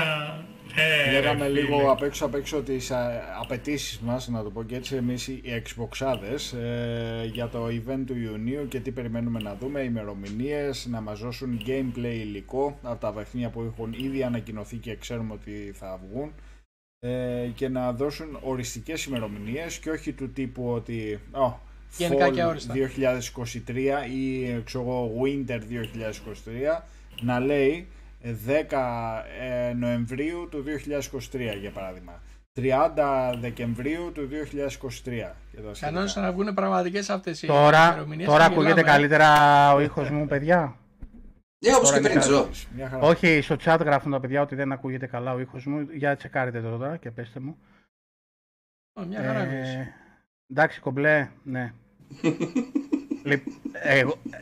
Ε, Λέγαμε ρε, φίλε. λίγο απ' έξω απ' έξω τις α, απαιτήσεις μας, να το πω και έτσι, εμείς οι Xboxάδες ε, για το event του Ιουνίου και τι περιμένουμε να δούμε, ημερομηνίες, να μας δώσουν gameplay υλικό από τα παιχνίδια που έχουν ήδη ανακοινωθεί και ξέρουμε ότι θα βγουν ε, και να δώσουν οριστικές ημερομηνίες και όχι του τύπου ότι «Ω, Γενικά Fall και αόριστα. 2023 ή ε, ξέρω εγώ Winter 2023 να λέει ε, 10 ε, Νοεμβρίου του 2023 για παράδειγμα. 30 Δεκεμβρίου του 2023. Και τα σχετικά. Κανόνισα να βγουν πραγματικές αυτές οι Τώρα, ημερομηνίες τώρα και ακούγεται γελάμε. καλύτερα ο ήχος μου, παιδιά. Ναι, όπως Τώρα και είναι πριν, καλά. Τζο. Μια χαρά. Όχι, στο chat γράφουν τα παιδιά ότι δεν ακούγεται καλά ο ήχος μου. Για τσεκάρετε το τώρα και πέστε μου. Ω, Μια χαρά ακούγεσαι. Ε, εντάξει, κομπλέ, ναι.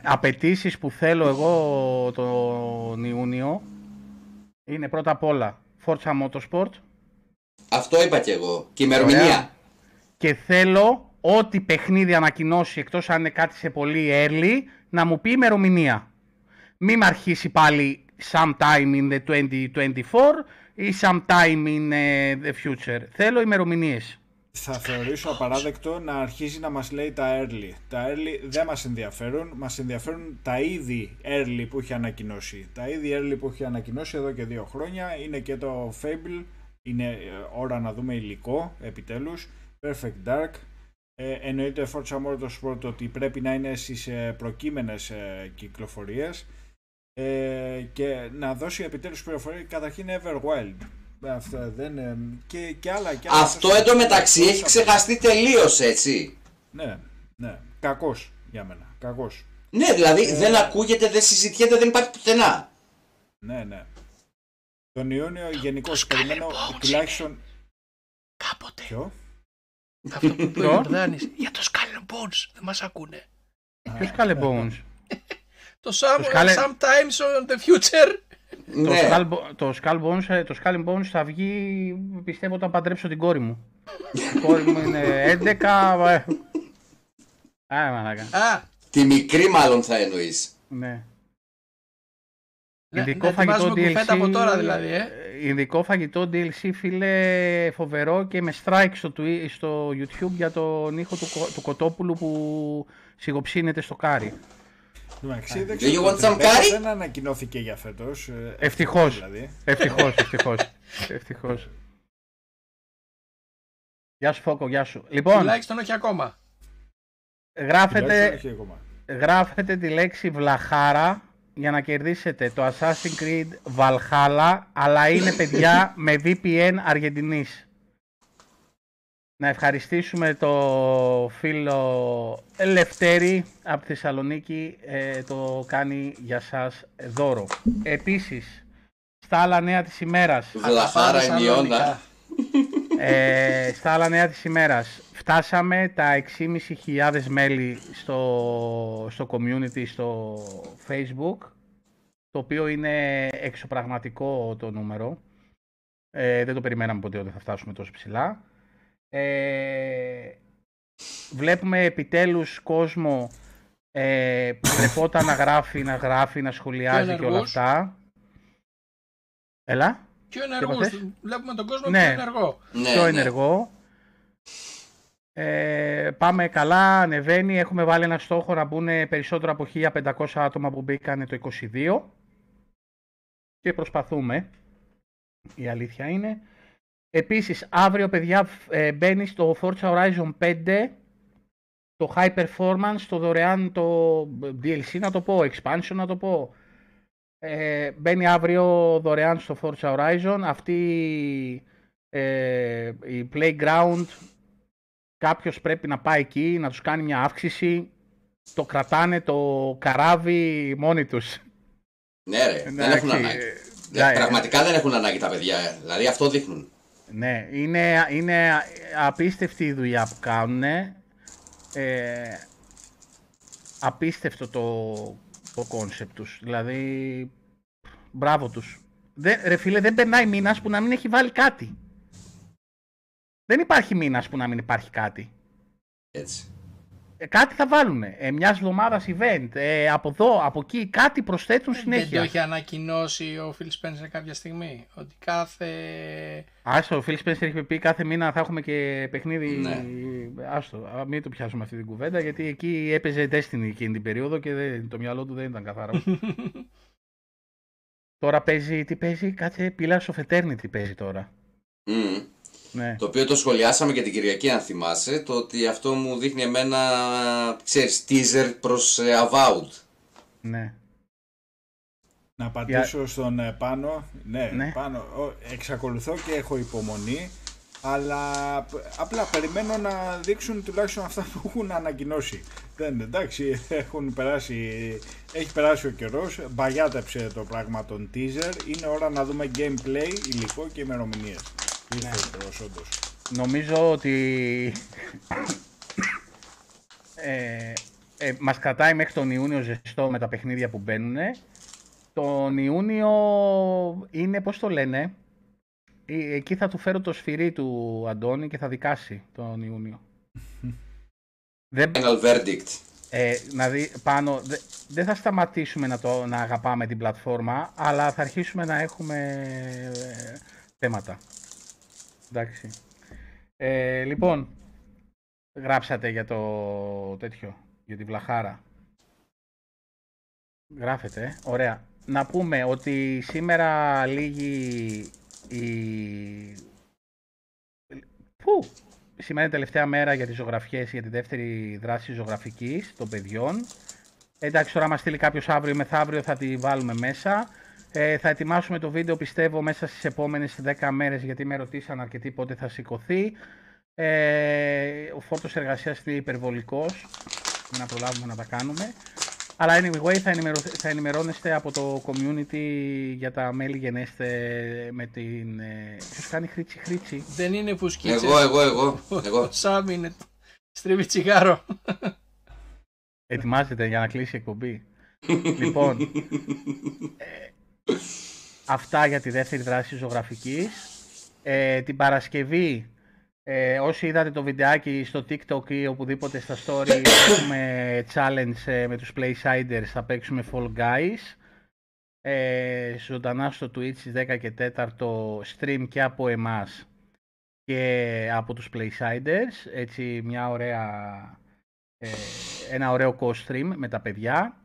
Απαιτήσεις που θέλω εγώ τον Ιούνιο είναι πρώτα απ' όλα Forza Motorsport Αυτό είπα και εγώ. Και η ημερομηνία. και θέλω ό,τι παιχνίδι ανακοινώσει εκτός αν είναι κάτι σε πολύ early να μου πει ημερομηνία. Μην με αρχίσει πάλι sometime in the 2024 ή sometime in ε, the future. Θέλω ημερομηνίες. Θα θεωρήσω απαράδεκτο να αρχίζει να μας λέει τα early. Τα early δεν μας ενδιαφέρουν, μας ενδιαφέρουν τα είδη early που έχει ανακοινώσει. Τα είδη early που έχει ανακοινώσει εδώ και δύο χρόνια είναι και το Fable, είναι ε, ώρα να δούμε υλικό επιτέλους, Perfect Dark, ε, εννοείται Forza Motorsport ότι πρέπει να είναι στις ε, προκείμενες ε, κυκλοφορίες ε, και να δώσει επιτέλους πληροφορία καταρχήν Everwild. Αυτά δεν, ε, και, και άλλα. Και άλλα Αυτό εντωμεταξύ έχει ξεχαστεί τελείως, έτσι. ναι, ναι. Κακός για μένα. Κακός. Ναι, δηλαδή Ε. δεν ακούγεται, δεν συζητιέται, δεν υπάρχει πουθενά. Ναι, ναι. Τον Ιούνιο γενικώ περιμένω τουλάχιστον. Κάποτε. Ποιο; Αυτό που είπε ο Ποιο; Ιορδάνης. Για το Skull and Bones. Δεν μας ακούνε. Ποιος κάλε Bones. Το some, Το Skull- sometimes on the future. Το, Ναι. Skull, Bo- το, Skull Bones, ε, το Skull and Bones θα βγει πιστεύω όταν παντρέψω την κόρη μου. η κόρη μου είναι 11. ε. Α, μαλάκα. Α, Τη μικρή μάλλον θα εννοείς. Ναι. ναι, Ειδικό ναι, φαγητό ετοιμάζουμε κουφέτα DLC. από τώρα δηλαδή, ε. Ειδικό φαγητό DLC, φίλε, φοβερό και με strike στο, Twi- στο YouTube για τον ήχο του, Κο- του Κοτόπουλου που σιγοψύνεται στο κάρι. Εντάξει, δεν Do ξέρω, you want το some Tribeca curry? Δεν ανακοινώθηκε για φέτος. Ευτυχώς. Δηλαδή. Ευτυχώς, ευτυχώς. ευτυχώς. Γεια σου Φόκο, γεια σου. Λοιπόν, Τουλάχιστον όχι ακόμα. Τουλάχιστον γράφετε, όχι ακόμα. γράφετε τη λέξη βλαχάρα για να κερδίσετε το Assassin's Creed Valhalla, αλλά είναι παιδιά με VPN Αργεντινής. Να ευχαριστήσουμε το φίλο Ελευθέρη από τη Θεσσαλονίκη, ε, το κάνει για σας δώρο. Επίσης, στα άλλα νέα της ημέρας, Βλαχάρα είναι η όντα. ε, στα άλλα νέα της ημέρας φτάσαμε τα 6.500 μέλη στο, στο community στο facebook το οποίο είναι εξωπραγματικό το νούμερο ε, δεν το περιμέναμε ποτέ ότι θα φτάσουμε τόσο ψηλά ε, βλέπουμε επιτέλους κόσμο ε, που τρεπόταν να γράφει, να γράφει, να σχολιάζει και όλα ενεργούς. αυτά Έλα Πιο ενεργούς. είπατε; Βλέπουμε τον κόσμο Ναι. πιο ενεργό. Ναι, πιο ναι. ενεργό. Ε, πάμε καλά, ανεβαίνει. Έχουμε βάλει ένα στόχο να μπουν περισσότερο από 1500 άτομα που μπήκαν το 22 και προσπαθούμε. Η αλήθεια είναι. Επίσης, αύριο, παιδιά, ε, μπαίνει στο Forza Horizon 5 το High Performance, το δωρεάν το DLC να το πω, Expansion να το πω. Ε, μπαίνει αύριο δωρεάν στο Forza Horizon. Αυτή ε, η Playground κάποιος πρέπει να πάει εκεί, να τους κάνει μια αύξηση. Το κρατάνε το καράβι μόνοι τους. Ναι, ρε, δεν Εντάξει, έχουν ανάγκη. ε, Δεν- ναι, Πραγματικά δεν έχουν ανάγκη τα παιδιά. ε. Δηλαδή αυτό δείχνουν. Ναι, είναι, είναι απίστευτη η δουλειά που κάνουν. Ε, απίστευτο το, το concept τους. Δηλαδή, μπράβο τους. Δεν, ρε φίλε, δεν περνάει μήνας που να μην έχει βάλει κάτι. Δεν υπάρχει μήνας που να μην υπάρχει κάτι. Έτσι. Ε, κάτι θα βάλουν. Ε, Μιας εβδομάδας event. Ε, από εδώ, από εκεί, κάτι προσθέτουν Δεν συνέχεια. το έχει ανακοινώσει ο Phil Spencer κάποια στιγμή. Ότι κάθε. Άστο, ο Phil Spencer έχει πει κάθε μήνα θα έχουμε και παιχνίδι. Ναι. Άστο, α, μην το πιάσουμε αυτή την κουβέντα γιατί εκεί έπαιζε Destiny εκείνη την περίοδο και δεν, το μυαλό του δεν ήταν καθαρό. Τώρα παίζει, τι παίζει, κάτσε Pillars of Eternity παίζει τώρα. Μμμ. Ναι. Το οποίο το σχολιάσαμε και την Κυριακή αν θυμάσαι, το ότι αυτό μου δείχνει εμένα, ξέρεις, teaser προς ε, Avowed. Ναι. Να απαντήσω στον ε, Πάνο. Ναι, Ναι. Πάνο. ο, Εξακολουθώ και έχω υπομονή. Αλλά π- απλά περιμένω να δείξουν τουλάχιστον αυτά που έχουν ανακοινώσει. Δεν, εντάξει, έχουν περάσει, έχει περάσει ο καιρός. Μπαγιάτεψε το πράγμα των teaser. Είναι ώρα να δούμε gameplay, υλικό και ημερομηνίες. Ήρθε ο καιρός, όντως. Νομίζω ότι ε, ε, μας κρατάει μέχρι τον Ιούνιο ζεστό με τα παιχνίδια που μπαίνουν. Τον Ιούνιο είναι, πώς το λένε, ε, εκεί θα του φέρω το σφυρί του Αντώνη και θα δικάσει τον Ιούνιο. Δεν, Final verdict. ε, να δει, πάνω, δε- δεν θα σταματήσουμε να, το, να αγαπάμε την πλατφόρμα, αλλά θα αρχίσουμε να έχουμε ε, θέματα. Εντάξει. Ε, λοιπόν, γράψατε για το τέτοιο, για τη βλαχάρα. Γράφετε, ε. ωραία. Να πούμε ότι σήμερα λίγη η... Πού; Σήμερα είναι η τελευταία μέρα για τις ζωγραφιές, για τη δεύτερη δράση ζωγραφικής των παιδιών. Εντάξει, τώρα μας στείλει κάποιος αύριο ή μεθαύριο θα τη βάλουμε μέσα. Ε, θα ετοιμάσουμε το βίντεο πιστεύω μέσα στις επόμενες 10 μέρες γιατί με ρωτήσαν αρκετοί πότε θα σηκωθεί. Ε, ο φόρτος εργασίας είναι υπερβολικός για να προλάβουμε να τα κάνουμε. Αλλά anyway θα, ενημερω... θα ενημερώνεστε από το community για τα μέλη γενέστε με την... Ε... Ποιος κάνει χρήτσι χρήτσι; Δεν είναι φουσκίτσες. Εγώ, εγώ, εγώ, Ο- εγώ. Ο Σάμ είναι. Στρίβει τσιγάρο. Ετοιμάζεται για να κλείσει η εκπομπή. λοιπόν, ε, αυτά για τη δεύτερη δράση ζωγραφικής. Ε, την Παρασκευή, ε, όσοι είδατε το βιντεάκι στο TikTok ή οπουδήποτε στα story, έχουμε challenge ε, με τους Playsiders, θα παίξουμε Fall Guys. Ε, ζωντανά στο Twitch στις 10 και 4 stream και από εμάς και από τους Playsiders. Έτσι μια ωραία ε, ένα ωραίο co-stream με τα παιδιά.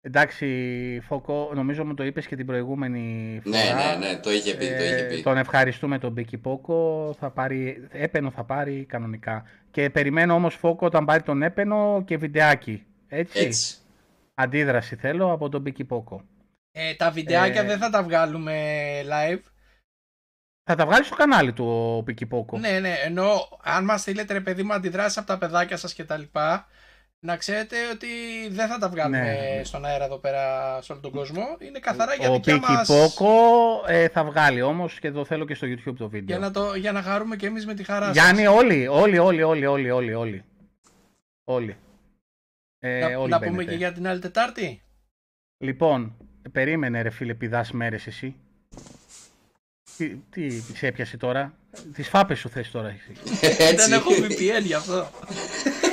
Εντάξει, Φόκο, νομίζω μου το είπες και την προηγούμενη Ναι, φορά. ναι, ναι, το είχε πει, το είχε πει. Τον ευχαριστούμε τον Μπίκι Πόκο, θα πάρει, έπαινο θα πάρει κανονικά. Και περιμένω όμως Φόκο όταν πάρει τον έπαινο και βιντεάκι. Έτσι. Έτσι. Αντίδραση θέλω από τον Μπίκι Πόκο. Ε, τα βιντεάκια Ε, δεν θα τα βγάλουμε live. Θα τα βγάλει στο κανάλι του ο Μπίκι Πόκο. Ναι, ναι, ενώ αν μας στείλετε ρε παιδί μου αντιδράσεις από τα παιδάκια σας και τα λοιπά, να ξέρετε ότι δεν θα τα βγάλουμε Ναι. στον αέρα εδώ πέρα σε όλο τον κόσμο. Είναι καθαρά για Ο δικιά Μπίκι μας... Πόκο ε, θα βγάλει όμως και το θέλω και στο YouTube το βίντεο. Για να, το, για να χαρούμε και εμείς με τη χαρά σας. Γιάννη, όλοι, όλοι, όλοι, όλοι, όλοι, όλοι, όλοι. Όλοι. Ε, να, όλοι να πούμε μπαίνετε. και για την άλλη Τετάρτη; Λοιπόν, περίμενε ρε φίλε πηδάς μέρες εσύ. Τι, τι σε έπιασε τώρα; Τις φάπες σου θες τώρα εσύ. Δεν έχω VPN γι' αυτό.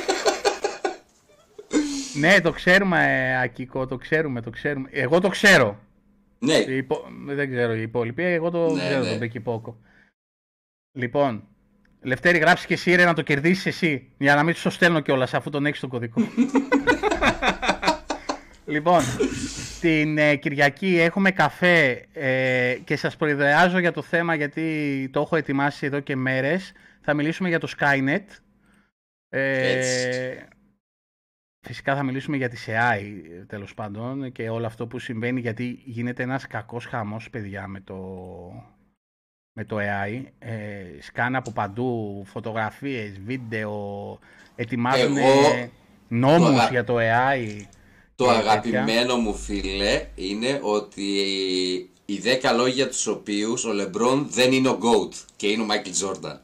ναι, το ξέρουμε ε, Ακίκο, το ξέρουμε, το ξέρουμε. Εγώ το ξέρω. Ναι. Οι υπο- Δεν ξέρω οι υπόλοιποι, εγώ το Ναι, ξέρω ναι. τον Μπέκι Πόκο. Λοιπόν, Λευτέρη γράψεις και εσύ ρε να το κερδίσεις εσύ, για να μην σου το στέλνω κιόλας αφού τον έχεις τον κωδικό. λοιπόν, την ε, Κυριακή έχουμε καφέ ε, και σας προειδεάζω για το θέμα γιατί το έχω ετοιμάσει εδώ και μέρες. Θα μιλήσουμε για το Skynet. Ε, Έτσι. Φυσικά θα μιλήσουμε για τη ΣΕΑΗ τέλος πάντων και όλο αυτό που συμβαίνει γιατί γίνεται ένας κακός χαμός παιδιά με το, με το AI. Ε, σκάνε από παντού φωτογραφίες, βίντεο, ετοιμάζουν Εγώ νόμους το αγα- για το AI. Το και τέτοια. αγαπημένο μου φίλε είναι ότι οι 10 λόγια τους οποίους ο Λεμπρόν δεν είναι ο GOAT και είναι ο Μάικλ Τζόρνταν.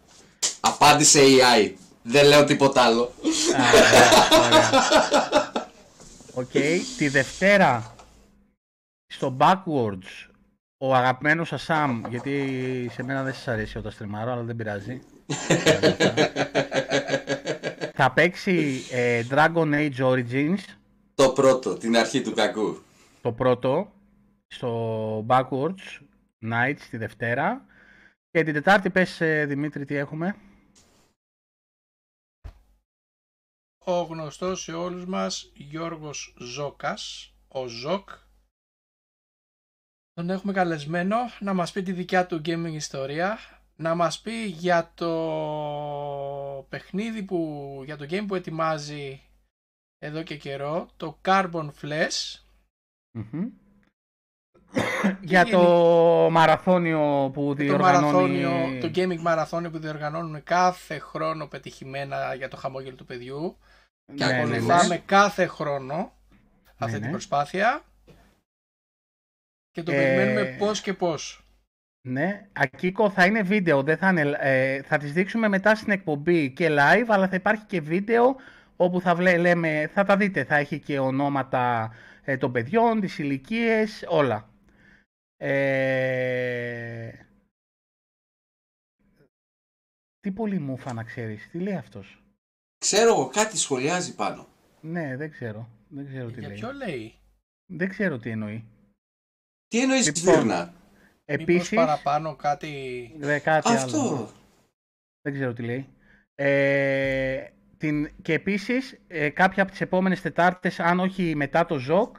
Απάντησε AI. Δεν λέω τίποτα άλλο. Α, ωραία, ωραία. ΟΚ, τη Δευτέρα στο Backwards ο αγαπημένος σας Σαμ, γιατί σε μένα δεν σας αρέσει όταν στριμάρω, αλλά δεν πειράζει. θα παίξει ε, Dragon Age Origins, Το πρώτο, την αρχή του κακού. το πρώτο, στο Backwards Nights τη Δευτέρα. Και την Τετάρτη πες ε, Δημήτρη τι έχουμε; Ο γνωστός σε όλους μας Γιώργος Ζόκας, ο Ζοκ. Τον έχουμε καλεσμένο να μας πει τη δικιά του gaming ιστορία, να μας πει για το παιχνίδι που, για το game που ετοιμάζει εδώ και καιρό, το Carbon Flash. Μμμ. Για το μαραθώνιο που το διοργανώνει... μαραθώνιο, το gaming μαραθώνιο που διοργανώνουν κάθε χρόνο πετυχημένα για το χαμόγελο του παιδιού και Ναι, ναι, ακολουθάμε ναι. κάθε χρόνο αυτή Ναι, την ναι. προσπάθεια και το Ε, περιμένουμε πώς και πώς. Ναι, Ακίκο θα είναι βίντεο, δεν θα, είναι, ε, θα τις δείξουμε μετά στην εκπομπή και live, αλλά θα υπάρχει και βίντεο όπου θα βλέ, λέμε, θα τα δείτε, θα έχει και ονόματα ε, των παιδιών, τις ηλικίες, όλα. Ε, τι πολύ μούφα να ξέρεις, τι λέει αυτός; Ξέρω εγώ, κάτι σχολιάζει πάνω. Ναι, δεν ξέρω, δεν ξέρω τι Για λέει. ποιο λέει, Δεν ξέρω τι εννοεί. Τι εννοείς Λοιπόν, Σβήρνα. μήπως Επίσης, παραπάνω κάτι... Δε, κάτι Αυτό. άλλο. Δεν ξέρω τι λέει. Ε, την, και επίσης, ε, κάποια από τις επόμενες Τετάρτες, αν όχι μετά το ΖΟΚ,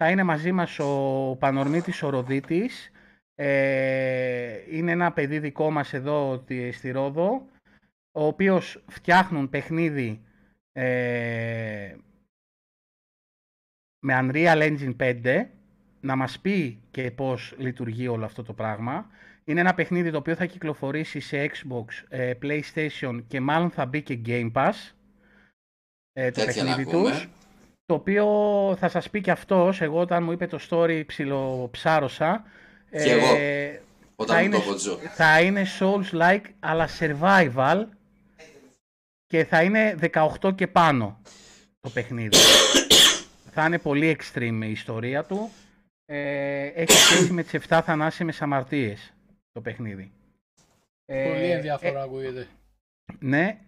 θα είναι μαζί μας ο Πανορμήτης ο Ροδίτης. Ε, είναι ένα παιδί δικό μας εδώ τη- στη Ρόδο, ο οποίος φτιάχνουν παιχνίδι ε, με Unreal Engine 5, να μας πει και πώς λειτουργεί όλο αυτό το πράγμα. Είναι ένα παιχνίδι το οποίο θα κυκλοφορήσει σε Xbox, ε, PlayStation και μάλλον θα μπει και Game Pass. Ε, το Τέτοια να παιχνίδι ακούμε. τους. Το οποίο θα σας πει και αυτός, εγώ όταν μου είπε το story ψιλοψάρωσα. Και εγώ, θα Όταν μου είναι, το πω Τζο. θα είναι Souls-like αλλά survival και θα είναι 18 και πάνω το παιχνίδι. θα είναι πολύ extreme η ιστορία του. Ε, έχει σχέση με τις 7 θανάσιμες αμαρτίες το παιχνίδι. Ε, Πολύ ενδιαφέρον ε, ακούγεται. ναι,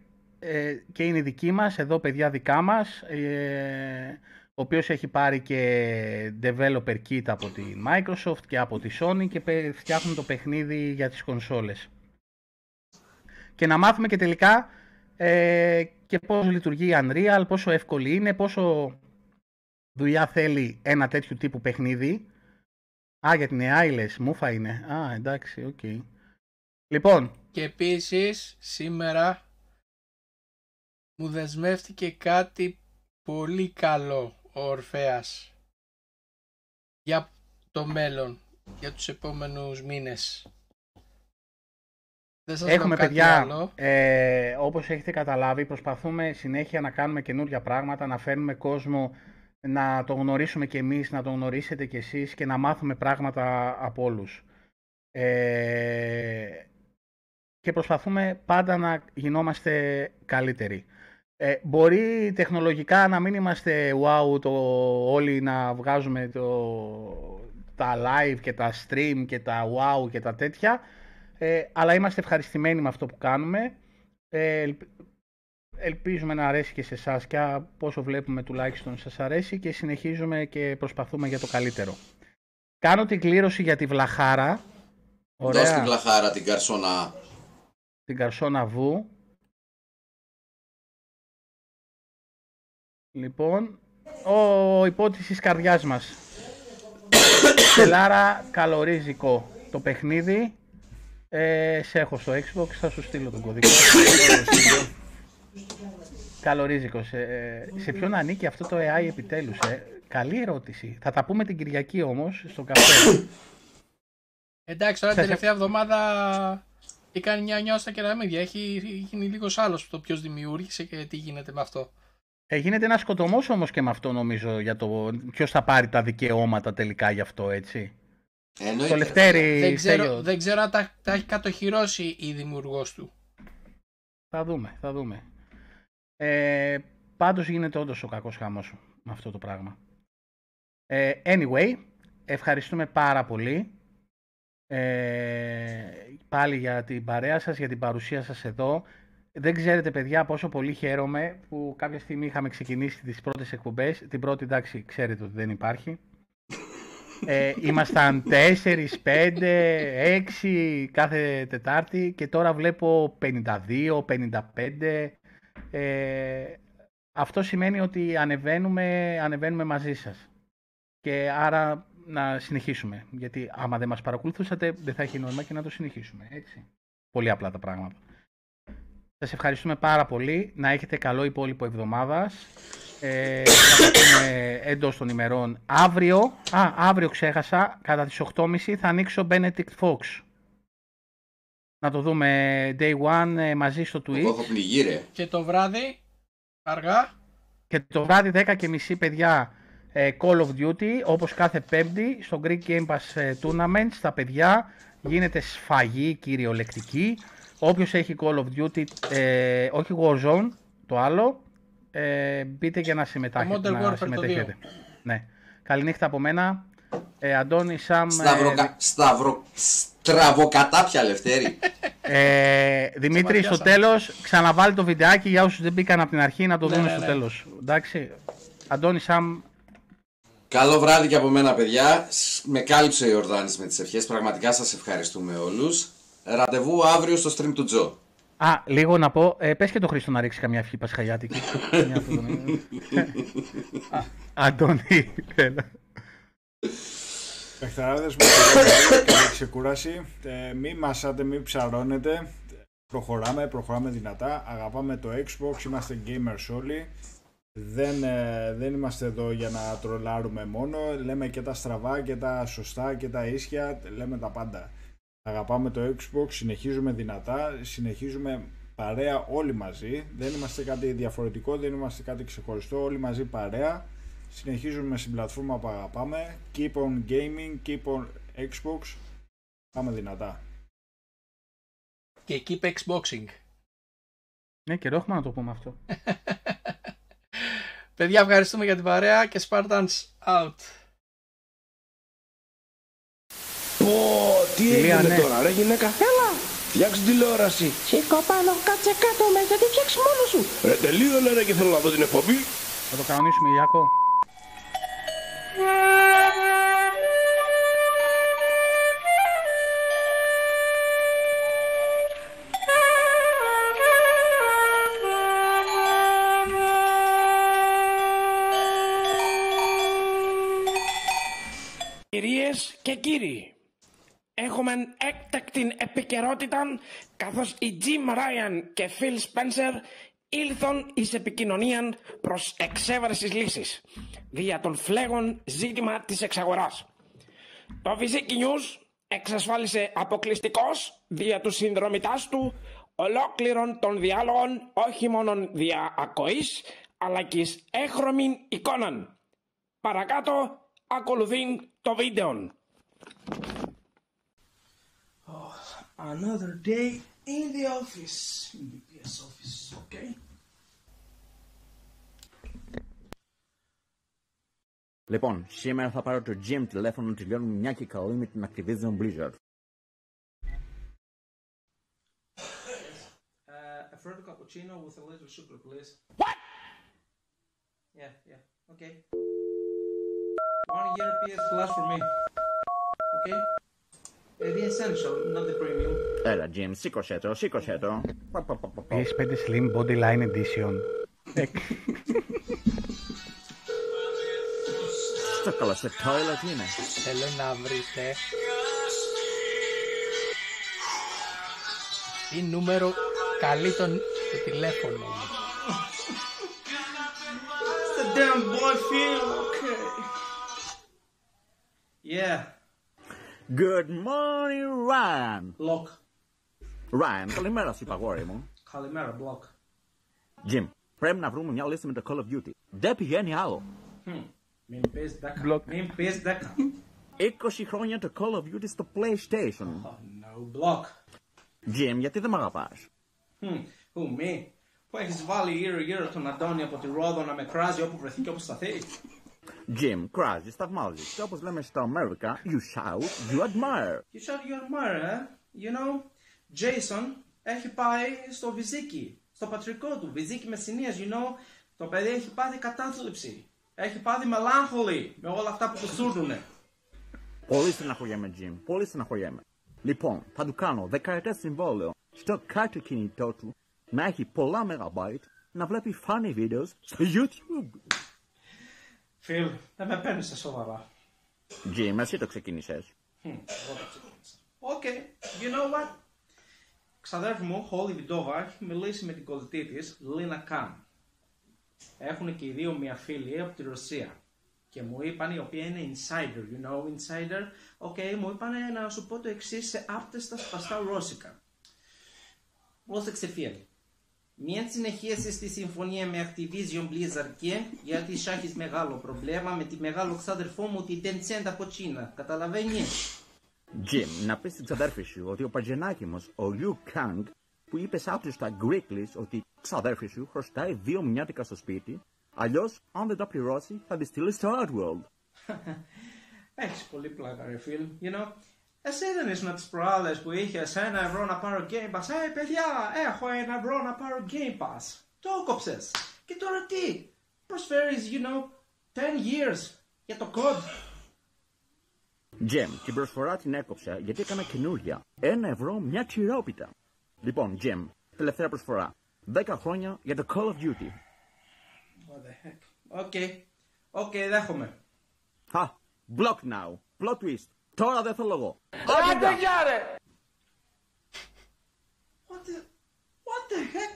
ε, και είναι δική μας, εδώ παιδιά δικά μας, ε, ο οποίος έχει πάρει και developer kit από τη Microsoft και από τη Sony και πε- φτιάχνουν το παιχνίδι για τις κονσόλες. Και να μάθουμε και τελικά ε, και πώς λειτουργεί η Unreal, πόσο εύκολη είναι, πόσο δουλειά θέλει ένα τέτοιο τύπου παιχνίδι. Α, για την AI λες, μούφα είναι. Α, εντάξει, ΟΚ. Λοιπόν, Και επίσης σήμερα μου δεσμεύτηκε κάτι πολύ καλό ο Ορφέας για το μέλλον, για τους επόμενους μήνες. Δεν σας λέω Έχουμε κάτι παιδιά, άλλο. ε, όπως έχετε καταλάβει, προσπαθούμε συνέχεια να κάνουμε καινούργια πράγματα, να φέρνουμε κόσμο να το γνωρίσουμε και εμείς, να το γνωρίσετε και εσείς και να μάθουμε πράγματα από όλους. Ε, και προσπαθούμε πάντα να γινόμαστε καλύτεροι. Ε, μπορεί τεχνολογικά να μην είμαστε wow, το, όλοι να βγάζουμε το, τα live και τα stream και τα wow και τα τέτοια, ε, αλλά είμαστε ευχαριστημένοι με αυτό που κάνουμε. Ε, ελπ- ελπίζουμε να αρέσει και σε εσάς και από όσο βλέπουμε τουλάχιστον σας αρέσει και συνεχίζουμε και προσπαθούμε για το καλύτερο. Κάνω την κλήρωση για τη Βλαχάρα. Δώσ' την βλαχάρα την καρσόνα. την Καρσόνα Βου. Λοιπόν, ο υπότιτλος της καρδιάς μας. Τελάρα καλορίζικο το παιχνίδι. Ε, σε έχω στο Xbox, θα σου στείλω τον κωδικό. Καλορίζικος. Σε, ε, σε ποιον ανήκει αυτό το AI επιτέλους, ε; Καλή ερώτηση. Θα τα πούμε την Κυριακή όμως, στο καφέ. Εντάξει, τώρα την Σας- τελευταία εβδομάδα έκανε μια νιώσα στα κεραμίδια. Έχει γίνει λίγος άλλος το ποιος δημιούργησε και τι γίνεται με αυτό. Ε, γίνεται ένας σκοτωμός όμως και με αυτό νομίζω για το ποιος θα πάρει τα δικαιώματα τελικά γι' αυτό, έτσι. Εννοείται. Το Λευτέρη, δεν, ξέρω, Στέλιο, δεν ξέρω αν τα, τα έχει κατοχυρώσει η δημιουργός του. θα δούμε, θα δούμε. Ε, πάντως γίνεται όντως ο κακός χαμός με αυτό το πράγμα. Ε, anyway, ευχαριστούμε πάρα πολύ ε, πάλι για την παρέα σας, για την παρουσία σας εδώ. Δεν ξέρετε παιδιά πόσο πολύ χαίρομαι που κάποια στιγμή είχαμε ξεκινήσει τις πρώτες εκπομπές. Την πρώτη εντάξει ξέρετε ότι δεν υπάρχει. Ε, ήμασταν 4, 5, 6 κάθε Τετάρτη και τώρα βλέπω 52, 55. Ε, αυτό σημαίνει ότι ανεβαίνουμε, ανεβαίνουμε μαζί σας. Και άρα να συνεχίσουμε. Γιατί άμα δεν μας παρακολουθούσατε δεν θα έχει νόημα και να το συνεχίσουμε. Έτσι. Πολύ απλά τα πράγματα. Σας ευχαριστούμε πάρα πολύ. Να έχετε καλό υπόλοιπο εβδομάδας. Ε, θα τα πούμε εντός των ημερών. Αύριο, α, αύριο ξέχασα, κατά τις 8.30 θα ανοίξω Benedict Fox. Να το δούμε day one ε, μαζί στο Twitch. Εγώ έχω πνιγεί ρε. Και το βράδυ, αργά, Και το βράδυ 10 και μισή παιδιά ε, Call of Duty όπως κάθε πέμπτη στο Greek Game Pass ε, Tournament στα παιδιά γίνεται σφαγή κυριολεκτική όποιος έχει Call of Duty ε, όχι Warzone το άλλο ε, μπείτε για να, συμμετάχετε, Modern να Warfare το συμμετέχετε ναι. Καληνύχτα από μένα ε, Αντώνη Σαμ ε, Σταυροκα... Σταυρο... Στραβοκατάπια Λευτέρη. ε, Δημήτρη στο Ξεμαριάσαμε. τέλος ξαναβάλει το βιντεάκι για όσους δεν μπήκαν από την αρχή να το Ναι, δουν ναι, στο ναι. τέλος εντάξει Αντώνη Σαμ Καλό βράδυ και από μένα παιδιά. Σ- Με κάλυψε ο Ιορδάνης με τις ευχές. Πραγματικά σας ευχαριστούμε όλους. Ραντεβού αύριο στο stream του Τζο. Α, λίγο να πω, ε, πες και το Χρήστο να ρίξει καμιά ευχή Πασχαλιάτικη. Μια αυτό το- Α, Αντώνη, έλα. Παιχταράδες μου, καλή- καλή ξεκούραση. Ε, μη μασάτε, μη ψαρώνετε. Προχωράμε, προχωράμε δυνατά. Αγαπάμε το Xbox, είμαστε gamers όλοι. Δεν, ε, δεν είμαστε εδώ για να τρολάρουμε μόνο. Λέμε και τα στραβά και τα σωστά και τα ίσια. Λέμε τα πάντα. Αγαπάμε το Xbox, συνεχίζουμε δυνατά, συνεχίζουμε παρέα όλοι μαζί. Δεν είμαστε κάτι διαφορετικό, δεν είμαστε κάτι ξεχωριστό, όλοι μαζί παρέα. Συνεχίζουμε στην πλατφόρμα που αγαπάμε. Keep on gaming, keep on Xbox. Πάμε δυνατά. και keep Xboxing. Ναι, καιρό έχουμε να το πούμε αυτό. Παιδιά, ευχαριστούμε για την παρέα και Spartans out. Πω, τι Ηλία, έγινε ναι. τώρα, ρε γυναίκα; Έλα, φτιάξε τηλεόραση. Σήκω πάνω, κάτσε κάτω με, γιατί φτιάξει μόνος σου. Ρε τελείωνε ρε και θέλω να δω την εκπομπή. Θα το κανονίσουμε, Ιακώ. Κυρίες και κύριοι, έχουμε έκτακτη επικαιρότητα καθώς οι Jim Ryan και Phil Spencer ήλθαν εις επικοινωνία προς εξέβρεσης λύσης δια των φλέγων ζήτημα της εξαγοράς. Το Physique News εξασφάλισε αποκλειστικός δια του συνδρομητάς του ολόκληρων των διάλογων όχι μόνο δια ακοής αλλά και εις έχρωμην εικόναν. Παρακάτω ακολουθεί το βίντεο. Another day in the office. In the PS office, okay? Λοιπόν, σήμερα θα πάρω το gym τηλέφωνο να τελειώνουμε μια και καλή με την Activision Blizzard. Uh, a Frodo cappuccino with a little sugar, please. What? Yeah, yeah, okay. One year PS Plus for me. Okay? Uh, the essential, not the premium. Έλα, Jim, σήκωσέ το, σήκωσέ το. Πα, πα, πα, πα, πα. PS5 Slim Bodyline Edition. Ε, Στο καλό, σε toilet είναι. Θέλω να βρείτε τι νούμερο καλεί τον, το τηλέφωνο μου. It's the damn boy feel, okay. Yeah, Good morning, Ryan. lock. Ryan, καλημέρα σου, παγόρι μου. Kalimera block. Jim, πρέπει να βρούμε μια λίστα με το Call of Duty. Δεν πηγαίνει άλλο. Μην πεις δέκα. Block. Μην πεις δέκα. 20 χρόνια το Call of Duty στο PlayStation. Oh, no, block. Jim, γιατί δεν με αγαπάς. Hm, Who, me? Που έχεις βάλει γύρω-γύρω τον Αντώνη από τη Ρόδο να με κράζει όπου βρεθεί και όπου σταθεί. Jim, κράζεις, θαυμάζεις. Και όπως λέμε στα Αμέρικα, you shout, you admire. You shot your admire, eh? You know, Jason έχει πάει στο Βυζίκι, στο πατρικό του, Βυζίκι Μεσσηνίας, you know. Το παιδί έχει πάθει κατάθλιψη. Έχει πάθει μελάγχολη με όλα αυτά που του σούρνουνε. Πολύ στεναχωριέμαι, Jim. Πολύ στεναχωριέμαι. Λοιπόν, θα του κάνω δεκαετές συμβόλαιο στο κάτω κινητό του να έχει πολλά megabyte να βλέπει funny videos στο YouTube. Φιλ, δεν με παίρνεις σε σοβαρά. Jim, εσύ το ξεκίνησες. Hm, εγώ το ξεκίνησα. Okay, you know what? ξαδέρφη μου, Χόλι Βιντόβα, έχει μιλήσει με την κολλητή της, Λίνα Καν. Έχουν και οι δύο μια φίλη από τη Ρωσία. Και μου είπαν, η οποία είναι insider, you know, insider. OK, μου είπαν να σου πω το εξής σε άπταιστα σπαστά ρώσικα. Πρόσεξε φίλε. Μην συνεχίσει στη συμφωνία με Activision Blizzard και γιατί έχει μεγάλο πρόβλημα με τη μεγάλο ξάδερφό μου τη Tencent από Κίνα. Καταλαβαίνεις; Jim, να πεις στην ξαδέρφη σου ότι ο Παγενάκημος, ο Liu Kang, που είπε αύριο στα Greeklis ότι ξαδέρφη σου χρωστάει δύο μνιάτικα στο σπίτι, αλλιώς αν δεν τα πληρώσει θα τη στείλει στο Outworld. Έχεις πολύ πλάκα ρε φίλ. You know, εσύ δεν ήσουν τις προάλλες που είχες ένα ευρώ να πάρω Game Pass. Ε, παιδιά, έχω ένα ευρώ να πάρω Game Pass. Το 'κοψες. Και τώρα τι; Προσφέρεις, you know, 10 years για το code. Jim, την προσφορά την έκοψα γιατί έκανα καινούρια. Ένα ευρώ μια τυρόπιτα. Λοιπόν, Jim, τελευταία προσφορά. 10 χρόνια για το Call of Duty. What the heck; OK. Οκ, δέχομαι. Ha! Block now. Plot twist. Τώρα δεν θέλω εγώ. Άντε γεια ρε! What the... What the heck.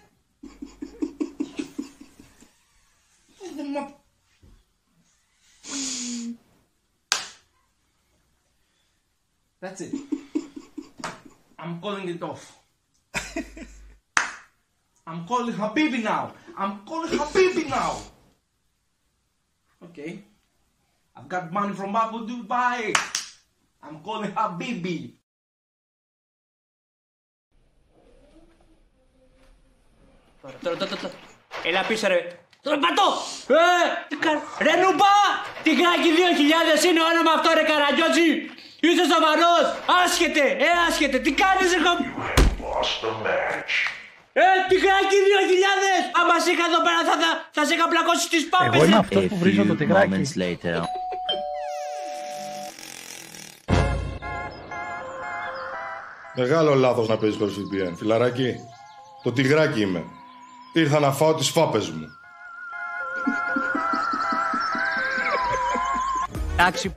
What the mo- That's it. I'm calling it off. I'm calling Habibi now. I'm calling Habibi now. Okay. I've got money from Abu Dubai. I'm calling Habibi. Τώρα, τώρα, τώρα. Έλα πίσω ρε. Τώρα πατώ! Ε, τι κα- ρε νουμπά! Τι κράκι 2000 είναι όνομα αυτό ρε καραγκιότσι! Είσαι σοβαρός! Άσχετε! Ε, άσχετε! Τι κάνεις ρε χαμ... Ε, τι κράκι 2000! Άμα σε είχα εδώ πέρα θα, θα, θα σε είχα πλακώσει στις πάπες! Εγώ είμαι ε. αυτός που βρίζω το τυγράκι. Μεγάλο λάθος να παίζεις χωρίς VPN. Φιλαράκι, το τυγράκι είμαι. Ήρθα να φάω τις φάπες μου. Εντάξει,